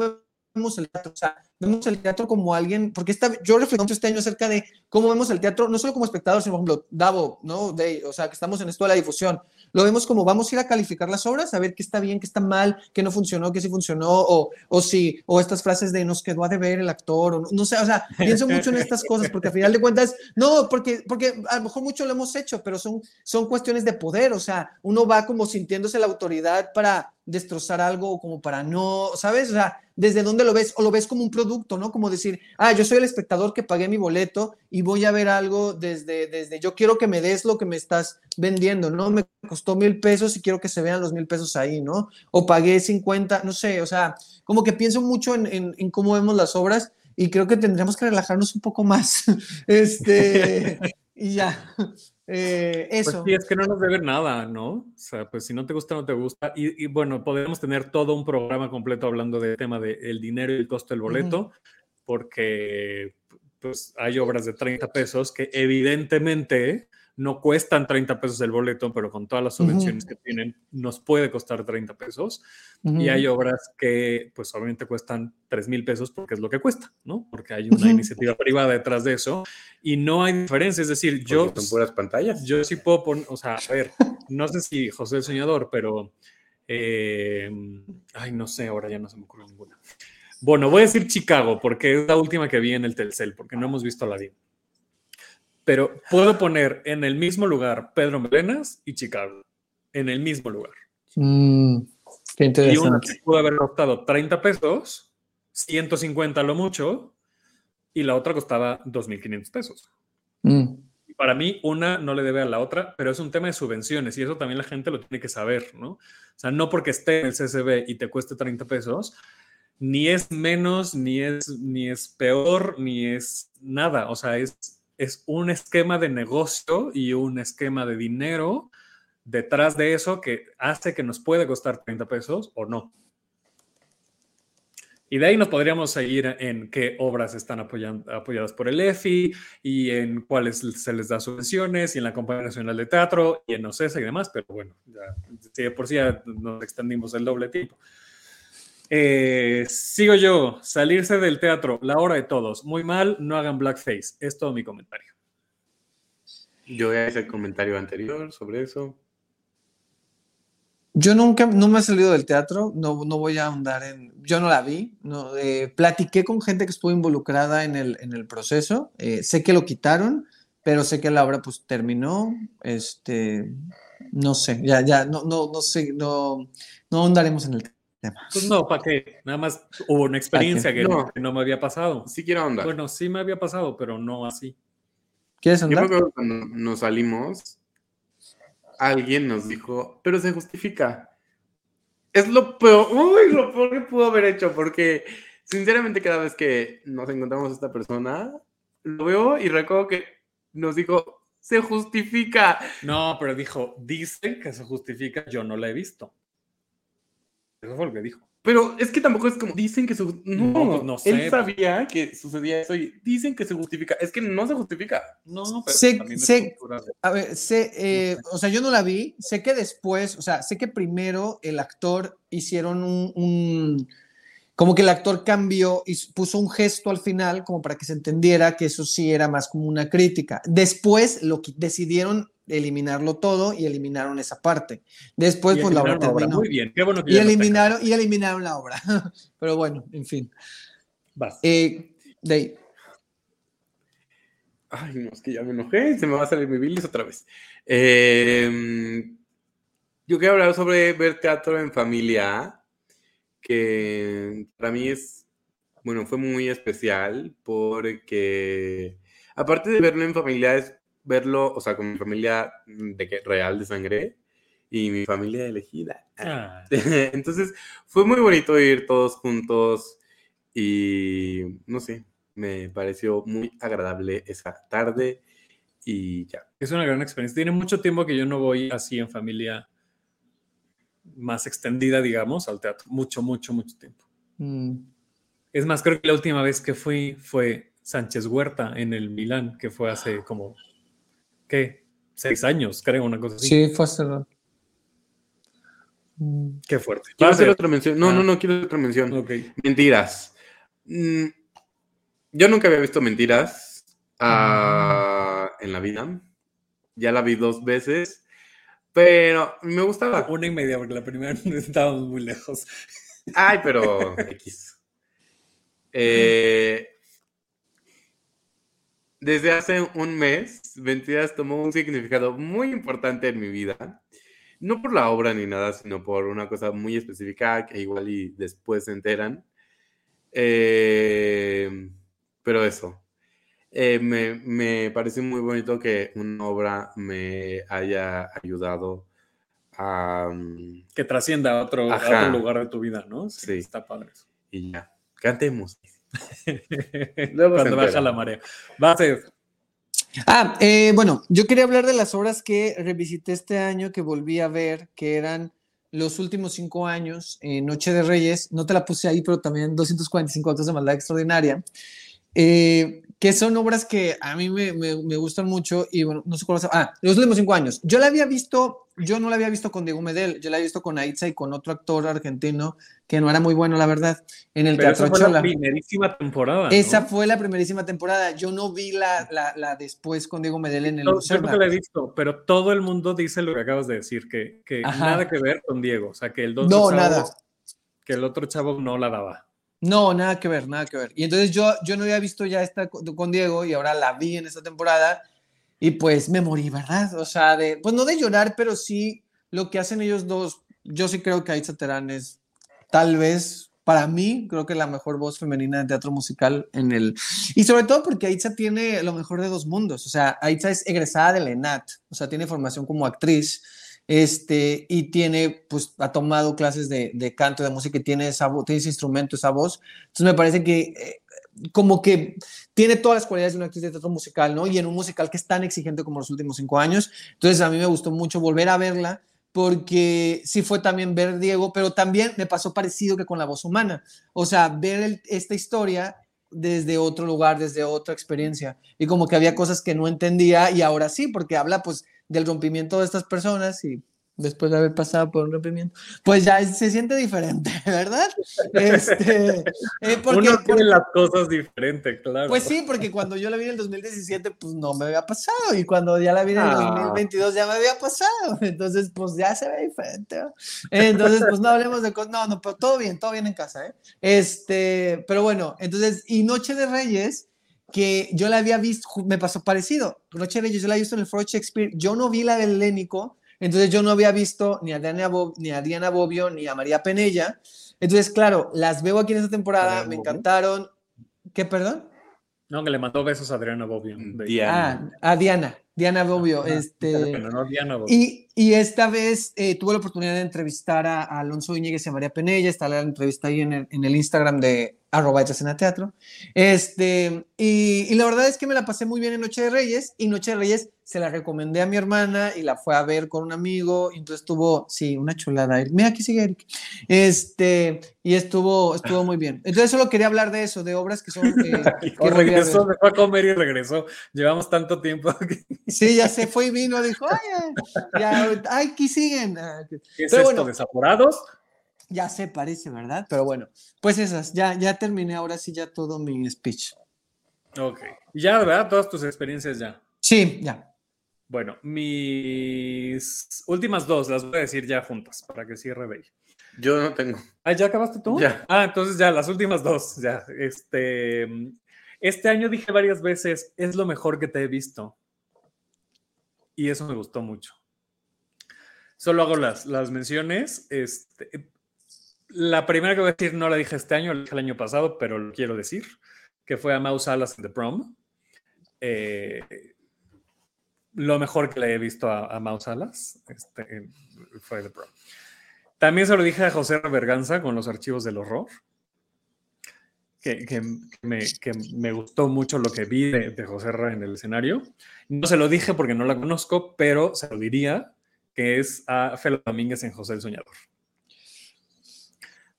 vemos el teatro. O sea, vemos el teatro como alguien, porque esta, yo reflexiono este año acerca de cómo vemos el teatro, no solo como espectadores, sino, por ejemplo, Davo, ¿no? De, o sea, que estamos en esto de la difusión lo vemos como vamos a ir a calificar las obras, a ver qué está bien, qué está mal, qué no funcionó, qué sí funcionó, o, o si, o estas frases de nos quedó a deber el actor, o no, sé, o sea, pienso mucho en estas cosas, porque al final de cuentas, no, porque, porque a lo mejor mucho lo hemos hecho, pero son, son cuestiones de poder, o sea, uno va como sintiéndose la autoridad para destrozar algo, como para no, ¿sabes? O sea, desde dónde lo ves, o lo ves como un producto, ¿no? Como decir, ah, yo soy el espectador que pagué mi boleto y voy a ver algo desde, desde, yo quiero que me des lo que me estás vendiendo, ¿no? Me costó mil pesos y quiero que se vean los mil pesos ahí, ¿no? O pagué 50, no sé, o sea, como que pienso mucho en, en, cómo vemos las obras y creo que tendríamos que relajarnos un poco más. [LAUGHS] este, [LAUGHS] y ya. Eh, pues eso. Pues sí, es que no nos debe nada, ¿no? O sea, pues si no te gusta, no te gusta. Y, bueno, podríamos tener todo un programa completo hablando del tema del dinero y el costo del boleto, porque pues hay obras de 30 pesos que evidentemente no cuestan 30 pesos el boleto, pero con todas las subvenciones que tienen, nos puede costar 30 pesos. Y hay obras que, pues obviamente cuestan 3 mil pesos porque es lo que cuesta, ¿no? Porque hay una iniciativa privada detrás de eso y no hay diferencia. Es decir, yo. Son puras pantallas. Yo sí puedo poner, o sea, a ver, no sé si José el Soñador, pero. Eh, ay, no sé, ahora ya no se me ocurre ninguna. Bueno, voy a decir Chicago porque es la última que vi en el Telcel, porque no hemos visto la bien pero puedo poner en el mismo lugar Pedro Melenas y Chicago, en el mismo lugar. Mm, qué interesante. Y una pudo haber costado 30 pesos, 150 lo mucho, y la otra costaba 2.500 pesos. Mm. Y para mí, una no le debe a la otra, pero es un tema de subvenciones y eso también la gente lo tiene que saber, ¿no? O sea, no porque esté en el CCB y te cueste 30 pesos, ni es menos, ni es, ni es peor, ni es nada. O sea, es es un esquema de negocio y un esquema de dinero detrás de eso que hace que nos puede costar 30 pesos o no. Y de ahí nos podríamos seguir en qué obras están apoyadas por el EFI y en cuáles se les da subvenciones y en la Compañía Nacional de Teatro y en OCESA y demás, pero bueno, ya, por sí ya nos extendimos el doble tiempo. Eh, sigo yo, salirse del teatro, la hora de todos. Muy mal, no hagan blackface. Es todo mi comentario. Yo ya hice el comentario anterior sobre eso. Yo nunca, no me he salido del teatro, no, no voy a ahondar en, yo no la vi, no, eh, platiqué con gente que estuvo involucrada en el, en el proceso, eh, sé que lo quitaron, pero sé que la obra pues terminó, este, no sé, ya, ya, no, no, no sé, no, no ahondaremos en el tema. Pues no, ¿para qué? Nada más hubo una experiencia que no. me había pasado. Sí quiero andar. Bueno, sí me había pasado, pero no así. ¿Quieres andar? Yo cuando nos salimos, alguien nos dijo, pero se justifica. Es lo peor, uy, lo peor que pudo haber hecho, porque sinceramente cada vez que nos encontramos a esta persona, lo veo y recuerdo que nos dijo, se justifica. No, pero dijo, dice que se justifica, yo no la he visto. Eso fue lo que dijo. Pero es que tampoco es como, dicen que su... No, no, sé. Él sabía que sucedía eso y dicen que se justifica. Es que no se justifica. No, no, pero sé, sé a ver, sé, eh, o sea, yo no la vi. Sé que después, o sea, sé que primero el actor hicieron un, como que el actor cambió y puso un gesto al final como para que se entendiera que eso sí era más como una crítica. Después lo que decidieron eliminarlo todo y eliminaron esa parte. Después, pues la obra terminó. Muy bien, qué bueno que y, eliminaron, y eliminaron la obra. [LAUGHS] Pero bueno, en fin. Eh, de Ay, no, es que ya me enojé, se me va a salir mi bilis otra vez. Em, yo quiero hablar sobre ver teatro en familia. que para mí es, bueno, fue muy especial porque aparte de verlo en familia, es verlo, o sea, con mi familia de que, real de sangre y mi familia elegida. [LAUGHS] Ah, Entonces fue muy bonito ir todos juntos y no sé, me pareció muy agradable esa tarde y ya. es una gran experiencia. Tiene mucho tiempo que yo no voy así en familia más extendida, digamos, al teatro. Mucho, mucho, mucho tiempo. Mm. Es más, creo que la última vez que fui fue Sánchez Huerta en el Milán, que fue hace como, ¿qué? Seis años, creo, una cosa así. Sí, fue hace rato. Mm. Qué fuerte. Quiero hacer otra mención. No, Ah. no, no quiero hacer otra mención. Ok. Mentiras. Mm, Yo nunca había visto mentiras ah, en la vida. Ya la vi dos veces, pero me gustaba. Una y media, porque la primera [LAUGHS] estábamos muy lejos. Ay, pero X. Eh, desde hace un mes, Mentiras tomó un significado muy importante en mi vida. No por la obra ni nada, sino por una cosa muy específica que igual y después se enteran. Eh, pero eso. Eh, me, me parece muy bonito que una obra me haya ayudado a... mm, Que trascienda a otro, a Ajá. otro lugar de tu vida, ¿no? Sí. Está padre. eso. Y ya. Cantemos. [LAUGHS] Luego se Cuando baja la marea. Va a ser. Ah, eh, bueno, yo quería hablar de las obras que revisité este año, que volví a ver, que eran los últimos cinco años, eh, Noche de Reyes, no te la puse ahí, pero también 245 actos de maldad extraordinaria, eh, que son obras que a mí me, me- me gustan mucho y bueno, no sé cuál Ah, los últimos cinco años. Yo la había visto, yo no la había visto con Diego Medel, yo la había visto con Aitza y con otro actor argentino que no era muy bueno, la verdad, en el Pero Teatro esa fue la primerísima temporada. ¿no? Esa fue la primerísima temporada. Yo no vi la, la, la después con Diego Medel en el No, yo nunca la he visto, pero todo el mundo dice lo que acabas de decir, que, que Ajá. nada que ver con Diego. O sea, que el otro No, chavo- nada. Que el otro chavo no la daba. No, nada que ver, nada que ver. Y entonces yo, yo no había visto ya esta con Diego y ahora la vi en esta temporada y pues me morí, ¿verdad? O sea, de, pues no de llorar, pero sí lo que hacen ellos dos. Yo sí creo que Aitza Terán es tal vez para mí, creo que la mejor voz femenina de teatro musical en el... Y sobre todo porque Aitza tiene lo mejor de dos mundos. O sea, Aitza es egresada de la ENAT, o sea, tiene formación como actriz este, y tiene, pues, ha tomado clases de, de canto, de música, y tiene, esa, tiene ese instrumento, esa voz. Entonces me parece que eh, como que tiene todas las cualidades de una actriz de teatro musical, ¿no? Y en un musical que es tan exigente como los últimos cinco años. Entonces a mí me gustó mucho volver a verla porque sí fue también ver Diego, pero también me pasó parecido que con la voz humana. O sea, ver esta historia desde otro lugar, desde otra experiencia. Y como que había cosas que no entendía y ahora sí, porque habla pues del rompimiento de estas personas y después de haber pasado por un rompimiento, pues ya se siente diferente, [LAUGHS] ¿verdad? Este, eh, porque, Uno porque- tiene las cosas diferentes, claro. pues sí, porque cuando yo la vi en el 2017, pues no me había pasado. Y cuando ya la vi en el Ah. 2022, ya me había pasado. Entonces, pues ya se ve diferente. ¿no? Entonces, pues no hablemos de cosas. No, no, pero todo bien, todo bien en casa, ¿eh? Este, pero bueno, entonces, y Noche de Reyes, que yo la había visto, me pasó parecido. Noche de Reyes, yo la había visto en el Foro Shakespeare. Yo no vi la del Lénico, entonces yo no había visto ni a Diana, ni a Diana Bobbio ni a María Penella. Entonces, claro, las veo aquí en esta temporada, me encantaron. ¿Qué, perdón? No, que le mandó besos a Adriana Bobbio. Diana. Ah, a Diana, Diana Bobbio. Ajá, este, no Diana Bobbio. y, y esta vez eh, tuve la oportunidad de entrevistar a, a Alonso Iñiguez y a María Penella. Está la entrevista ahí en el, en el Instagram de arroba escena teatro. Este, y, y la verdad es que me la pasé muy bien en Noche de Reyes. Y Noche de Reyes se la recomendé a mi hermana y la fue a ver con un amigo. Y entonces tuvo, sí, una chulada. Mira, aquí sigue Eric. Este, y estuvo, estuvo muy bien. Entonces solo quería hablar de eso, de obras que son... eh, que regresó, se fue a comer y regresó. Llevamos tanto tiempo. que- Sí, ya se fue y vino, dijo, ay, ya, ay, aquí siguen. Ah, ¿Qué es Pero esto? bueno. Ya se parece, ¿verdad? Pero bueno, pues esas, ya, ya terminé ahora sí ya todo mi speech. Ok. Ya, ¿verdad? Todas tus experiencias ya. Sí, ya. Bueno, mis últimas dos las voy a decir ya juntas para que cierre Bella. Yo no tengo. Ah, ¿ya acabaste tú? Ya. Ah, entonces ya, las últimas dos, ya. Este, este año dije varias veces, es lo mejor que te he visto. Y eso me gustó mucho. Solo hago las, las menciones. Este, la primera que voy a decir no la dije este año, la dije el año pasado, pero lo quiero decir, que fue a Mouse Alas The Prom. Eh, lo mejor que le he visto a, a Mouse Alas este, fue The Prom. También se lo dije a José Berganza con los archivos del horror. Que, que, me, que, me, gustó mucho lo que vi de, de José Ra en el escenario. No se lo dije porque no la conozco, pero se lo diría, que es a Felo Domínguez en José el Soñador.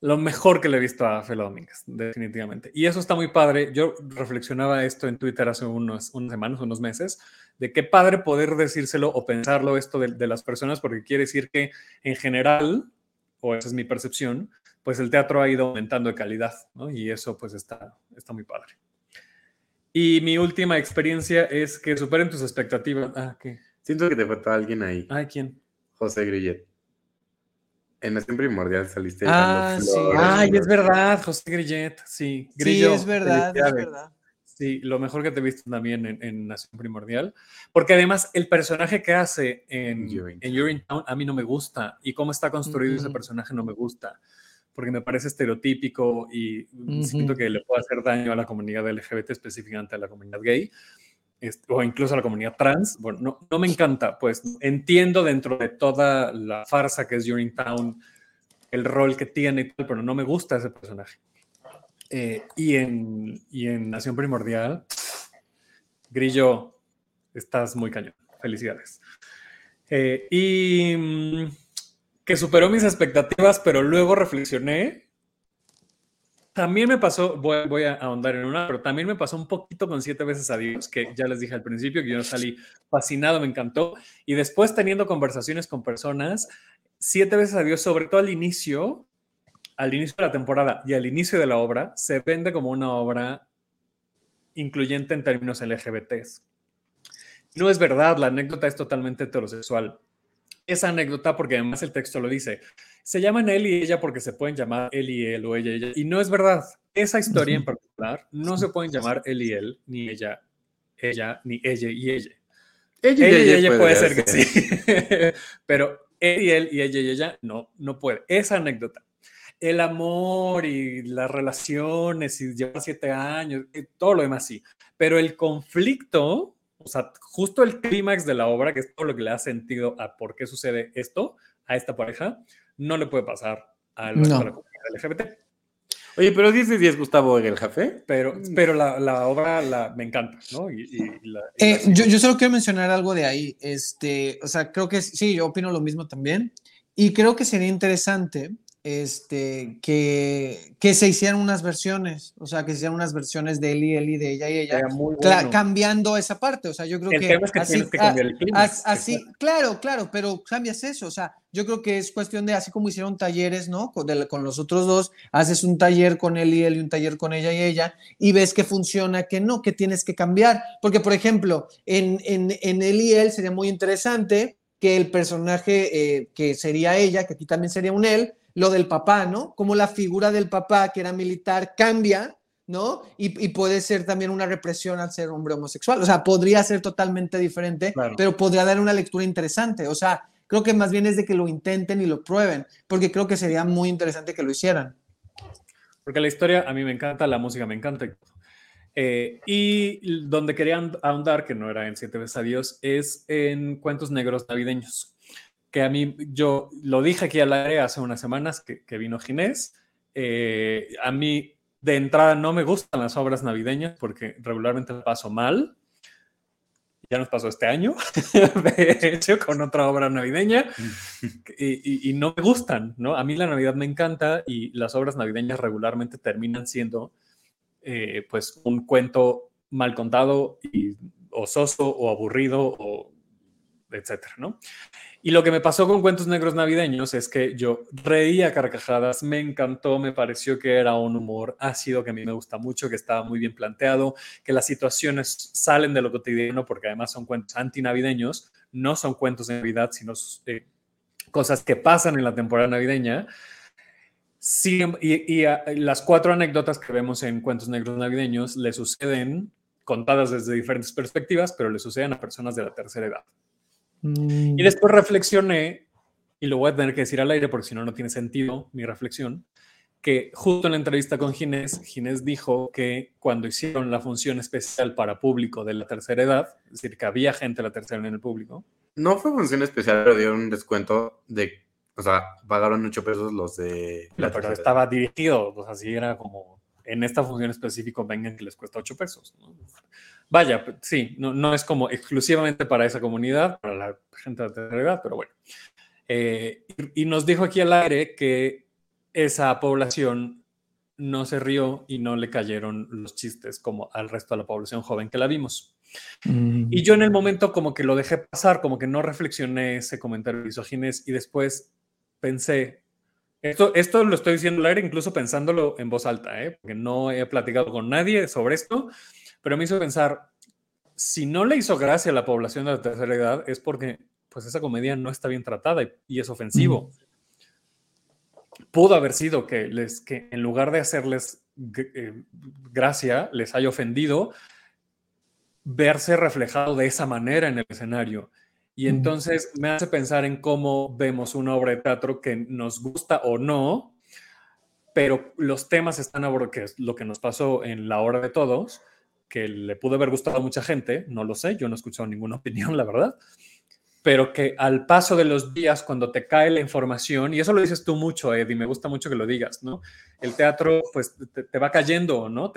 Lo mejor que le he visto a Felo Domínguez, definitivamente. Y eso está muy padre. Yo reflexionaba esto en Twitter hace unos, unas semanas, unos meses, de qué padre poder decírselo o pensarlo esto de, de las personas, porque quiere decir que en general, o esa es mi percepción, pues el teatro ha ido aumentando de calidad, ¿no? Y eso pues está, está muy padre. Y mi última experiencia es que superen tus expectativas. Ah, ¿qué? Siento que te faltó alguien ahí. Ay, ¿quién? José Grillet. En Nación Primordial saliste. Ah, sí. Ay, es verdad, José Grillet. Sí, Grillo, sí, es verdad, es verdad. Sí, lo mejor que te he visto también en, en, Nación Primordial. Porque además el personaje que hace en, en Urinetown a mí no me gusta. Y cómo está construido uh -huh. ese personaje no me gusta. Porque me parece estereotípico y uh -huh. siento que le puede hacer daño a la comunidad LGBT, específicamente a la comunidad gay o incluso a la comunidad trans. Bueno, no, me encanta, pues entiendo dentro de toda la farsa que es Urinetown el rol que tiene y tal, pero no me gusta ese personaje. Eh, y, en, y en Nación Primordial, Grillo, estás muy cañón. Felicidades. Eh, y mmm, que superó mis expectativas, pero luego reflexioné. También me pasó, voy, a ahondar en una, pero también me pasó un poquito con siete veces a Dios, que ya les dije al principio que yo salí fascinado, me encantó. Y después teniendo conversaciones con personas, siete veces a Dios, sobre todo al inicio, al inicio de la temporada y al inicio de la obra, se vende como una obra incluyente en términos LGBTs. No es verdad, la anécdota es totalmente heterosexual. Esa anécdota, porque además el texto lo dice, se llaman él y ella porque se pueden llamar él y él o ella y ella. Y no es verdad. Esa historia en particular no se pueden llamar él y él, ni ella, ella, ni ella y ella. Ella y ella, ella, ella puede, ser que sí. [LAUGHS] Pero él y él y ella y ella no, no puede. Esa anécdota el amor y las relaciones y llevar siete años, todo lo demás sí. Pero el conflicto, o sea, justo el clímax de la obra, que es todo lo que le da sentido a por qué sucede esto a esta pareja, no le puede pasar al no. la comunidad LGBT. Oye, pero 10 de 10 Gustavo en el café. Pero, pero la, la obra la, me encanta, ¿no? Y, y la, y eh, yo, yo, solo quiero mencionar algo de ahí. Este, o sea, creo que sí, yo opino lo mismo también. Y creo que sería interesante este, que, que se hicieran unas versiones, o sea, que se hicieran unas versiones de él y él y de ella y ella, bueno. cambiando esa parte, o sea, yo creo el que, tema es que así, que cambiar el clima, así, así claro, claro, pero cambias eso, o sea, yo creo que es cuestión de, así como hicieron talleres, ¿no? Con, de, con los otros dos, haces un taller con él y él y un taller con ella y ella, y ves que funciona, que no, que tienes que cambiar, porque, por ejemplo, en, en, en él y él sería muy interesante que el personaje eh, que sería ella, que aquí también sería un él, lo del papá, ¿no? Como la figura del papá, que era militar, cambia, ¿no? Y, y, puede ser también una represión al ser hombre homosexual. O sea, podría ser totalmente diferente, claro. pero podría dar una lectura interesante. O sea, creo que más bien es de que lo intenten y lo prueben, porque creo que sería muy interesante que lo hicieran. Porque la historia a mí me encanta, la música me encanta. Eh, y donde querían ahondar, que no era en Siete veces a Dios, es en cuentos negros navideños que a mí, yo lo dije aquí al aire hace unas semanas que, que vino Ginés, eh, a mí de entrada no me gustan las obras navideñas porque regularmente paso mal. Ya nos pasó este año, [LAUGHS] de hecho, con otra obra navideña, [LAUGHS] y, y, y, no me gustan, ¿no? A mí la Navidad me encanta y las obras navideñas regularmente terminan siendo, eh, pues, un cuento mal contado y o soso o aburrido o etcétera, ¿no? Y lo que me pasó con Cuentos Negros Navideños es que yo reía carcajadas, me encantó, me pareció que era un humor ácido que a mí me gusta mucho, que estaba muy bien planteado, que las situaciones salen de lo cotidiano porque además son cuentos antinavideños, no son cuentos de Navidad, sino eh, cosas que pasan en la temporada navideña. Y, y a, las cuatro anécdotas que vemos en Cuentos Negros Navideños le suceden contadas desde diferentes perspectivas, pero le suceden a personas de la tercera edad. Mm. Y después reflexioné, y lo voy a tener que decir al aire porque si no, no tiene sentido mi reflexión. que justo en la entrevista con Ginés, Ginés dijo que cuando hicieron la función especial para público de la tercera edad, es decir, que había gente de la tercera edad en el público. No fue función especial, pero dieron un descuento de, o sea, pagaron 8 pesos los de la pero estaba dirigido, o sea, así era como en esta función específica vengan que les cuesta 8 pesos. Vaya, sí, no, no, es como exclusivamente para esa comunidad, para la gente de la tercera edad, pero bueno. Eh, y nos dijo aquí al aire que esa población no se rió y no le cayeron los chistes como al resto de la población joven que la vimos. Mm. Y yo en el momento como que lo dejé pasar, como que no reflexioné ese comentario de y después pensé, esto, esto lo estoy diciendo al aire incluso pensándolo en voz alta, ¿eh? porque no he platicado con nadie sobre esto, pero me hizo pensar, si no le hizo gracia a la población de la tercera edad es porque pues esa comedia no está bien tratada y, es ofensivo. Mm pudo haber sido que, les, que en lugar de hacerles eh, gracia, les haya ofendido verse reflejado de esa manera en el escenario. Y entonces me hace pensar en cómo vemos una obra de teatro que nos gusta o no, pero los temas están que es lo que nos pasó en La Hora de Todos, que le pudo haber gustado a mucha gente, no lo sé, yo no he escuchado ninguna [LAUGHS] opinión, la verdad, pero que al paso de los días, cuando te cae la información, y eso lo dices tú mucho, Ed, y me gusta mucho que lo digas, ¿no? El teatro, pues, te, va cayendo, ¿no?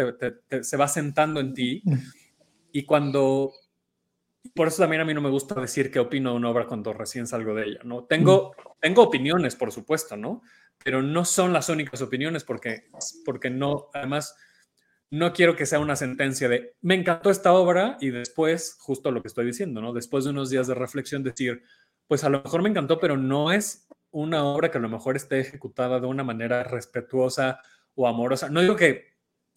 se va sentando en ti. Y cuando... Por eso también a mí no me gusta decir qué opino de una obra cuando recién salgo de ella, ¿no? Tengo, tengo opiniones, por supuesto, ¿no? Pero no son las únicas opiniones porque, porque no, además no quiero que sea una sentencia de me encantó esta obra y después, justo lo que estoy diciendo, ¿no? Después de unos días de reflexión, decir, pues a lo mejor me encantó, pero no es una obra que a lo mejor esté ejecutada de una manera respetuosa o amorosa. No digo que,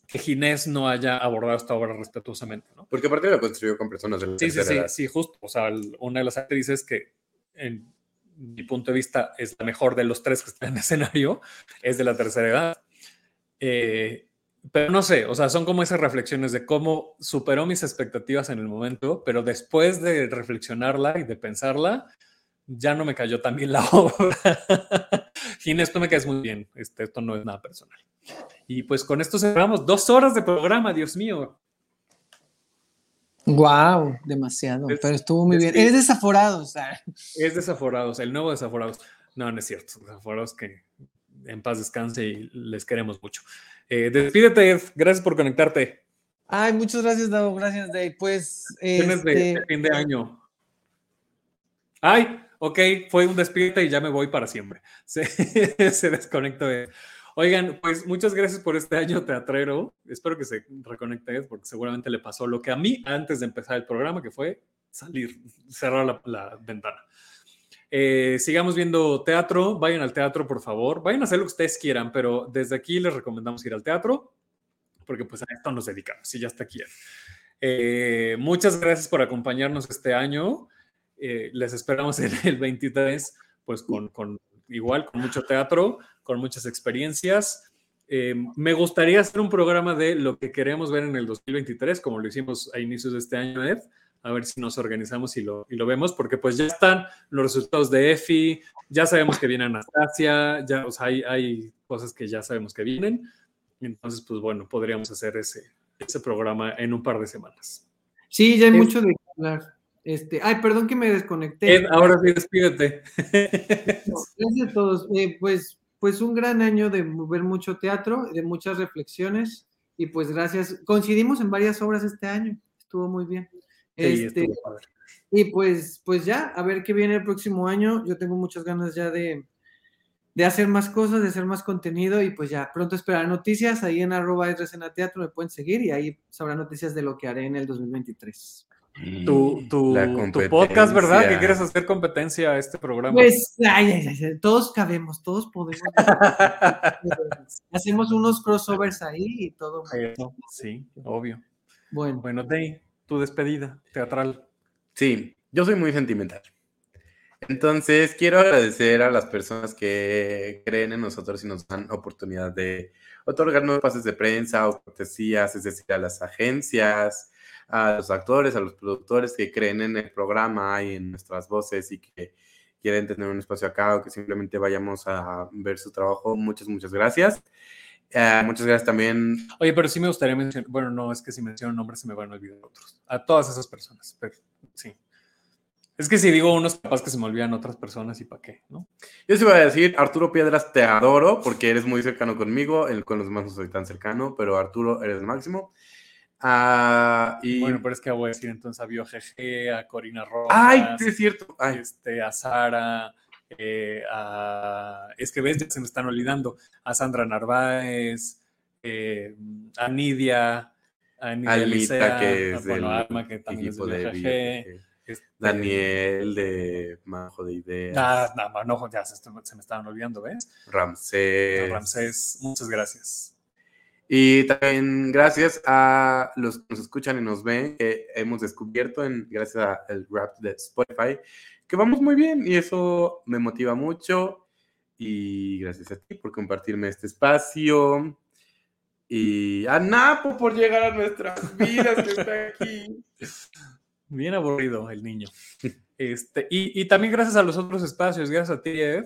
que Ginés no haya abordado esta obra respetuosamente, ¿no? Porque aparte la construyó con personas de la sí, sí, sí, sí, justo. O sea, una de las actrices que, en mi punto de vista, es la mejor de los tres que están en el escenario, es de la tercera edad. Eh, pero no sé, o sea, son como esas reflexiones de cómo superó mis expectativas en el momento, pero después de reflexionarla y de pensarla, ya no me cayó tan bien la [LAUGHS] obra. Ginés, tú me caes muy bien, este, esto no es nada personal. Y pues con esto cerramos dos horas de programa, Dios mío. Wow, demasiado, pero estuvo muy bien. Es desaforados. Es desaforados, el nuevo desaforados. No, no es cierto, desaforados que en paz descanse y les queremos mucho. Eh, despídete, Gracias por conectarte. Ay, muchas gracias, Davo. Gracias, Dave. Pues. Tienes de, este fin de año. Ay, ok, fue un despídete y ya me voy para siempre. [LAUGHS] Se, se desconectó. Oigan, pues muchas gracias por este año teatrero. Espero que se reconecte porque seguramente le pasó lo que a mí antes de empezar el programa, que fue salir, cerrar la ventana. Eh, sigamos viendo teatro, vayan al teatro, por favor. Vayan a hacer lo que ustedes quieran, pero desde aquí les recomendamos ir al teatro, porque pues a esto nos dedicamos, si ya está aquí. Eh, muchas gracias por acompañarnos este año. Eh, les esperamos en el 23, pues con, con, igual, con mucho teatro, con muchas experiencias. me gustaría hacer un programa de lo que queremos ver en el 2023, como lo hicimos a inicios de este año, Ed a ver si nos organizamos y lo, y lo vemos, porque pues ya están los resultados de EFI, ya sabemos que viene Anastasia, ya hay, hay cosas que ya sabemos que vienen, entonces pues bueno, podríamos hacer ese, ese programa en un par de semanas. Sí, ya hay mucho de hablar. Este, ay, perdón que me desconecté. ahora sí, despídete. Gracias a todos. Eh, pues, pues un gran año de ver mucho teatro, de muchas reflexiones, y pues gracias. Coincidimos en varias obras este año, estuvo muy bien. Este, y pues, pues ya, a ver qué viene el próximo año. Yo tengo muchas ganas ya de, hacer más cosas, de hacer más contenido y pues ya pronto esperar noticias. Ahí en arroba escena teatro me pueden seguir y ahí sabrán noticias de lo que haré en el 2023. Tu, tu, tu, podcast, ¿verdad? Que quieres hacer competencia a este programa. Pues, todos cabemos, todos podemos. [LAUGHS] Hacemos unos crossovers ahí y todo. Sí, obvio. Bueno, bueno, Day, tu despedida teatral. Sí, yo soy muy sentimental. Entonces, quiero agradecer a las personas que creen en nosotros y nos dan oportunidad de otorgarnos pases de prensa o cortesías, es decir, a las agencias, a los actores, a los productores que creen en el programa y en nuestras voces y que quieren tener un espacio acá o que simplemente vayamos a ver su trabajo, muchas, muchas gracias. Eh, muchas gracias también. Oye, pero sí me gustaría mencionar, bueno, no, es que si menciono nombres se me van a olvidar otros. A todas esas personas, pero sí. Es que si digo unos, capaz que se me olvidan otras personas y para qué, ¿no? Yo sí voy a decir, Arturo Piedras, te adoro porque eres muy cercano conmigo, el, con los demás no soy tan cercano, pero Arturo, eres el máximo. Ah, y... Bueno, pero es que voy a decir entonces a BioGG, a Corina Rojas. ¡Ay, sí es cierto! Ay. Este, a Sara, eh, a... Es que ves, ya se me están olvidando. A Sandra Narváez, eh, a Nidia, a Nidia Licea, que es del Arma, que también es de BioGG. BioGG. este, Daniel de Majo de Ideas, Ah, no, no, ya se, se me estaban olvidando, ¿ves? Ramsés. Ramsés, muchas gracias. Y también gracias a los que nos escuchan y nos ven, que hemos descubierto en, gracias al rap de Spotify, que vamos muy bien y eso me motiva mucho. Y gracias a ti por compartirme este espacio. Y a Napo por llegar a nuestras vidas que está aquí. [LAUGHS] Bien aburrido el niño. Este, y, y también gracias a los otros espacios, gracias a ti, Ed,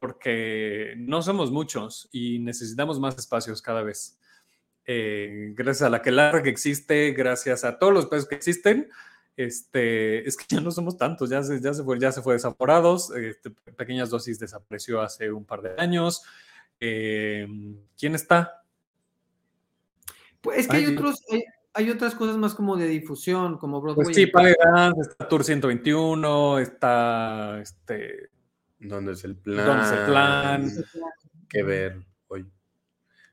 porque no somos muchos y necesitamos más espacios cada vez. Eh, gracias a la que larga que existe, gracias a todos los espacios que existen, este, es que ya no somos tantos, ya se, ya se fue, ya se fue desaforados, este, pequeñas dosis desapareció hace un par de años. Eh, ¿Quién está? Pues es que hay Ay, otros, hay, hay otras cosas más como de difusión, como Broadway. Pues sí, Padre Dance, está Tour 121, está este, ¿Dónde es el plan? ¿Dónde es el plan? Que ver hoy.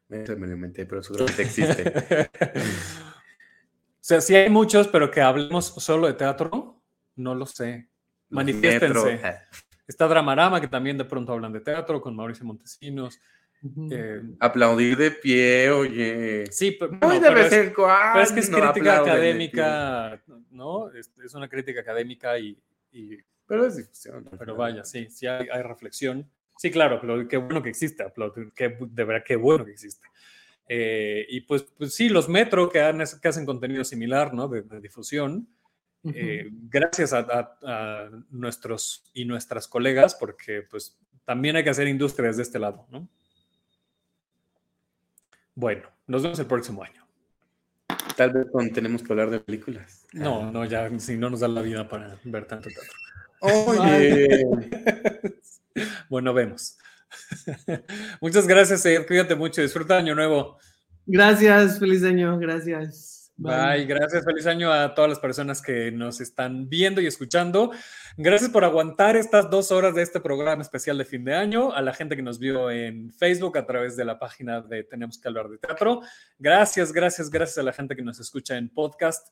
Me me lo inventé, pero seguramente existe. [LAUGHS] o sea, sí hay muchos, pero que hablemos solo de teatro, no lo sé. Manifiéstense. Está Dramarama, que también de pronto hablan de teatro, con Mauricio Montesinos. Eh, Aplaudir de pie, oye. sí, pero, Muy no, de pero vez es, pero es que es crítica académica, ¿no? Es, es una crítica académica y. Pero es difusión. pero vaya, sí, sí hay, hay reflexión. Sí, claro, pero qué bueno que existe, aplaudir, qué, de verdad, qué bueno que existe. Eh, y pues, pues sí, los Metro que, han- que hacen contenido similar, ¿no? De, de difusión. Ujú. Eh, gracias a, a- a nuestros y nuestras colegas, porque pues también hay que hacer industria desde este lado, ¿no? Bueno, nos vemos el próximo año. Tal vez con- tenemos que hablar de películas. No, no, ya si no nos da la vida para ver tanto teatro. Oye. [LAUGHS] Bueno, vemos. [LAUGHS] Muchas gracias, Ed. Cuídate mucho. Disfruta Año Nuevo. Gracias, feliz año, gracias. Bye. Gracias. Feliz año a todas las personas que nos están viendo y escuchando. Gracias por aguantar estas dos horas de este programa especial de fin de año. A la gente que nos vio en Facebook a través de la página de Tenemos que hablar de teatro. Gracias, gracias, gracias a la gente que nos escucha en podcast.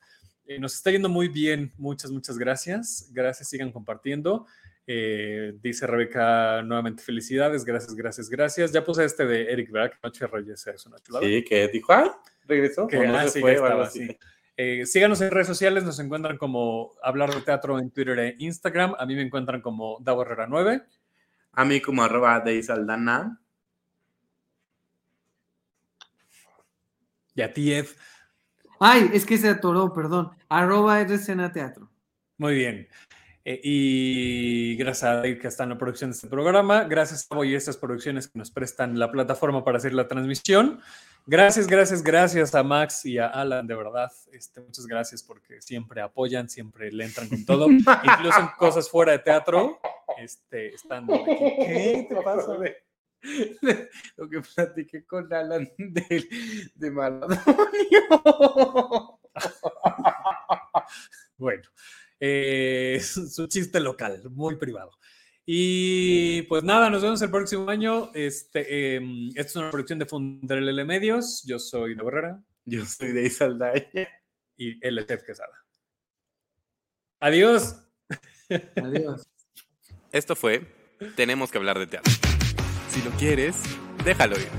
Eh, nos está yendo muy bien. Muchas, muchas gracias. Gracias, sigan compartiendo. Eh, dice Rebeca nuevamente felicidades, gracias, gracias, gracias. Ya puse este de Eric Brack, Noche Reyes, es una chulada. Sí, que dijo, ah, regresó. Que, no ah, se sí, fue ya o algo estaba, así. sí. Eh, síganos en redes sociales, nos encuentran como Hablar de Teatro en Twitter e Instagram. A mí me encuentran como Davo Herrera 9. A mí como arroba de Isaldana. Y a ti, Ed. Ay, es que se atoró, perdón. Arroba RCN Teatro. Muy bien. Eh, y gracias a Dave que está en la producción de este programa. Gracias a y estas producciones que nos prestan la plataforma para hacer la transmisión. Gracias, gracias, gracias a Max y a Alan, de verdad. Este, muchas gracias porque siempre apoyan, siempre le entran con todo. [LAUGHS] Incluso en cosas fuera de teatro, este, están de aquí. ¿Qué te pasa? [LAUGHS] Lo que platiqué con Alan de, de Maradonio. [LAUGHS] Bueno, eh, [LAUGHS] es su chiste local, muy privado. Y pues nada, nos vemos el próximo año. Este, eh, esta es una producción de Funderelele Medios. Yo soy de Herrera Yo soy de Isaldana. y él es Ted Quesada. Adiós. Adiós. [LAUGHS] Esto fue Tenemos que hablar de teatro. Si lo quieres, déjalo ir.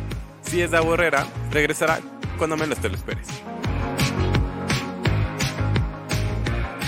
Si es de Herrera, regresará cuando menos te lo esperes.